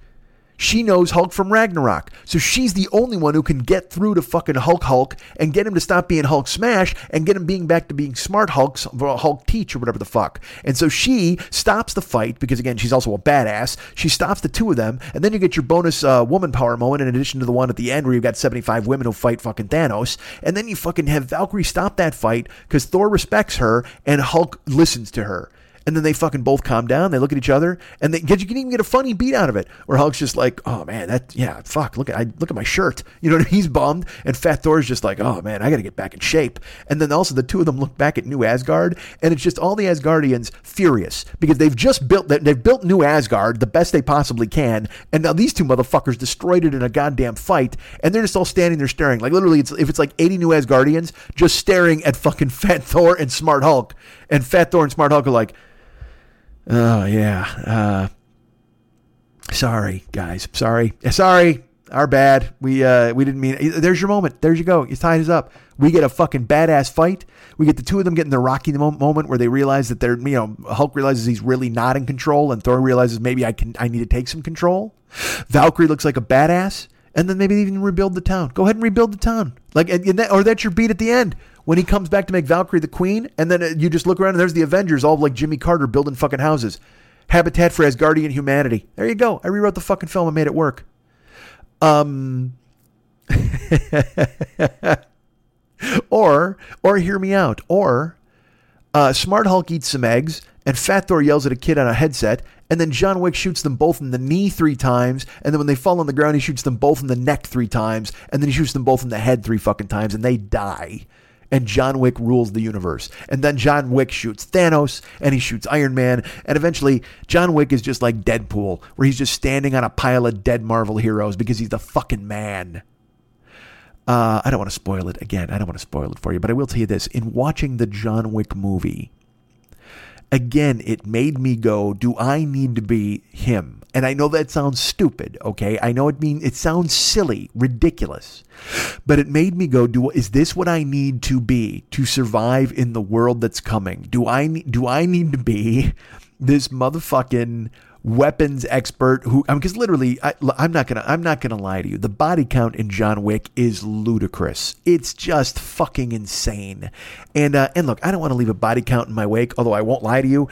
she knows Hulk from Ragnarok. So she's the only one who can get through to fucking Hulk Hulk and get him to stop being Hulk Smash and get him being back to being smart Hulk, Hulk Teach or whatever the fuck. And so she stops the fight because, again, she's also a badass. She stops the two of them. And then you get your bonus uh, woman power moment in addition to the one at the end where you've got 75 women who fight fucking Thanos. And then you fucking have Valkyrie stop that fight because Thor respects her and Hulk listens to her and then they fucking both calm down. They look at each other, and they you can even get a funny beat out of it. Where Hulk's just like, "Oh man, that yeah, fuck, look at I look at my shirt." You know, what? he's bummed, and Fat Thor's just like, "Oh man, I got to get back in shape." And then also the two of them look back at New Asgard, and it's just all the Asgardians furious because they've just built they've built New Asgard the best they possibly can, and now these two motherfuckers destroyed it in a goddamn fight, and they're just all standing there staring like literally, it's if it's like eighty New Asgardians just staring at fucking Fat Thor and Smart Hulk, and Fat Thor and Smart Hulk are like. Oh yeah. Uh, sorry, guys. Sorry. Sorry. Our bad. We uh, we didn't mean. It. There's your moment. There you go. You tied us up. We get a fucking badass fight. We get the two of them getting the Rocky moment where they realize that they're you know Hulk realizes he's really not in control, and Thor realizes maybe I can I need to take some control. Valkyrie looks like a badass and then maybe even rebuild the town. Go ahead and rebuild the town, like, or that's your beat at the end when he comes back to make Valkyrie the queen, and then uh, you just look around and there's the Avengers, all like Jimmy Carter building fucking houses, Habitat for Asgardian humanity. There you go. I rewrote the fucking film and made it work. Um. or, or hear me out. Or, uh, Smart Hulk eats some eggs, and Fat Thor yells at a kid on a headset, and then John Wick shoots them both in the knee three times, and then when they fall on the ground, he shoots them both in the neck three times, and then he shoots them both in the head three fucking times, and they die. And John Wick rules the universe. And then John Wick shoots Thanos, and he shoots Iron Man, and eventually John Wick is just like Deadpool, where he's just standing on a pile of dead Marvel heroes because he's the fucking man. Uh, I don't want to spoil it again. I don't want to spoil it for you, but I will tell you this: in watching the John Wick movie, again, it made me go, "Do I need to be him?" And I know that sounds stupid. Okay, I know it mean it sounds silly, ridiculous, but it made me go, "Do is this what I need to be to survive in the world that's coming? Do I do I need to be this motherfucking?" weapons expert who because literally I, am not gonna I'm not gonna lie to you the body count in John Wick is ludicrous it's just fucking insane and uh, and look I don't want to leave a body count in my wake although I won't lie to you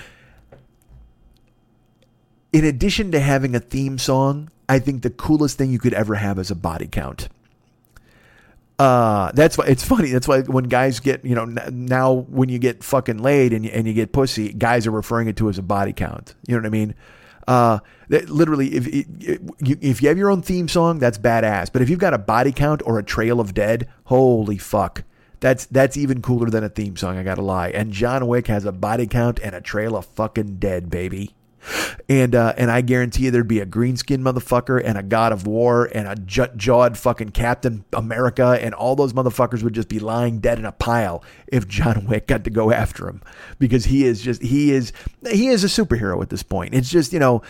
in addition to having a theme song I think the coolest thing you could ever have is a body count uh, that's why it's funny. That's why when guys get, you know, now when you get fucking laid and you, and you get pussy, guys are referring it to as a body count. You know what I mean? Uh, literally, if if you have your own theme song, that's badass. But if you've got a body count or a trail of dead, holy fuck, that's that's even cooler than a theme song. I gotta lie. And John Wick has a body count and a trail of fucking dead, baby. And uh, and I guarantee you there'd be a green skin motherfucker and a God of War and a jut jawed fucking Captain America and all those motherfuckers would just be lying dead in a pile if John Wick got to go after him because he is just he is he is a superhero at this point. It's just you know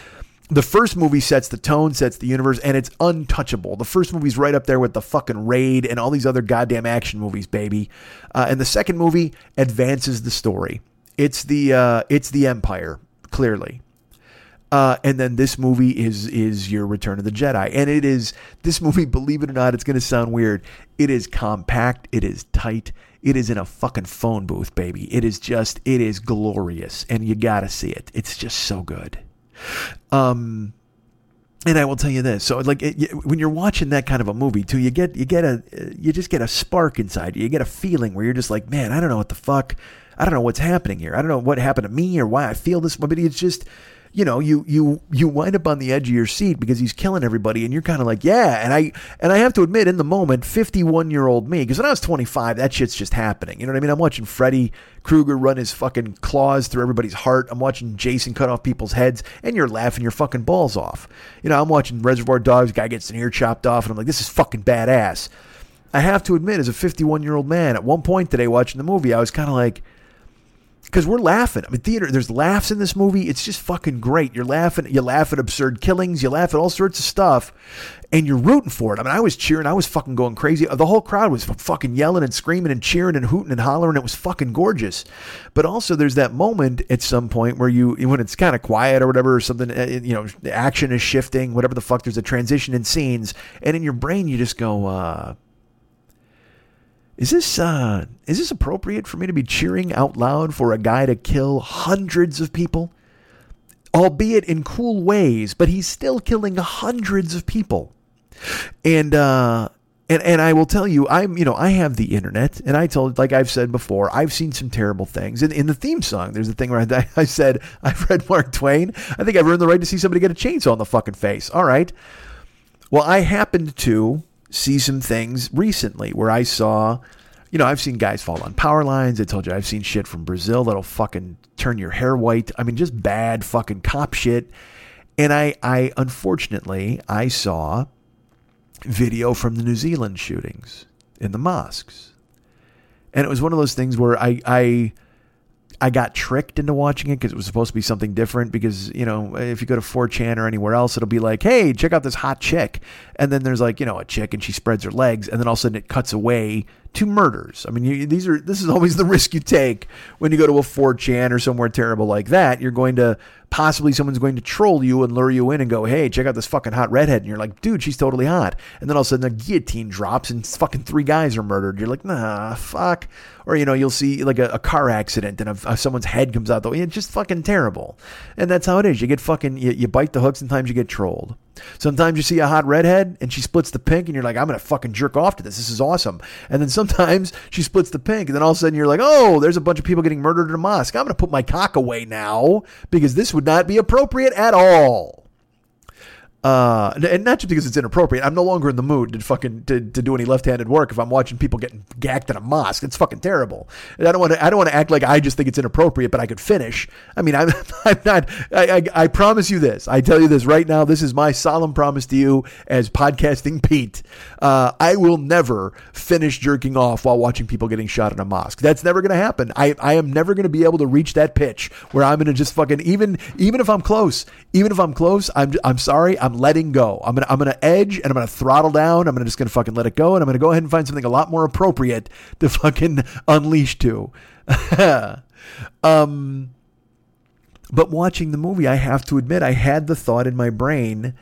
the first movie sets the tone, sets the universe, and it's untouchable. The first movie's right up there with the fucking Raid and all these other goddamn action movies, baby. Uh, and the second movie advances the story. It's the uh, it's the Empire, clearly. Uh, and then this movie is is your Return of the Jedi, and it is this movie. Believe it or not, it's going to sound weird. It is compact. It is tight. It is in a fucking phone booth, baby. It is just it is glorious, and you got to see it. It's just so good. Um, and I will tell you this. So, like, it, when you're watching that kind of a movie, too, you get you get a you just get a spark inside you. You get a feeling where you're just like, man, I don't know what the fuck. I don't know what's happening here. I don't know what happened to me or why I feel this. But it's just you know, you you you wind up on the edge of your seat because he's killing everybody, and you're kind of like, yeah. And I and I have to admit, in the moment, 51 year old me, because when I was 25, that shit's just happening. You know what I mean? I'm watching Freddy Krueger run his fucking claws through everybody's heart. I'm watching Jason cut off people's heads, and you're laughing your fucking balls off. You know, I'm watching Reservoir Dogs, guy gets an ear chopped off, and I'm like, this is fucking badass. I have to admit, as a 51 year old man, at one point today watching the movie, I was kind of like because we're laughing. I mean, theater. There's laughs in this movie. It's just fucking great. You're laughing. You laugh at absurd killings. You laugh at all sorts of stuff, and you're rooting for it. I mean, I was cheering. I was fucking going crazy. The whole crowd was fucking yelling and screaming and cheering and hooting and hollering. It was fucking gorgeous. But also, there's that moment at some point where you, when it's kind of quiet or whatever, or something, uh, you know, the action is shifting, whatever the fuck. There's a transition in scenes, and in your brain, you just go. uh is this uh, is this appropriate for me to be cheering out loud for a guy to kill hundreds of people? Albeit in cool ways, but he's still killing hundreds of people. And uh, and and I will tell you, I'm you know I have the internet, and I told like I've said before, I've seen some terrible things. In, in the theme song, there's a thing where I, I said I've read Mark Twain. I think I've earned the right to see somebody get a chainsaw in the fucking face. All right. Well, I happened to see some things recently where I saw, you know, I've seen guys fall on power lines. I told you I've seen shit from Brazil that'll fucking turn your hair white. I mean, just bad fucking cop shit. And I, I unfortunately, I saw video from the New Zealand shootings in the mosques. And it was one of those things where I, I, I got tricked into watching it because it was supposed to be something different. Because, you know, if you go to 4chan or anywhere else, it'll be like, hey, check out this hot chick. And then there's like, you know, a chick and she spreads her legs. And then all of a sudden it cuts away to murders. I mean, you, these are this is always the risk you take when you go to a 4chan or somewhere terrible like that. You're going to possibly someone's going to troll you and lure you in and go, "Hey, check out this fucking hot redhead," and you're like, "Dude, she's totally hot." And then all of a sudden, the guillotine drops and fucking three guys are murdered. You're like, "Nah, fuck." Or you know, you'll see like a, a car accident and a, a, someone's head comes out way. It's just fucking terrible. And that's how it is. You get fucking you, you bite the hook. Sometimes you get trolled. Sometimes you see a hot redhead and she splits the pink and you're like, I'm gonna fucking jerk off to this. This is awesome. And then sometimes she splits the pink and then all of a sudden you're like, oh, there's a bunch of people getting murdered in a mosque. I'm gonna put my cock away now because this would not be appropriate at all. Uh, and not just because it's inappropriate. I'm no longer in the mood to fucking to, to do any left-handed work if I'm watching people getting gacked in a mosque. It's fucking terrible. And I don't want to. I don't want to act like I just think it's inappropriate, but I could finish. I mean, I'm, I'm not. I, I, I promise you this. I tell you this right now. This is my solemn promise to you as podcasting Pete. Uh, I will never finish jerking off while watching people getting shot in a mosque. That's never going to happen. I I am never going to be able to reach that pitch where I'm going to just fucking even even if I'm close, even if I'm close, I'm I'm sorry. I'm I'm letting go. I'm gonna I'm gonna edge and I'm gonna throttle down. I'm gonna just gonna fucking let it go, and I'm gonna go ahead and find something a lot more appropriate to fucking unleash to. um, but watching the movie, I have to admit, I had the thought in my brain.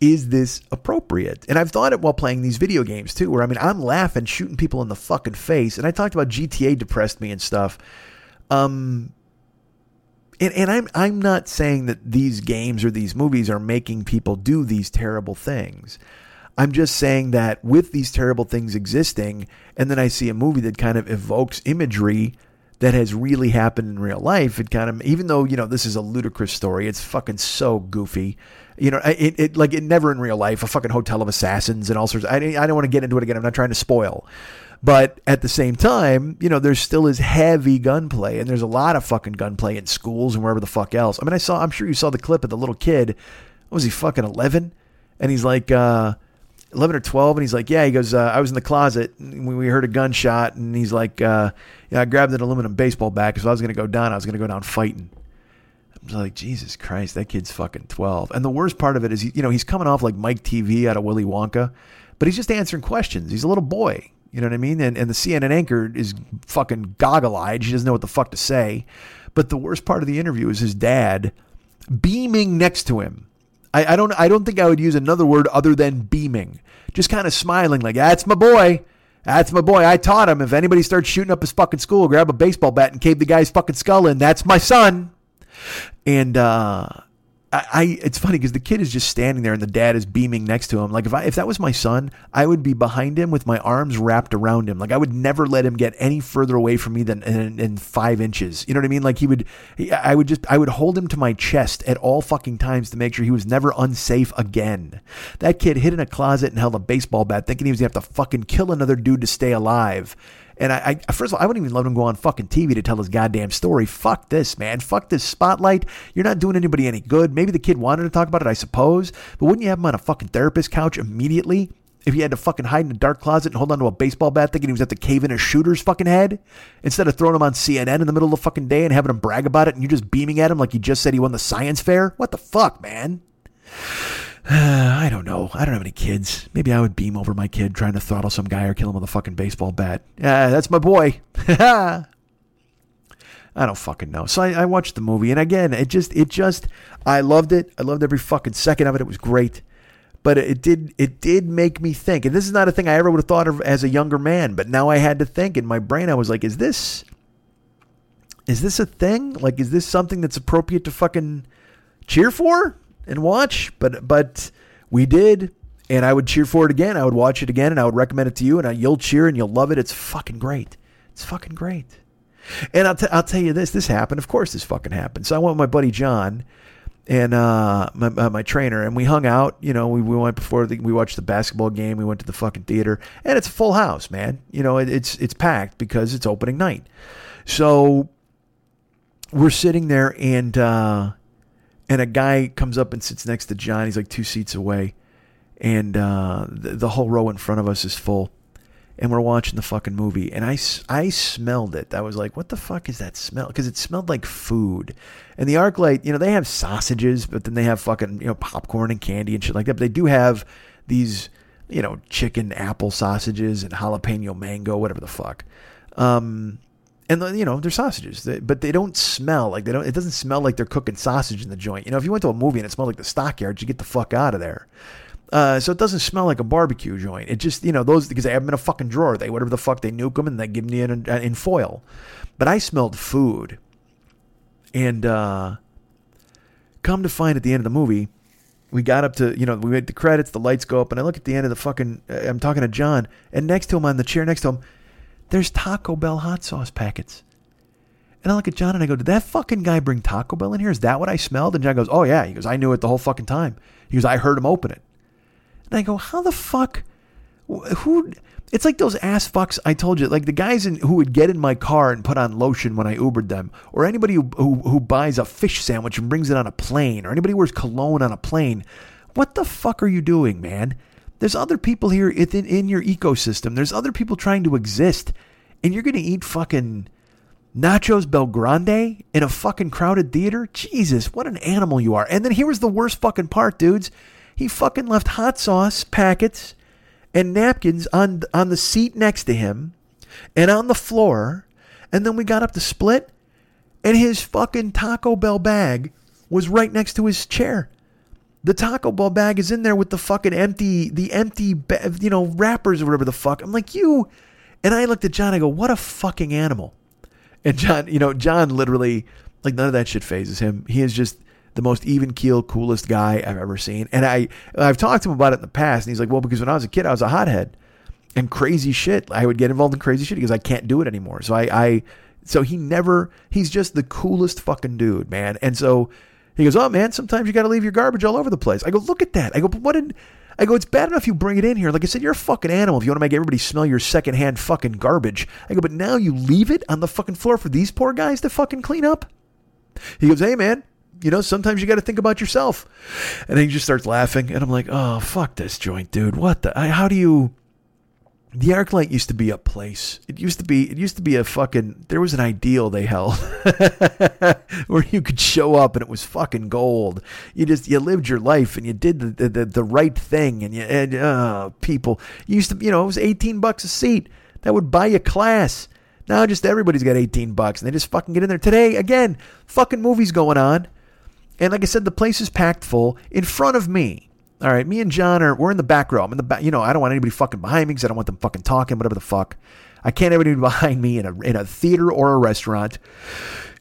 Is this appropriate? And I've thought it while playing these video games too, where I mean, I'm laughing, shooting people in the fucking face. And I talked about GTA depressed me and stuff. Um, and, and I'm I'm not saying that these games or these movies are making people do these terrible things. I'm just saying that with these terrible things existing, and then I see a movie that kind of evokes imagery that has really happened in real life. It kind of, even though you know this is a ludicrous story, it's fucking so goofy. You know, it, it like it never in real life. A fucking hotel of assassins and all sorts. I I don't want to get into it again. I'm not trying to spoil, but at the same time, you know, there still is heavy gunplay, and there's a lot of fucking gunplay in schools and wherever the fuck else. I mean, I saw, I'm sure you saw the clip of the little kid. was he fucking 11? And he's like, uh, 11 or 12 and he's like yeah he goes uh, i was in the closet when we heard a gunshot and he's like uh, yeah i grabbed an aluminum baseball bat because i was going to go down i was going to go down fighting i'm just like jesus christ that kid's fucking 12 and the worst part of it is you know he's coming off like Mike Teavee out of willy wonka but he's just answering questions he's a little boy you know what I mean? And, and the CNN anchor is fucking goggle eyed. She doesn't know what the fuck to say. But the worst part of the interview is his dad beaming next to him. I, I don't I don't think I would use another word other than beaming. Just kind of smiling like, that's my boy. That's my boy. I taught him if anybody starts shooting up his fucking school, grab a baseball bat and cave the guy's fucking skull in. That's my son. And uh I, I it's funny because the kid is just standing there and the dad is beaming next to him. Like if I if that was my son, I would be behind him with my arms wrapped around him. Like I would never let him get any further away from me than five inches. You know what I mean? Like he would, he, I would just I would hold him to my chest at all fucking times to make sure he was never unsafe again. That kid hid in a closet and held a baseball bat, thinking he was gonna have to fucking kill another dude to stay alive. And I, I, first of all, I wouldn't even let him go on fucking TV to tell his goddamn story. Fuck this, man. Fuck this spotlight. You're not doing anybody any good. Maybe the kid wanted to talk about it, I suppose. But wouldn't you have him on a fucking therapist couch immediately? If he had to fucking hide in a dark closet and hold onto a baseball bat thinking he was at the cave in a shooter's fucking head? Instead of throwing him on CNN in the middle of the fucking day and having him brag about it and you just beaming at him like he just said he won the science fair? What the fuck, man? I don't know. I don't have any kids. Maybe I would beam over my kid trying to throttle some guy or kill him with a fucking baseball bat. Yeah, that's my boy. I don't fucking know. So I, I, watched the movie, and again, it just, it just, I loved it. I loved every fucking second of it. It was great, but it did, it did make me think. And this is not a thing I ever would have thought of as a younger man, but now I had to think. In my brain, I was like, is this, is this a thing? Like, is this something that's appropriate to fucking cheer for? And watch, but but we did, and I would cheer for it again. I would watch it again, and I would recommend it to you, and I, you'll cheer and you'll love it. It's fucking great. It's fucking great. And I'll, t- I'll tell you this: this happened. Of course, this fucking happened. So I went with my buddy John and uh, my uh, my trainer, and we hung out. You know, we, we went before the, we watched the basketball game. We went to the fucking theater, and it's a full house, man. You know, it, it's it's packed because it's opening night. So we're sitting there, and uh, and a guy comes up and sits next to John. He's like two seats away, and uh, the, the, whole row in front of us is full. And we're watching the fucking movie, and I, I smelled it. I was like, "What the fuck is that smell?" Because it smelled like food. And the ArcLight, you know, they have sausages, but then they have fucking you know popcorn and candy and shit like that. But they do have these you know, chicken apple sausages and jalapeno mango, whatever the fuck. Um, and you know they're sausages, but they don't smell like they don't. It doesn't smell like they're cooking sausage in the joint. You know, if you went to a movie and it smelled like the stockyards, you get the fuck out of there. Uh, so it doesn't smell like a barbecue joint. It just you know those because they have them in a fucking drawer. They whatever the fuck they nuke them and they give them in in foil. But I smelled food, and uh, come to find at the end of the movie, we got up to you know we made the credits, the lights go up, and I look at the end of the fucking. Uh, I'm talking to John, and next to him on the chair next to him there's Taco Bell hot sauce packets. And I look at John and I go, Did that fucking guy bring Taco Bell in here? Is that what I smelled? And John goes, Oh, yeah. He goes, I knew it the whole fucking time. He goes, I heard him open it. And I go, How the fuck? Who? It's like those ass fucks I told you, like the guys in, who would get in my car and put on lotion when I Ubered them, or anybody who, who, who buys a fish sandwich and brings it on a plane, or anybody who wears cologne on a plane. What the fuck are you doing, man? There's other people here in, in your ecosystem. There's other people trying to exist. And you're to eat fucking nachos BellGrande in a fucking crowded theater? Jesus, what an animal you are. And then here was the worst fucking part, dudes. He fucking left hot sauce packets and napkins on on the seat next to him and on the floor. And then we got up to split and his fucking Taco Bell bag was right next to his chair. The Taco Bell bag is in there with the fucking empty, the empty, you know, wrappers or whatever the fuck. I'm like, you. And I looked at John. I go, what a fucking animal. And John, you know, John literally, like, none of that shit fazes him. He is just the most even keel, coolest guy I've ever seen. And I, I've talked to him about it in the past. And he's like, well, because when I was a kid, I was a hothead and crazy shit. I would get involved in crazy shit because I can't do it anymore. So I, I, so he never, he's just the coolest fucking dude, man. And so he goes, "Oh man, sometimes you got to leave your garbage all over the place." I go, "Look at that." I go, "But what did?" I go, "It's bad enough you bring it in here. Like I said, you're a fucking animal. If you want to make everybody smell your secondhand fucking garbage." I go, "But now you leave it on the fucking floor for these poor guys to fucking clean up." He goes, "Hey man, you know, sometimes you got to think about yourself." And then he just starts laughing, and I'm like, "Oh fuck this joint, dude. What the? How do you?" The ArcLight used to be a place. It used to be. It used to be a fucking. There was an ideal they held where you could show up and it was fucking gold. You just you lived your life and you did the the, the right thing and you and uh, people you used to you know it was eighteen bucks a seat that would buy you class. Now just everybody's got eighteen bucks and they just fucking get in there. Today again, fucking movies going on, and like I said, the place is packed full in front of me. All right, me and John are we're in the back row. I'm in the back. You know, I don't want anybody fucking behind me because I don't want them fucking talking, whatever the fuck. I can't have anybody behind me in a in a theater or a restaurant,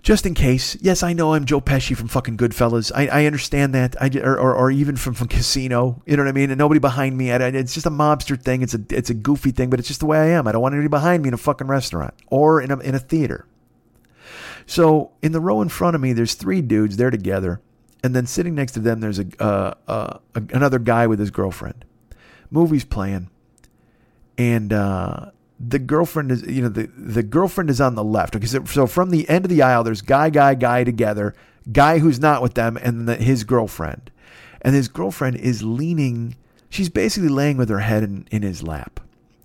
just in case. Yes, I know I'm Joe Pesci from fucking Goodfellas. I, I understand that. I or, or, or even from from Casino. You know what I mean? And nobody behind me. I, it's just a mobster thing. It's a it's a goofy thing, but it's just the way I am. I don't want anybody behind me in a fucking restaurant or in a in a theater. So in the row in front of me, there's three dudes. They're together and then sitting next to them, there's a, uh, uh, another guy with his girlfriend. Movie's playing, and uh, the girlfriend is you know the the girlfriend is on the left. Okay, so, so from the end of the aisle, there's guy, guy, guy together, guy who's not with them, and the, his girlfriend, and his girlfriend is leaning. She's basically laying with her head in, in his lap.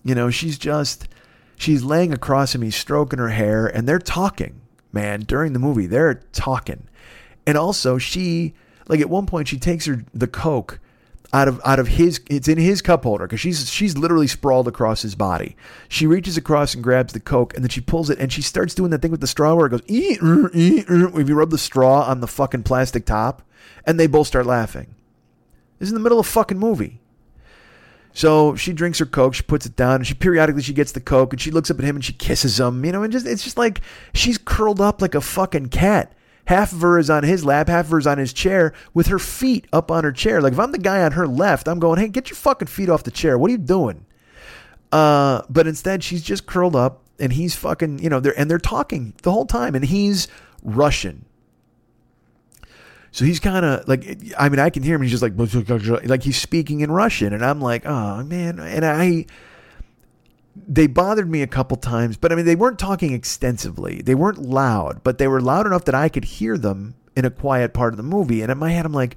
You know, she's just she's laying across him. He's stroking her hair, and they're talking. Man, during the movie, they're talking and also, she like at one point she takes her the coke out of out of his it's in his cup holder because she's she's literally sprawled across his body. She reaches across and grabs the coke and then she pulls it and she starts doing that thing with the straw where it goes er, ee, er, if you rub the straw on the fucking plastic top and they both start laughing. This is in the middle of a fucking movie. So she drinks her coke, she puts it down, and she periodically she gets the coke and she looks up at him and she kisses him, you know, and just it's just like she's curled up like a fucking cat. Half of her is on his lap, half of her is on his chair with her feet up on her chair. Like if I'm the guy on her left, I'm going, hey, get your fucking feet off the chair. What are you doing? Uh, but instead, she's just curled up and he's fucking, you know, they're and they're talking the whole time, and he's Russian. So he's kind of like, I mean, I can hear him. He's just like, like he's speaking in Russian, and I'm like, oh man, and I they bothered me a couple times, but I mean, they weren't talking extensively. They weren't loud, but they were loud enough that I could hear them in a quiet part of the movie. And in my head, I'm like,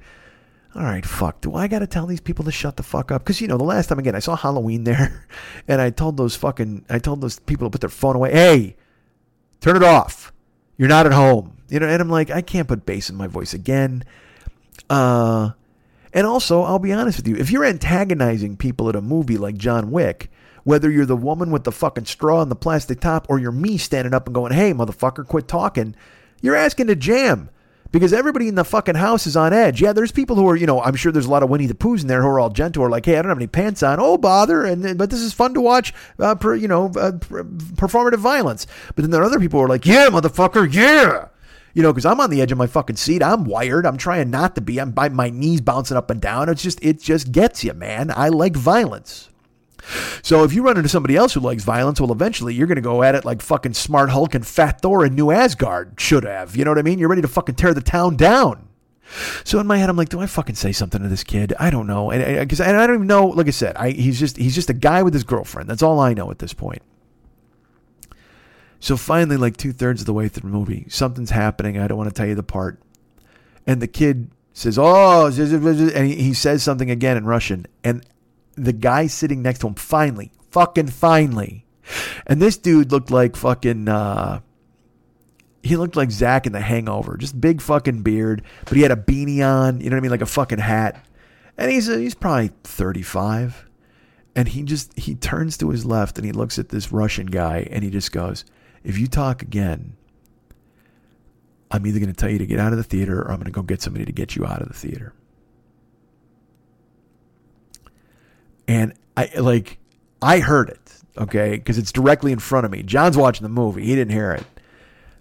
all right, fuck, do I got to tell these people to shut the fuck up? Because, you know, the last time, again, I saw Halloween there, and I told those fucking, I told those people to put their phone away, hey, turn it off. You're not at home. You know, and I'm like, I can't put bass in my voice again. Uh, And also, I'll be honest with you, if you're antagonizing people at a movie like John Wick, whether you're the woman with the fucking straw and the plastic top or you're me standing up and going, hey, motherfucker, quit talking, you're asking to jam because everybody in the fucking house is on edge. Yeah, there's people who are, you know, I'm sure there's a lot of Winnie the Poohs in there who are all gentle, or like, hey, I don't have any pants on. Oh, bother. And but this is fun to watch, uh, per, you know, uh, performative violence. But then there are other people who are like, yeah, motherfucker, yeah. You know, because I'm on the edge of my fucking seat. I'm wired. I'm trying not to be. I'm by my knees bouncing up and down. It's just, it just gets you, man. I like violence. So if you run into somebody else who likes violence, well, eventually you're going to go at it like fucking Smart Hulk and Fat Thor and New Asgard should have. You know what I mean? You're ready to fucking tear the town down. So in my head, I'm like, do I fucking say something to this kid? I don't know, and because I, I, don't even know. Like I said, I, he's just he's just a guy with his girlfriend. That's all I know at this point. So finally, like two thirds of the way through the movie, something's happening. I don't want to tell you the part, and the kid says, "Oh," and he says something again in Russian, and the guy sitting next to him finally, fucking finally. And this dude looked like fucking uh he looked like Zach in the hangover. Just big fucking beard, but he had a beanie on, you know what I mean, like a fucking hat. And he's he's probably 35. And he just he turns to his left and he looks at this Russian guy and he just goes, "If you talk again, I'm either going to tell you to get out of the theater or I'm going to go get somebody to get you out of the theater." And I like I heard it, okay, because it's directly in front of me. John's watching the movie; he didn't hear it,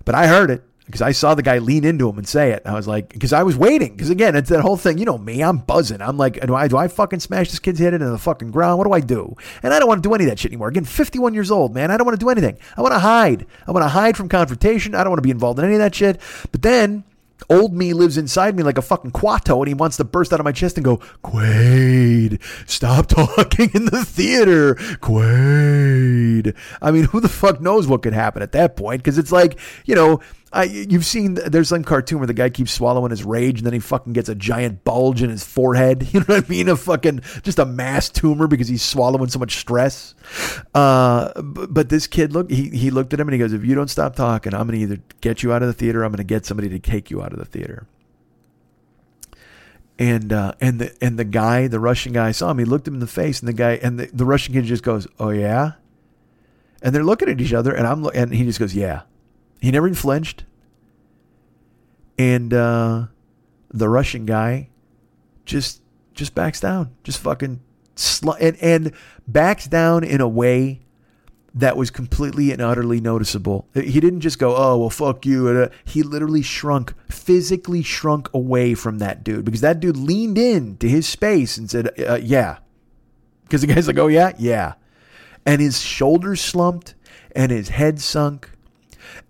but I heard it because I saw the guy lean into him and say it. I was like, because I was waiting. Because again, it's that whole thing. You know me, I'm buzzing. I'm like, do I do I fucking smash this kid's head into the fucking ground? What do I do? And I don't want to do any of that shit anymore. Again, 51 years old, man. I don't want to do anything. I want to hide. I want to hide from confrontation. I don't want to be involved in any of that shit. But then Old me lives inside me like a fucking Kuato, and he wants to burst out of my chest and go, Quaid, stop talking in the theater. Quaid. I mean, who the fuck knows what could happen at that point? Because it's like, you know, I, you've seen there's some cartoon where the guy keeps swallowing his rage and then he fucking gets a giant bulge in his forehead. You know what I mean? A fucking just a mass tumor because he's swallowing so much stress. Uh, but this kid look he he looked at him and he goes, "If you don't stop talking, I'm gonna either get you out of the theater, I'm gonna get somebody to take you out of the theater." And uh, and the and the guy, the Russian guy, saw him. He looked him in the face, and the guy and the, the Russian kid just goes, "Oh yeah," and they're looking at each other, and I'm and he just goes, "Yeah." He never even flinched. And uh, the Russian guy just just backs down, just fucking sl- and and backs down in a way that was completely and utterly noticeable. He didn't just go, "Oh, well, fuck you." Uh, he literally shrunk, physically shrunk away from that dude because that dude leaned in to his space and said, uh, "Yeah," because the guy's like, "Oh yeah, yeah," and his shoulders slumped and his head sunk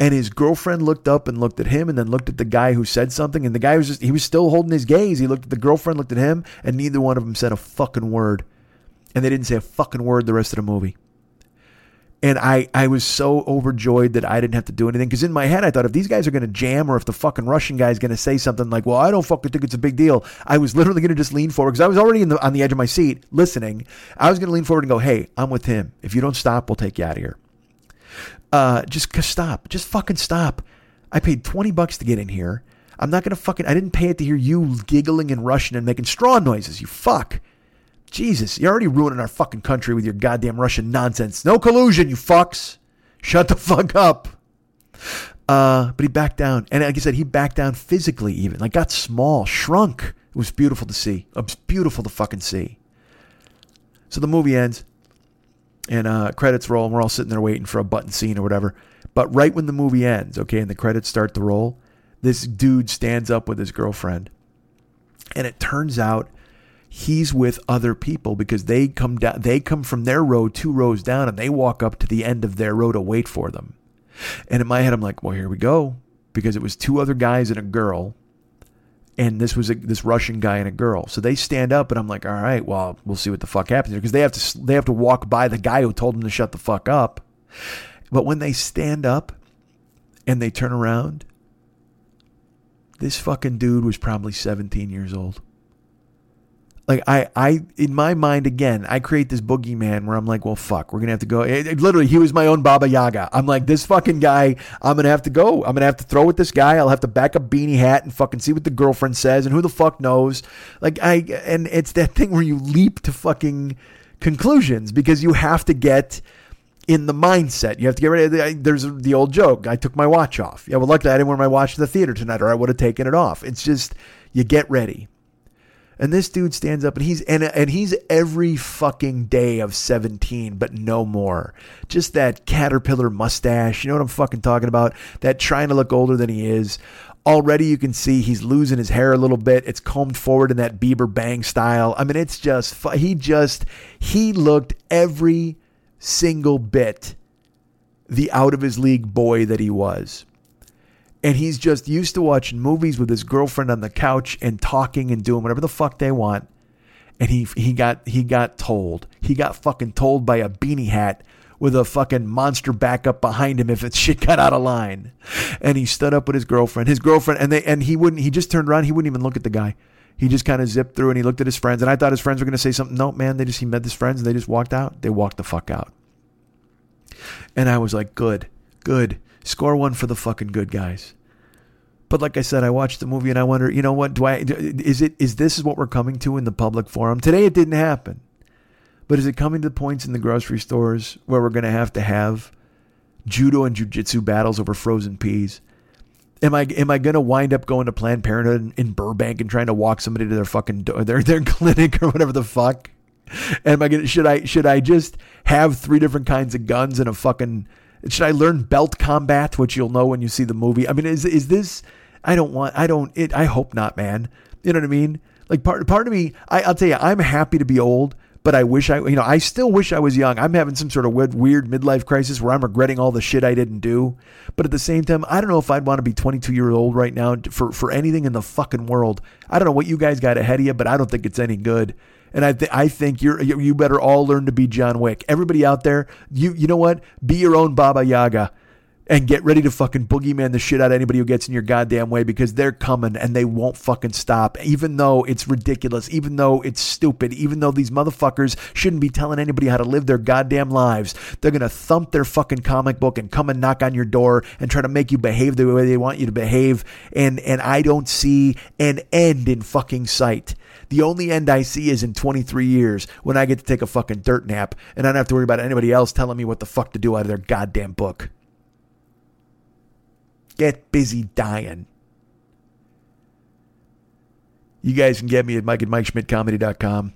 and his girlfriend looked up and looked at him and then looked at the guy who said something. And the guy was just, he was still holding his gaze. He looked at the girlfriend, looked at him, and neither one of them said a fucking word. And they didn't say a fucking word the rest of the movie. And I, I was so overjoyed that I didn't have to do anything. Because in my head, I thought if these guys are going to jam or if the fucking Russian guy is going to say something like, well, I don't fucking think it's a big deal, I was literally going to just lean forward because I was already the, on the edge of my seat listening. I was going to lean forward and go, hey, I'm with him. If you don't stop, we'll take you out of here uh, just stop. Just fucking stop. I paid 20 bucks to get in here. I'm not going to fucking, I didn't pay it to hear you giggling and Russian and making straw noises, you fuck. Jesus, you're already ruining our fucking country with your goddamn Russian nonsense. No collusion, you fucks. Shut the fuck up. Uh, but he backed down. And like I said, he backed down physically even. Like got small, shrunk. It was beautiful to see. It was beautiful to fucking see. So the movie ends and uh, credits roll, and we're all sitting there waiting for a button scene or whatever. But right when the movie ends, okay, and the credits start to roll, this dude stands up with his girlfriend, and it turns out he's with other people because they come down, they come from their row two rows down, and they walk up to the end of their row to wait for them. And in my head, I'm like, well, here we go, because it was two other guys and a girl and this was a, this Russian guy and a girl. So they stand up, and I'm like, all right, well, we'll see what the fuck happens because they have to they have to walk by the guy who told them to shut the fuck up. But when they stand up and they turn around, this fucking dude was probably 17 years old. Like I, I, in my mind, again, I create this boogeyman where I'm like, well, fuck, we're gonna have to go. It, it- literally, he was my own Baba Yaga. I'm like, this fucking guy, I'm gonna have to go. I'm gonna have to throw with this guy. I'll have to back up beanie hat and fucking see what the girlfriend says and who the fuck knows. Like I, and it's that thing where you leap to fucking conclusions because you have to get in the mindset. You have to get ready. The- There's the old joke. I took my watch off. Yeah, well, luckily I didn't wear my watch to the theater tonight, or I would have taken it off. It's just you get ready. And this dude stands up and he's and and he's every fucking day of 17, but no more. Just that caterpillar mustache. You know what I'm fucking talking about? That trying to look older than he is. Already you can see he's losing his hair a little bit. It's combed forward in that Bieber bang style. I mean, it's just he just he looked every single bit the out of his league boy that he was and he's just used to watching movies with his girlfriend on the couch and talking and doing whatever the fuck they want. And he he got he got told. He got fucking told by a beanie hat with a fucking monster backup behind him if it's shit got out of line. And he stood up with his girlfriend. His girlfriend and they and he wouldn't he just turned around, he wouldn't even look at the guy. He just kind of zipped through and he looked at his friends. And I thought his friends were gonna say something. No, man, they just he met his friends and they just walked out. They walked the fuck out. And I was like, good, good. Score one for the fucking good guys. But like I said, I watched the movie and I wonder, you know what? Do I is it is this is what we're coming to in the public forum today? It didn't happen, but is it coming to the points in the grocery stores where we're going to have to have judo and jujitsu battles over frozen peas? Am I am I going to wind up going to Planned Parenthood in, in Burbank and trying to walk somebody to their fucking do- their their clinic or whatever the fuck? Am I gonna should I should I just have three different kinds of guns and a fucking should I learn belt combat, which you'll know when you see the movie? I mean, is is this? I don't want. I don't. It. I hope not, man. You know what I mean? Like part part of me. I, I'll tell you, I'm happy to be old, but I wish I. You know, I still wish I was young. I'm having some sort of weird, weird midlife crisis where I'm regretting all the shit I didn't do. But at the same time, I don't know if I'd want to be 22 years old right now for for anything in the fucking world. I don't know what you guys got ahead of you, but I don't think it's any good. And I, th- I think you're you better all learn to be John Wick. Everybody out there, you you know what? Be your own Baba Yaga, and get ready to fucking boogeyman the shit out of anybody who gets in your goddamn way because they're coming and they won't fucking stop. Even though it's ridiculous, even though it's stupid, even though these motherfuckers shouldn't be telling anybody how to live their goddamn lives, they're gonna thump their fucking comic book and come and knock on your door and try to make you behave the way they want you to behave. And and I don't see an end in fucking sight. The only end I see is in 23 years when I get to take a fucking dirt nap and I don't have to worry about anybody else telling me what the fuck to do out of their goddamn book. Get busy dying. You guys can get me at Mike at MikeSchmidtComedy.com.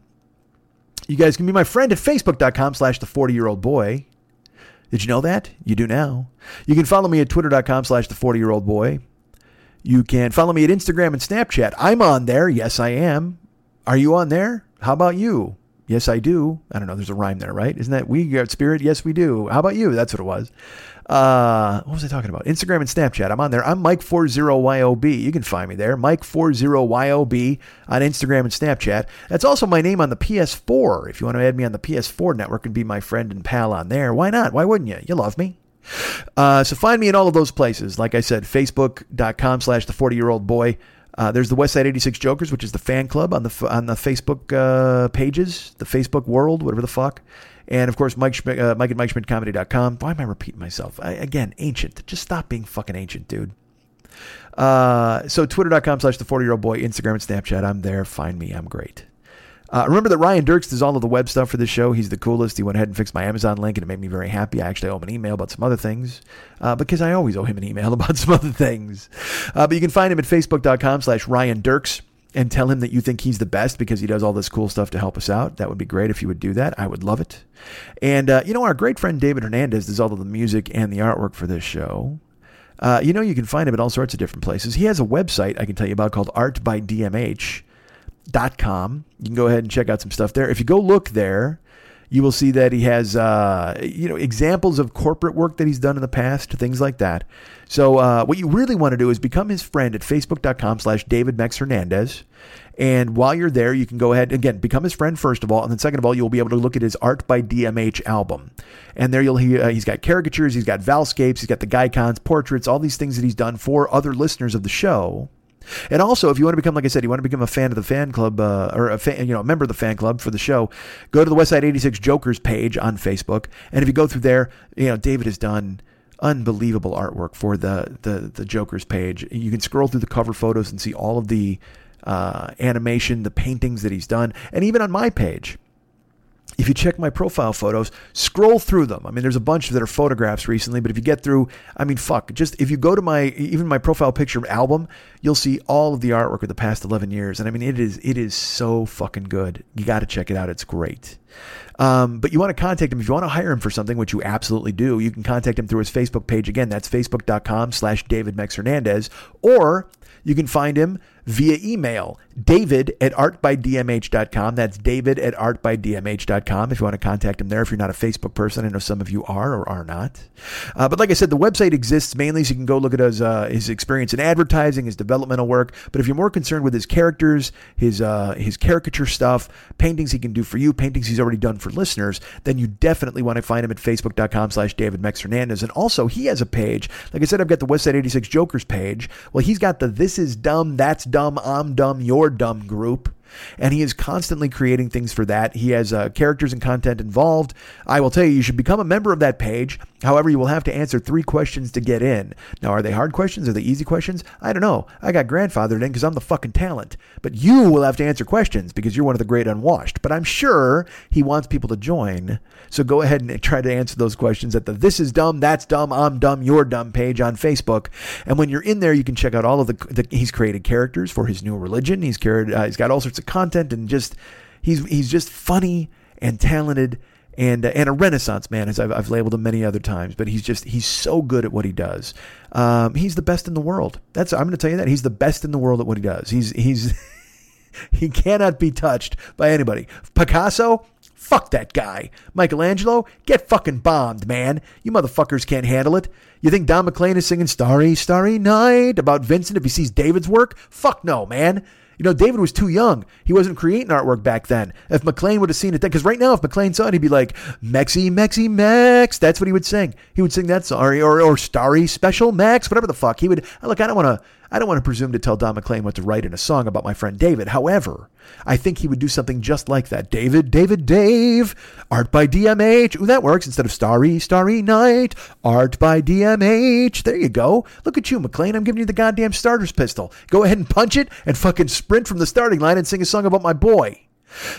You guys can be my friend at Facebook.com slash the 40 year old boy. Did you know that? You do now. You can follow me at Twitter.com slash the 40 year old boy. You can follow me at Instagram and Snapchat. I'm on there. Yes, I am. Are you on there? How about you? Yes, I do. I don't know. There's a rhyme there, right? Isn't that we got spirit? Yes, we do. How about you? That's what it was. Uh, what was I talking about? Instagram and Snapchat. I'm on there. I'm Mike40YOB. You can find me there. Mike40YOB on Instagram and Snapchat. That's also my name on the PS4. If you want to add me on the PS4 network and be my friend and pal on there, why not? Why wouldn't you? You love me. Uh, so find me in all of those places. Like I said, facebook.com slash the 40 year old boy. Uh, there's the Westside 86 Jokers, which is the fan club on the on the Facebook uh, pages, the Facebook world, whatever the fuck. And of course, Mike, Schmidt, uh, Mike at MikeSchmidtComedy.com. Why am I repeating myself? I, again, ancient. Just stop being fucking ancient, dude. Uh, so twitter.com slash the 40 year old boy, Instagram and Snapchat. I'm there. Find me. I'm great. Uh, remember that Ryan Dirks does all of the web stuff for the show. He's the coolest. He went ahead and fixed my Amazon link, and it made me very happy. I actually owe him an email about some other things uh, because I always owe him an email about some other things. Uh, but you can find him at facebook.com slash Ryan Dirks and tell him that you think he's the best because he does all this cool stuff to help us out. That would be great if you would do that. I would love it. And, uh, you know, our great friend David Hernandez does all of the music and the artwork for this show. Uh, you know, you can find him at all sorts of different places. He has a website I can tell you about called Art by DMH dot com. You can go ahead and check out some stuff there. If you go look there, you will see that he has uh, you know examples of corporate work that he's done in the past, things like that. So uh, what you really want to do is become his friend at facebook.com slash David Mex Hernandez. And while you're there, you can go ahead again become his friend first of all, and then second of all, you'll be able to look at his Art by DMH album. And there you'll hear uh, he's got caricatures, he's got valscapes, he's got the Gycons, portraits, all these things that he's done for other listeners of the show. And also, if you want to become, like I said, you want to become a fan of the fan club uh, or a fan, you know, a member of the fan club for the show, go to the Westside 86 Jokers page on Facebook. And if you go through there, you know, David has done unbelievable artwork for the, the, the Jokers page. You can scroll through the cover photos and see all of the uh, animation, the paintings that he's done. And even on my page, if you check my profile photos, scroll through them. I mean, there's a bunch that are photographs recently, but if you get through, I mean, fuck, just if you go to my even my profile picture album, you'll see all of the artwork of the past 11 years, and I mean, it is it is so fucking good. You got to check it out. It's great. Um, but you want to contact him if you want to hire him for something, which you absolutely do. You can contact him through his Facebook page. Again, that's facebook.com slash David Hernandez, or you can find him via email, david at artbydmh.com. That's david at artbydmh.com if you want to contact him there if you're not a Facebook person. I know some of you are or are not. Uh, but like I said, the website exists mainly so you can go look at his, uh, his experience in advertising, his developmental work. But if you're more concerned with his characters, his, uh, his caricature stuff, paintings he can do for you, paintings he's already done for listeners, then you definitely want to find him at facebook.com slash David Mex Hernandez. And also, he has a page. Like I said, I've got the Westside 86 Jokers page. Well, he's got the This Is Dumb, That's Dumb, I'm Dumb, You're Dumb group and he is constantly creating things for that. He has uh, characters and content involved. I will tell you, you should become a member of that page. However, you will have to answer three questions to get in. Now, are they hard questions? Are they easy questions? I don't know. I got grandfathered in because I'm the fucking talent. But you will have to answer questions because you're one of the great unwashed. But I'm sure he wants people to join. So go ahead and try to answer those questions at the This Is Dumb, That's Dumb, I'm Dumb, You're Dumb page on Facebook. And when you're in there, you can check out all of the, the he's created characters for his new religion. He's, carried, uh, he's got all sorts of content and just he's he's just funny and talented and uh, and a renaissance man as I've, I've labeled him many other times but he's just he's so good at what he does. Um, he's the best in the world. That's I'm going to tell you that. He's the best in the world at what he does. He's he's he cannot be touched by anybody. Picasso? Fuck that guy. Michelangelo? Get fucking bombed man. You motherfuckers can't handle it. You think Don McLean is singing Starry Starry Night about Vincent if he sees David's work? Fuck no man you know, David was too young. He wasn't creating artwork back then. If McLean would have seen it then, because right now, if McLean saw it, he'd be like, Mexi, Mexi, Mex. That's what he would sing. He would sing that song, or, or, or Starry Special Max, whatever the fuck. He would, look, I don't want to, I don't want to presume to tell Don McLean what to write in a song about my friend David. However, I think he would do something just like that. David, David, Dave, art by DMH. Ooh, that works. Instead of Starry, Starry Night, art by DMH. There you go. Look at you, McLean. I'm giving you the goddamn starter's pistol. Go ahead and punch it and fucking sprint from the starting line and sing a song about my boy.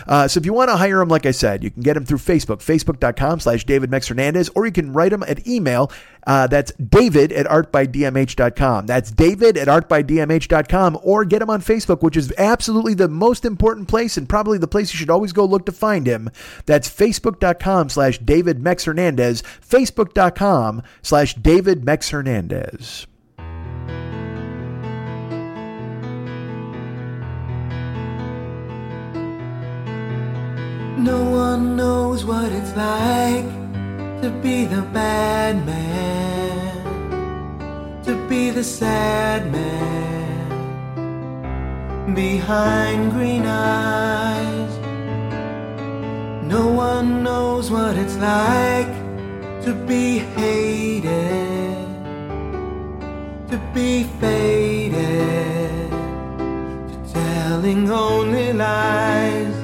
Uh, so if you want to hire him, like I said, you can get him through Facebook, facebook.com slash David Mex Hernandez, or you can write him at email. Uh, that's david at artbydmh.com. That's david at artbydmh.com, or get him on Facebook, which is absolutely the most important place and probably the place you should always go look to find him. That's facebook.com slash David Mex Hernandez, facebook.com slash David Mex Hernandez. No one knows what it's like to be the bad man, to be the sad man behind green eyes. No one knows what it's like to be hated, to be faded, to telling only lies.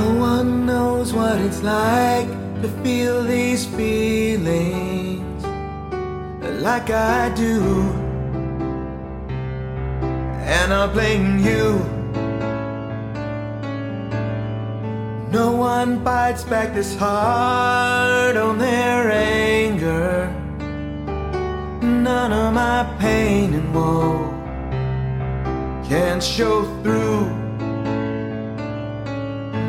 No one knows what it's like to feel these feelings like I do. And I blame you. No one bites back this hard on their anger. None of my pain and woe can show through.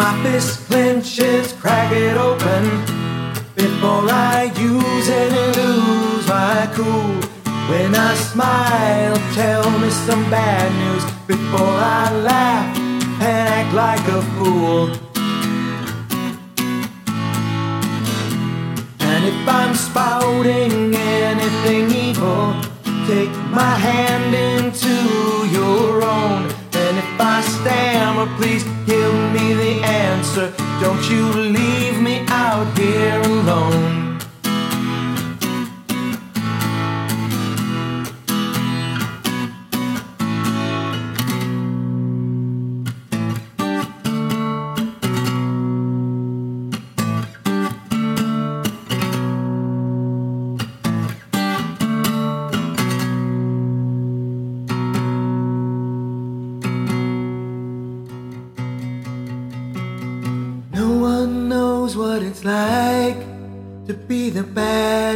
My fist clenches, crack it open before I use it and lose my cool. When I smile, tell me some bad news before I laugh and act like a fool. And if I'm spouting anything evil, take my hand into your own. And if I stammer, please give me the Don't you leave me out here alone.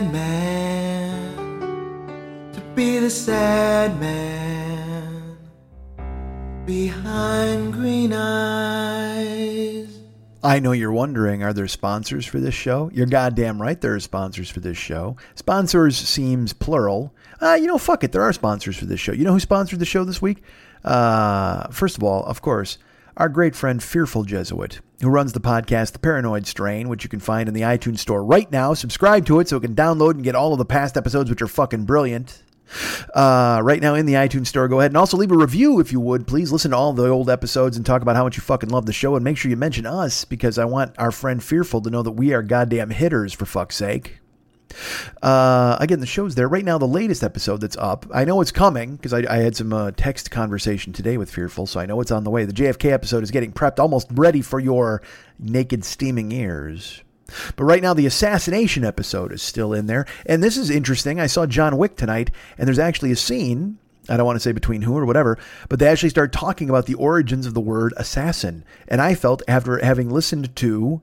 Bad man, to be the sad man behind green eyes. I know you're wondering, are there sponsors for this show? You're goddamn right there are sponsors for this show. Sponsors seems plural. Uh, you know, fuck it. There are sponsors for this show. You know who sponsored the show this week? Uh, first of all, of course, our great friend Fearful Jesuit, who runs the podcast The Paranoid Strain, which you can find in the iTunes store right now. Subscribe to it so it can download and get all of the past episodes, which are fucking brilliant. Uh, right now in the iTunes store, go ahead and also leave a review if you would. Please listen to all the old episodes and talk about how much you fucking love the show, and make sure you mention us because I want our friend Fearful to know that we are goddamn hitters for fuck's sake. Uh, again, the show's there right now. The latest episode that's up, I know it's coming because I, I had some uh, text conversation today with Fearful, so I know it's on the way. The JFK episode is getting prepped, almost ready for your naked, steaming ears. But right now, the assassination episode is still in there, and this is interesting. I saw John Wick tonight, and there's actually a scene. I don't want to say between who or whatever, but they actually start talking about the origins of the word assassin. And I felt after having listened to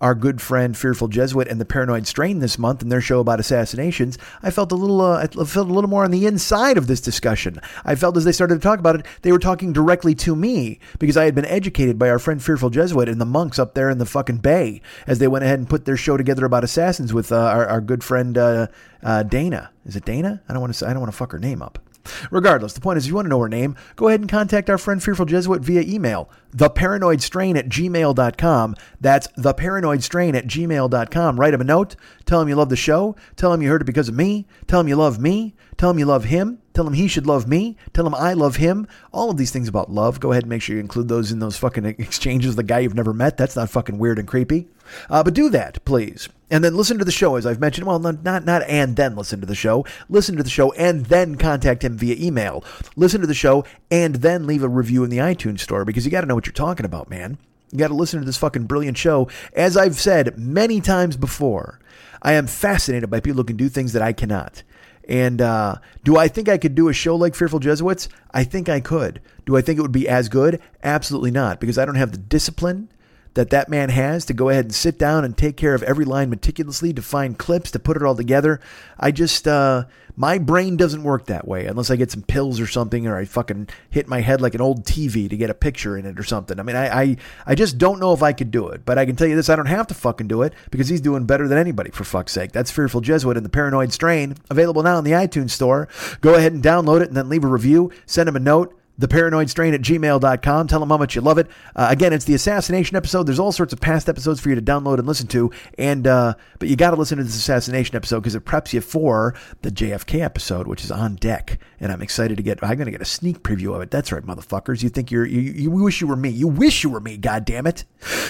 our good friend Fearful Jesuit and the Paranoid Strain this month and their show about assassinations, I felt a little, uh, I felt a little more on the inside of this discussion. I felt as they started to talk about it, they were talking directly to me because I had been educated by our friend Fearful Jesuit and the monks up there in the fucking bay as they went ahead and put their show together about assassins with uh, our, our good friend uh, uh, Dana. Is it Dana? I don't want to I don't want to fuck her name up. Regardless, the point is, if you want to know her name, go ahead and contact our friend Fearful Jesuit via email, theparanoidstrain at gmail.com. That's theparanoidstrain at gmail.com. Write him a note. Tell him you love the show. Tell him you heard it because of me. Tell him you love me. Tell him you love him. Tell him he should love me. Tell him I love him. All of these things about love. Go ahead and make sure you include those in those fucking exchanges the guy you've never met. That's not fucking weird and creepy. Uh, but do that, please. And then listen to the show, as I've mentioned. Well, not, not and then listen to the show. Listen to the show and then contact him via email. Listen to the show and then leave a review in the iTunes store because you got to know what you're talking about, man. You got to listen to this fucking brilliant show. As I've said many times before, I am fascinated by people who can do things that I cannot. And uh, do I think I could do a show like Fearful Jesuits? I think I could. Do I think it would be as good? Absolutely not, because I don't have the discipline that that man has to go ahead and sit down and take care of every line meticulously to find clips to put it all together. I just uh, my brain doesn't work that way unless I get some pills or something or I fucking hit my head like an old TV to get a picture in it or something. I mean, I I, I just don't know if I could do it. But I can tell you this: I don't have to fucking do it because he's doing better than anybody. For fuck's sake, that's Fearful Jesuit and the Paranoid Strain, available now in the iTunes store. Go ahead and download it and then leave a review. Send him a note theparanoidstrain at gmail.com. Tell them how much you love it. Uh, again, it's the assassination episode. There's all sorts of past episodes for you to download and listen to. And, uh, but you got to listen to this assassination episode because it preps you for the JFK episode, which is on deck. And I'm excited to get, I'm going to get a sneak preview of it. That's right, motherfuckers. You think you're, you, you wish you were me. You wish you were me, God damn it,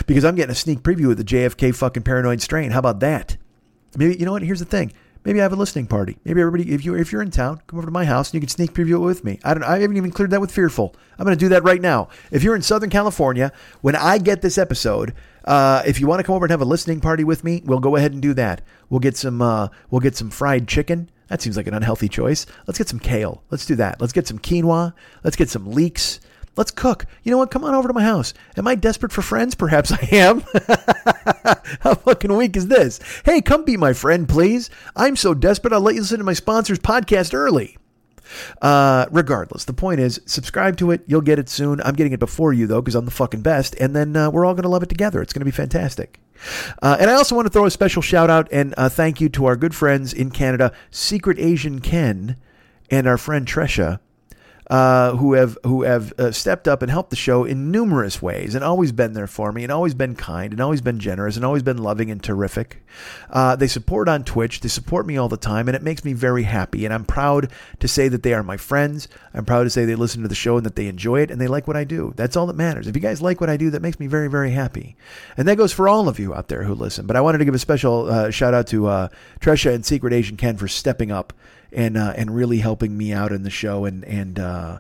Because I'm getting a sneak preview of the JFK fucking paranoid strain. How about that? Maybe, you know what? Here's the thing. Maybe I have a listening party. Maybe everybody, if you if you're in town, come over to my house and you can sneak preview it with me. I don't. I haven't even cleared that with Fearful. I'm going to do that right now. If you're in Southern California, when I get this episode, uh, if you want to come over and have a listening party with me, we'll go ahead and do that. We'll get some. Uh, we'll get some fried chicken. That seems like an unhealthy choice. Let's get some kale. Let's do that. Let's get some quinoa. Let's get some leeks. Let's cook. You know what? Come on over to my house. Am I desperate for friends? Perhaps I am. How fucking weak is this? Hey, come be my friend, please. I'm so desperate, I'll let you listen to my sponsor's podcast early. Uh, regardless, the point is, subscribe to it. You'll get it soon. I'm getting it before you, though, because I'm the fucking best. And then uh, we're all going to love it together. It's going to be fantastic. Uh, and I also want to throw a special shout out and uh, thank you to our good friends in Canada, Secret Asian Ken and our friend Tresha uh, who have who have uh, stepped up and helped the show in numerous ways and always been there for me and always been kind and always been generous and always been loving and terrific. Uh, they support on Twitch. They support me all the time, and it makes me very happy. And I'm proud to say that they are my friends. I'm proud to say they listen to the show and that they enjoy it and they like what I do. That's all that matters. If you guys like what I do, that makes me very very happy. And that goes for all of you out there who listen. But I wanted to give a special uh, shout out to uh, Tresha and Secret Asian Ken for stepping up and uh, and really helping me out in the show and and uh,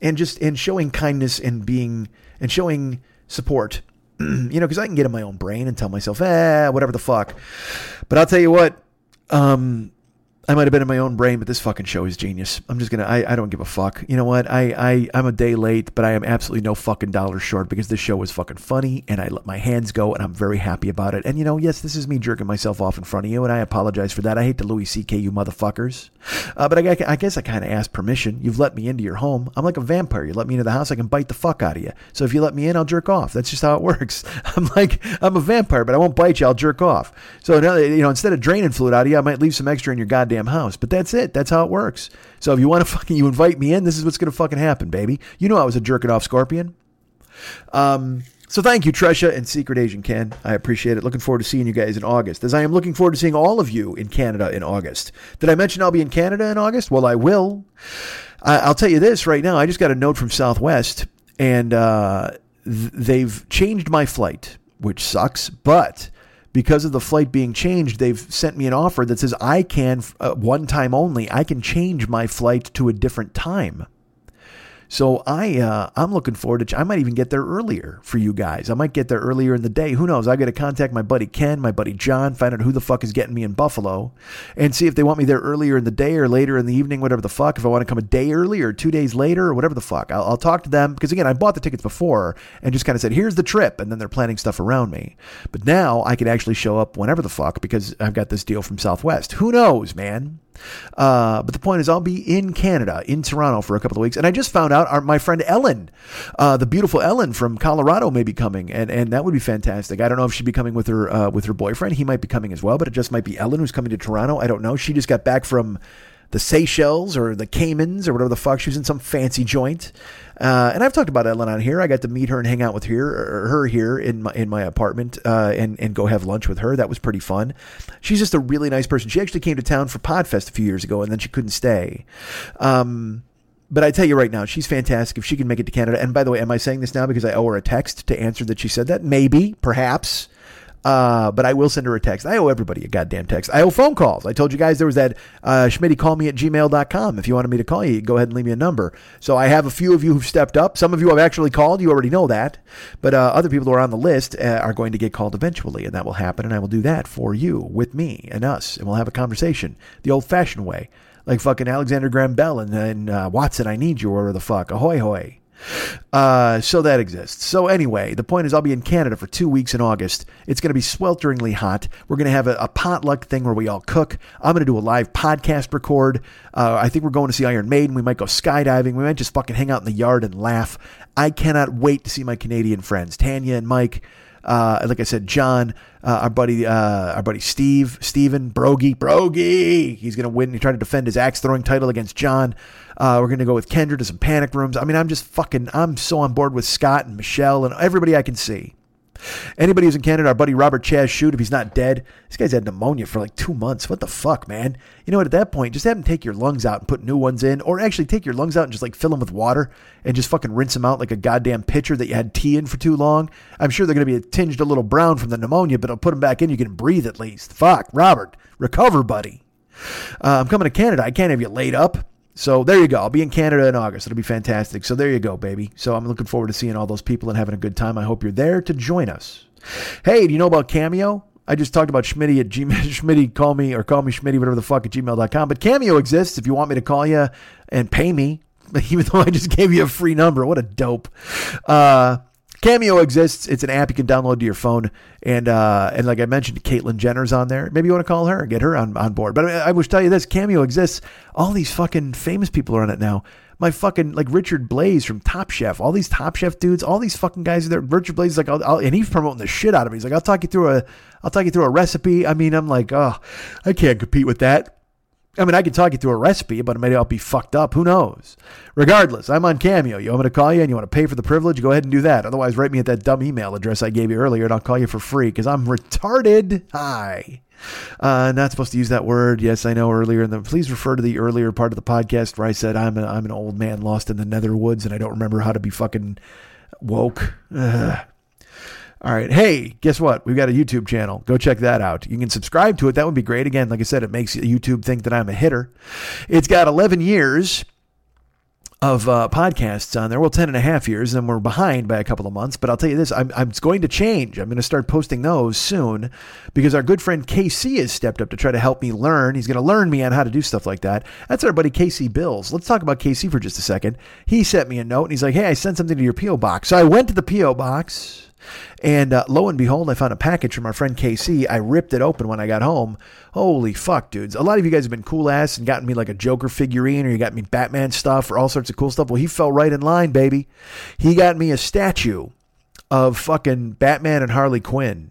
and just and showing kindness and being and showing support. you know, because I can get in my own brain and tell myself, eh, whatever the fuck. But I'll tell you what, um, I might have been in my own brain, but this fucking show is genius. I'm just gonna. I, I don't give a fuck. You know what? I, I I'm a day late, but I am absolutely no fucking dollar short because this show was fucking funny, and I let my hands go, and I'm very happy about it. And you know, yes, this is me jerking myself off in front of you, and I apologize for that. I hate the Louis C.K. you motherfuckers, uh, but I, I guess I kind of asked permission. You've let me into your home. I'm like a vampire. You let me into the house, I can bite the fuck out of you. So if you let me in, I'll jerk off. That's just how it works. I'm like I'm a vampire, but I won't bite you. I'll jerk off. So now, you know, instead of draining fluid out of you, I might leave some extra in your goddamn house. But that's it. That's how it works. So if you want to fucking you invite me in, this is what's gonna fucking happen, baby. You know I was a jerking off scorpion. Um. So thank you, Tresha and Secret Asian Ken. I appreciate it. Looking forward to seeing you guys in August, as I am looking forward to seeing all of you in Canada in August. Did I mention I'll be in Canada in August? Well, I will. I- I'll tell you this right now. I just got a note from Southwest, and uh, th- they've changed my flight, which sucks, but because of the flight being changed, they've sent me an offer that says I can, uh, one time only, I can change my flight to a different time. So I uh, I'm looking forward to. I might even get there earlier for you guys. I might get there earlier in the day. Who knows? I got to contact my buddy Ken, my buddy John, find out who the fuck is getting me in Buffalo, and see if they want me there earlier in the day or later in the evening, whatever the fuck. If I want to come a day early or two days later or whatever the fuck, I'll, I'll talk to them because again, I bought the tickets before and just kind of said, "Here's the trip," and then they're planning stuff around me. But now I can actually show up whenever the fuck because I've got this deal from Southwest. Who knows, man? Uh, but the point is, I'll be in Canada, in Toronto for a couple of weeks, and I just found out our, my friend Ellen, uh, the beautiful Ellen from Colorado, may be coming, and and that would be fantastic. I don't know if she'd be coming with her uh, with her boyfriend. He might be coming as well, but it just might be Ellen who's coming to Toronto. I don't know. She just got back from the Seychelles or the Caymans or whatever the fuck. She was in some fancy joint. Uh, and I've talked about Ellen on here. I got to meet her and hang out with her, her here in my in my apartment uh, and and go have lunch with her. That was pretty fun. She's just a really nice person. She actually came to town for Podfest a few years ago, and then she couldn't stay. Um, but I tell you right now, she's fantastic. If she can make it to Canada, and by the way, am I saying this now because I owe her a text to answer that she said that? Maybe, perhaps. Uh, but I will send her a text. I owe everybody a goddamn text. I owe phone calls. I told you guys there was that uh, Schmitty call me at gmail.com. If you wanted me to call you, go ahead and leave me a number. So I have a few of you who've stepped up. Some of you have actually called. You already know that. But uh, other people who are on the list uh, are going to get called eventually, and that will happen. And I will do that for you, with me and us. And we'll have a conversation the old fashioned way. Like fucking Alexander Graham Bell and, and uh, Watson, I need you, or the fuck. Ahoy, hoy. Uh, so that exists. So anyway, the point is, I'll be in Canada for two weeks in August. It's going to be swelteringly hot. We're going to have a, a, potluck thing where we all cook. I'm going to do a live podcast record. Uh, I think we're going to see Iron Maiden. We might go skydiving. We might just fucking hang out in the yard and laugh. I cannot wait to see my Canadian friends, Tanya and Mike. Uh, like I said, John, uh, our buddy, uh, our buddy Steve, Steven, Brogy, Brogy. He's going to win. He tried to defend his axe throwing title against John. Uh, we're going to go with Kendra to some panic rooms. I mean, I'm just fucking, I'm so on board with Scott and Michelle and everybody I can see. Anybody who's in Canada, our buddy Robert Chaz Shoot, if he's not dead, this guy's had pneumonia for like two months. What the fuck, man? You know what? At that point, just have him take your lungs out and put new ones in, or actually take your lungs out and just like fill them with water and just fucking rinse them out like a goddamn pitcher that you had tea in for too long. I'm sure they're going to be tinged a little brown from the pneumonia, but I'll put them back in. You can breathe at least. Fuck, Robert, recover, buddy. Uh, I'm coming to Canada. I can't have you laid up. So there you go. I'll be in Canada in August. It'll be fantastic. So there you go, baby. So I'm looking forward to seeing all those people and having a good time. I hope you're there to join us. Hey, do you know about Cameo? I just talked about Schmitty at gmail. Schmitty, call me or call me Schmitty, whatever the fuck at gmail.com. But Cameo exists if you want me to call you and pay me, even though I just gave you a free number. What a dope. Uh, Cameo exists. It's an app you can download to your phone, and uh, and like I mentioned, Caitlyn Jenner's on there. Maybe you want to call her, get her on, on board. But I, I will tell you this: Cameo exists. All these fucking famous people are on it now. My fucking like Richard Blais from Top Chef, all these Top Chef dudes, all these fucking guys are there. Richard Blais is like, I'll, I'll, and he's promoting the shit out of me. He's like, I'll talk you through a, I'll talk you through a recipe. I mean, I'm like, oh, I can't compete with that. I mean, I can talk you through a recipe, but maybe I'll be fucked up. Who knows? Regardless, I'm on Cameo. You want me to call you and you want to pay for the privilege? Go ahead and do that. Otherwise, write me at that dumb email address I gave you earlier and I'll call you for free because I'm retarded. Hi. Uh, not supposed to use that word. Yes, I know earlier the, please refer to the earlier part of the podcast where I said I'm, a, I'm an old man lost in the nether woods and I don't remember how to be fucking woke. Ugh. All right. Hey, guess what? We've got a YouTube channel. Go check that out. You can subscribe to it. That would be great. Again, like I said, it makes YouTube think that I'm a hitter. It's got 11 years of uh, podcasts on there. Well, 10 and a half years, and we're behind by a couple of months. But I'll tell you this I'm, I'm going to change. I'm going to start posting those soon because our good friend KC has stepped up to try to help me learn. He's going to learn me on how to do stuff like that. That's our buddy KC Bills. Let's talk about KC for just a second. He sent me a note and he's like, Hey, I sent something to your P.O. box. So I went to the P.O. box. And uh, lo and behold, I found a package from our friend KC. I ripped it open when I got home. Holy fuck, dudes. A lot of you guys have been cool ass and gotten me like a Joker figurine or you got me Batman stuff or all sorts of cool stuff. Well, he fell right in line, baby. He got me a statue of fucking Batman and Harley Quinn.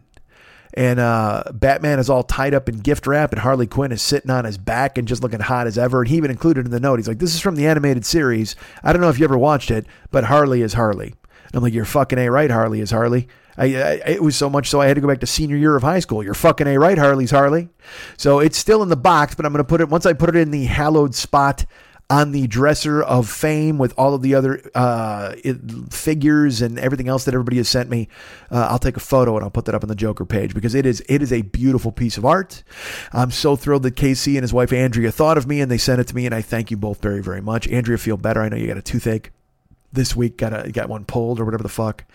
And uh, Batman is all tied up in gift wrap, and Harley Quinn is sitting on his back and just looking hot as ever. And he even included in the note, he's like, This is from the animated series. I don't know if you ever watched it, but Harley is Harley. And I'm like, You're fucking A right, Harley is Harley. I, I, it was so much so I had to go back to senior year of high school. You're fucking a right, Harley's Harley. So it's still in the box, but I'm going to put it once I put it in the hallowed spot on the dresser of fame with all of the other uh, it, figures and everything else that everybody has sent me. Uh, I'll take a photo and I'll put that up on the Joker page because it is it is a beautiful piece of art. I'm so thrilled that Casey and his wife Andrea thought of me and they sent it to me, and I thank you both very very much. Andrea, feel better. I know you got a toothache this week got a, got one pulled or whatever the fuck.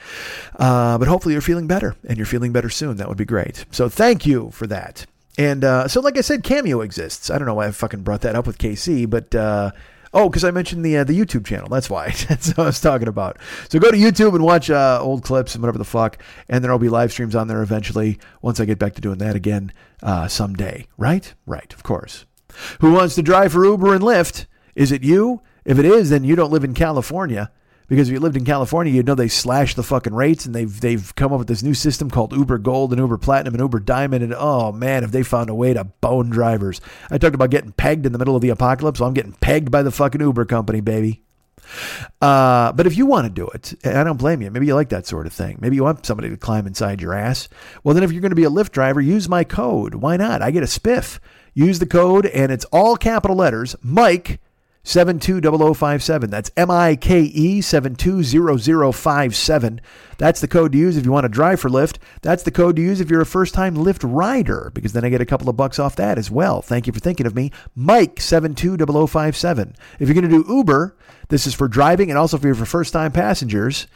Uh, but hopefully you're feeling better and you're feeling better soon. That would be great. So thank you for that. And uh, so, like I said, Cameo exists. I don't know why I fucking brought that up with KC, but uh, oh, because I mentioned the uh, the YouTube channel. That's why. That's what I was talking about. So go to YouTube and watch uh, old clips and whatever the fuck, and there'll be live streams on there eventually once I get back to doing that again uh, someday. Right? Right. Of course. Who wants to drive for Uber and Lyft? Is it you? If it is, then you don't live in California. Because if you lived in California, you'd know they slashed the fucking rates and they've they've come up with this new system called Uber Gold and Uber Platinum and Uber Diamond. And oh man, have they found a way to bone drivers. I talked about getting pegged in the middle of the apocalypse. Well, I'm getting pegged by the fucking Uber company, baby. Uh, but if you want to do it, I don't blame you. Maybe you like that sort of thing. Maybe you want somebody to climb inside your ass. Well, then if you're going to be a Lyft driver, use my code. Why not? I get a spiff. Use the code, and it's all capital letters, Mike 720057. That's M I K E 720057. That's the code to use if you want to drive for Lyft. That's the code to use if you're a first time Lyft rider, because then I get a couple of bucks off that as well. Thank you for thinking of me. Mike 720057. If you're going to do Uber, this is for driving and also for your first time passengers.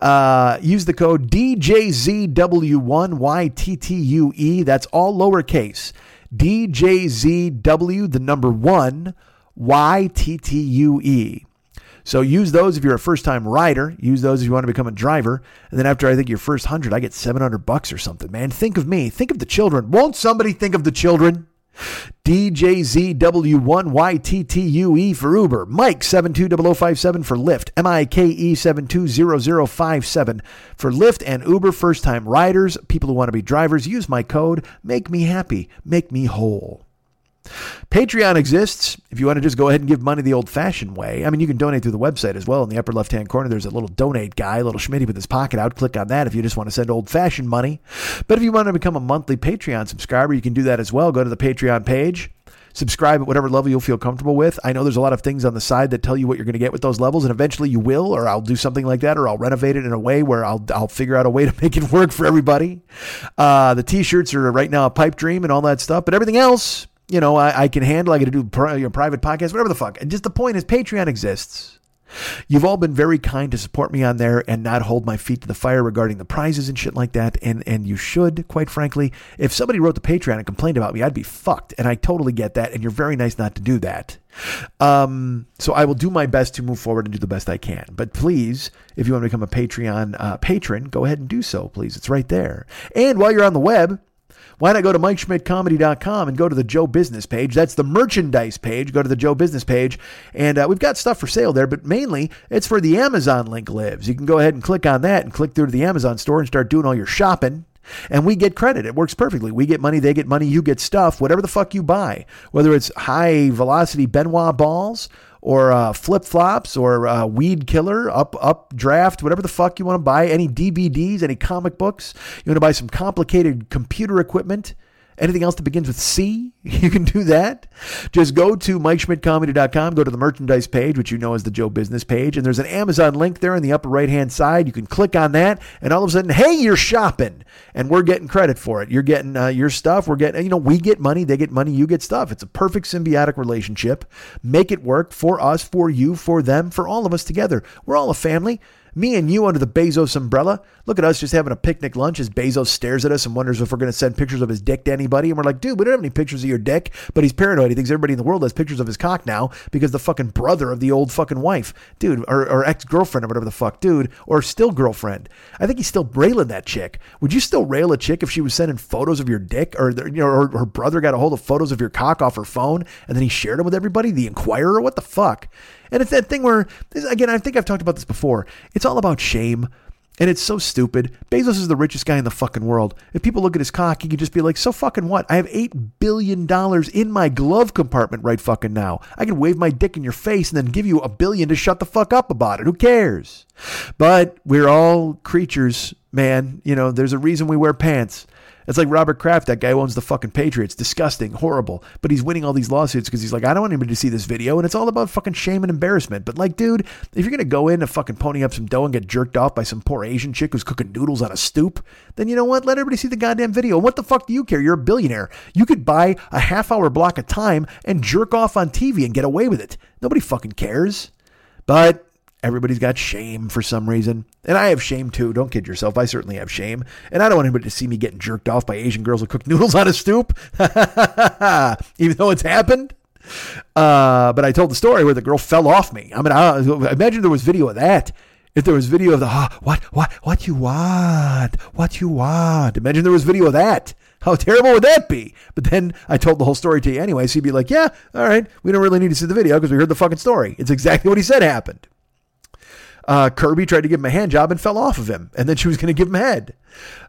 Uh, use the code DJZW1YTTUE. That's all lowercase. DJZW, the number one. Y T T U E. So use those if you're a first time rider. Use those if you want to become a driver. And then after I think your first hundred, I get 700 bucks or something, man. Think of me. Think of the children. Won't somebody think of the children? DJZW1YTTUE for Uber. Mike 720057 for Lyft. M-I-K-E 720057 for Lyft and Uber first time riders. People who want to be drivers, use my code. Make me happy. Make me whole. Patreon exists. If you want to just go ahead and give money the old fashioned way, I mean, you can donate through the website as well. In the upper left hand corner, there's a little donate guy, a little Schmitty with his pocket out. Click on that if you just want to send old fashioned money. But if you want to become a monthly Patreon subscriber, you can do that as well. Go to the Patreon page. Subscribe at whatever level you'll feel comfortable with. I know there's a lot of things on the side that tell you what you're going to get with those levels, and eventually you will, or I'll do something like that, or I'll renovate it in a way where I'll I'll figure out a way to make it work for everybody. Uh, the t-shirts are right now a pipe dream and all that stuff, but everything else you know, I, I can handle. I can do pri- private podcast, whatever the fuck. And just the point is, Patreon exists. You've all been very kind to support me on there and not hold my feet to the fire regarding the prizes and shit like that. And and you should, quite frankly. If somebody wrote the Patreon and complained about me, I'd be fucked. And I totally get that. And you're very nice not to do that. Um, so I will do my best to move forward and do the best I can. But please, if you want to become a Patreon uh, patron, go ahead and do so, please. It's right there. And while you're on the web, why not go to MikeSchmidtComedy.com and go to the Joe Business page? That's the merchandise page. Go to the Joe Business page. And uh, we've got stuff for sale there, but mainly it's for the Amazon link lives. You can go ahead and click on that and click through to the Amazon store and start doing all your shopping. And we get credit. It works perfectly. We get money, they get money, you get stuff, whatever the fuck you buy. Whether it's high velocity Ben Wa balls or uh, flip flops or uh, weed killer, up up draft, whatever the fuck you want to buy. Any DVDs, any comic books. You want to buy some complicated computer equipment. Anything else that begins with C, you can do that. Just go to MikeSchmidtComedy.com, go to the merchandise page, which you know is the Joe Business page, and there's an Amazon link there in the upper right hand side. You can click on that, and all of a sudden, hey, you're shopping, and we're getting credit for it. You're getting uh, your stuff. We're getting, you know, we get money, they get money, you get stuff. It's a perfect symbiotic relationship. Make it work for us, for you, for them, for all of us together. We're all a family. Me and you under the Bezos umbrella. Look at us just having a picnic lunch as Bezos stares at us and wonders if we're going to send pictures of his dick to anybody. And we're like, dude, we don't have any pictures of your dick. But he's paranoid. He thinks everybody in the world has pictures of his cock now because the fucking brother of the old fucking wife, dude, or, or ex girlfriend or whatever the fuck, dude, or still girlfriend. I think he's still railing that chick. Would you still rail a chick if she was sending photos of your dick or, you know, or her brother got a hold of photos of your cock off her phone and then he shared them with everybody? The Inquirer? What the fuck? And it's that thing where, again, I think I've talked about this before. It's all about shame. And it's so stupid. Bezos is the richest guy in the fucking world. If people look at his cock, he could just be like, so fucking what? I have $8 billion in my glove compartment right fucking now. I can wave my dick in your face and then give you a billion to shut the fuck up about it. Who cares? But we're all creatures, man. You know, there's a reason we wear pants. It's like Robert Kraft, that guy owns the fucking Patriots. Disgusting, horrible. But he's winning all these lawsuits because he's like, I don't want anybody to see this video. And it's all about fucking shame and embarrassment. But like, dude, if you're going to go in and fucking pony up some dough and get jerked off by some poor Asian chick who's cooking noodles on a stoop, then you know what? Let everybody see the goddamn video. What the fuck do you care? You're a billionaire. You could buy a half hour block of time and jerk off on TV and get away with it. Nobody fucking cares. But Everybody's got shame for some reason. And I have shame too. Don't kid yourself. I certainly have shame. And I don't want anybody to see me getting jerked off by Asian girls who cook noodles on a stoop, even though it's happened. Uh, but I told the story where the girl fell off me. I mean, I, imagine there was video of that. If there was video of the oh, what what what you want, what you want. Imagine there was video of that. How terrible would that be? But then I told the whole story to you anyway, so you'd be like, yeah, all right, we don't really need to see the video because we heard the fucking story. It's exactly what he said happened uh, Kirby tried to give him a hand job and fell off of him, and then she was going to give him head.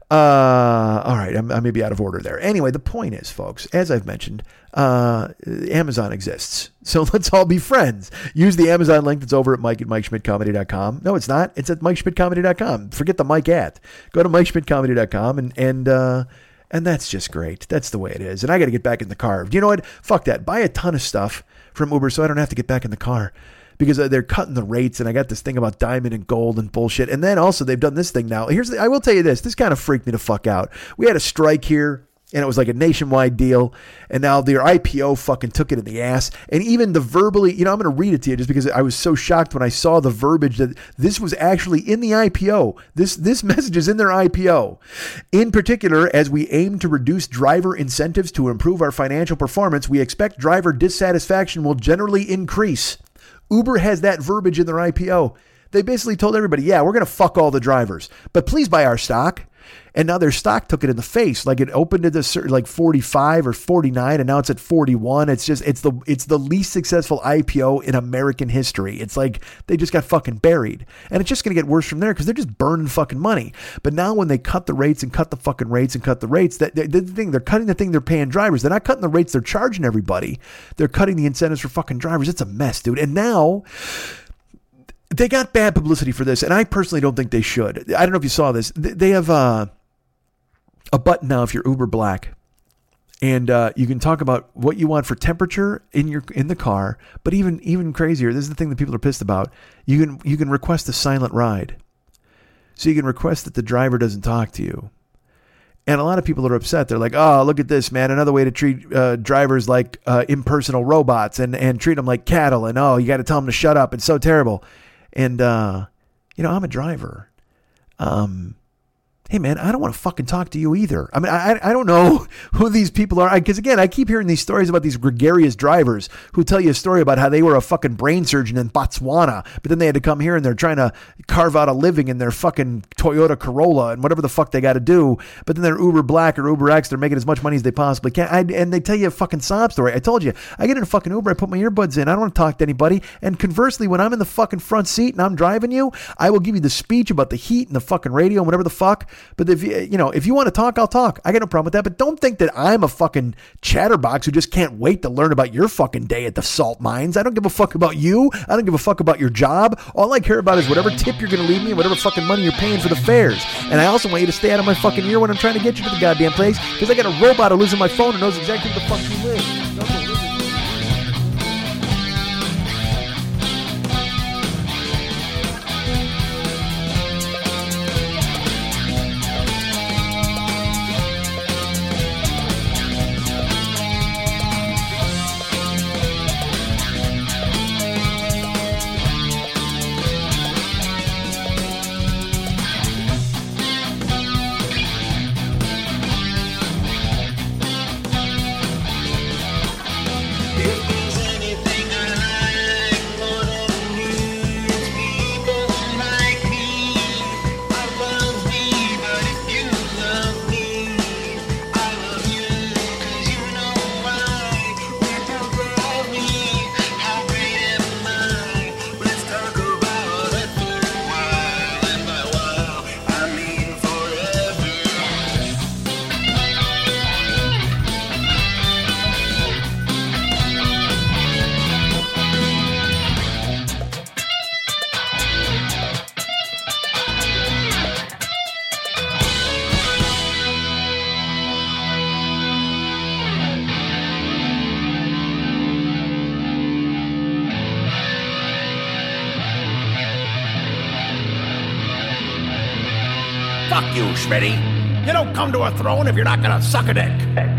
Uh, all right, I may be out of order there. Anyway, the point is, folks, as I've mentioned, uh, Amazon exists. So let's all be friends. Use the Amazon link that's over at Mike at MikeSchmidtComedy.com. No, it's not. It's at MikeSchmidtComedy.com. Forget the Mike at. Go to MikeSchmidtComedy.com and, and, uh, and that's just great. That's the way it is. And I got to get back in the car. Do you know what? Fuck that. Buy a ton of stuff from Uber so I don't have to get back in the car because they're cutting the rates. And I got this thing about diamond and gold and bullshit. And then also they've done this thing now. Here's the, I will tell you this. This kind of freaked me the fuck out. We had a strike here and it was like a nationwide deal. And now their IPO fucking took it in the ass. And even the verbally, you know, I'm going to read it to you just because I was so shocked when I saw the verbiage that this was actually in the IPO. This this message is in their IPO. In particular, as we aim to reduce driver incentives to improve our financial performance, we expect driver dissatisfaction will generally increase. Uber has that verbiage in their IPO. They basically told everybody, yeah, we're going to fuck all the drivers, but please buy our stock. And now their stock took it in the face. Like it opened at a like 45 or 49 and now it's at 41. It's just it's the it's the least successful IPO in American history. It's like they just got fucking buried. And it's just to get worse from there cuz they're just burning fucking money. But now when they cut the rates and cut the fucking rates and cut the rates, that the thing they're cutting the thing they're paying drivers. They're not cutting the rates they're charging everybody. They're cutting the incentives for fucking drivers. It's a mess, dude. And now they got bad publicity for this, and I personally don't think they should. I don't know if you saw this. They have uh, a button now if you're Uber Black, and uh, you can talk about what you want for temperature in your in the car. But even even crazier, this is the thing that people are pissed about. You can you can request a silent ride, so you can request that the driver doesn't talk to you. And a lot of people are upset. They're like, "Oh, look at this, man! Another way to treat uh, drivers like uh, impersonal robots and and treat them like cattle. And oh, you got to tell them to shut up. It's so terrible." And uh, you know, I'm a driver. Um, hey man, I don't want to fucking talk to you either. I mean, I, I don't know who these people are. Because again, I keep hearing these stories about these gregarious drivers who tell you a story about how they were a fucking brain surgeon in Botswana, but then they had to come here and they're trying to carve out a living in their fucking Toyota Corolla and whatever the fuck they got to do. But then they're Uber Black or Uber X. They're making as much money as they possibly can. I, and they tell you a fucking sob story. I told you, I get in a fucking Uber, I put my earbuds in. I don't want to talk to anybody. And conversely, when I'm in the fucking front seat and I'm driving you, I will give you the speech about the heat and the fucking radio and whatever the fuck. But if you, you know, if you want to talk, I'll talk. I got no problem with that. But don't think that I'm a fucking chatterbox who just can't wait to learn about your fucking day at the salt mines. I don't give a fuck about you. I don't give a fuck about your job. All I care about is whatever tip you're going to leave me and whatever fucking money you're paying for the fares. And I also want you to stay out of my fucking ear when I'm trying to get you to the goddamn place because I got a robot who lives on my phone and knows exactly where the fuck you live. Come to a throne if you're not gonna suck a dick.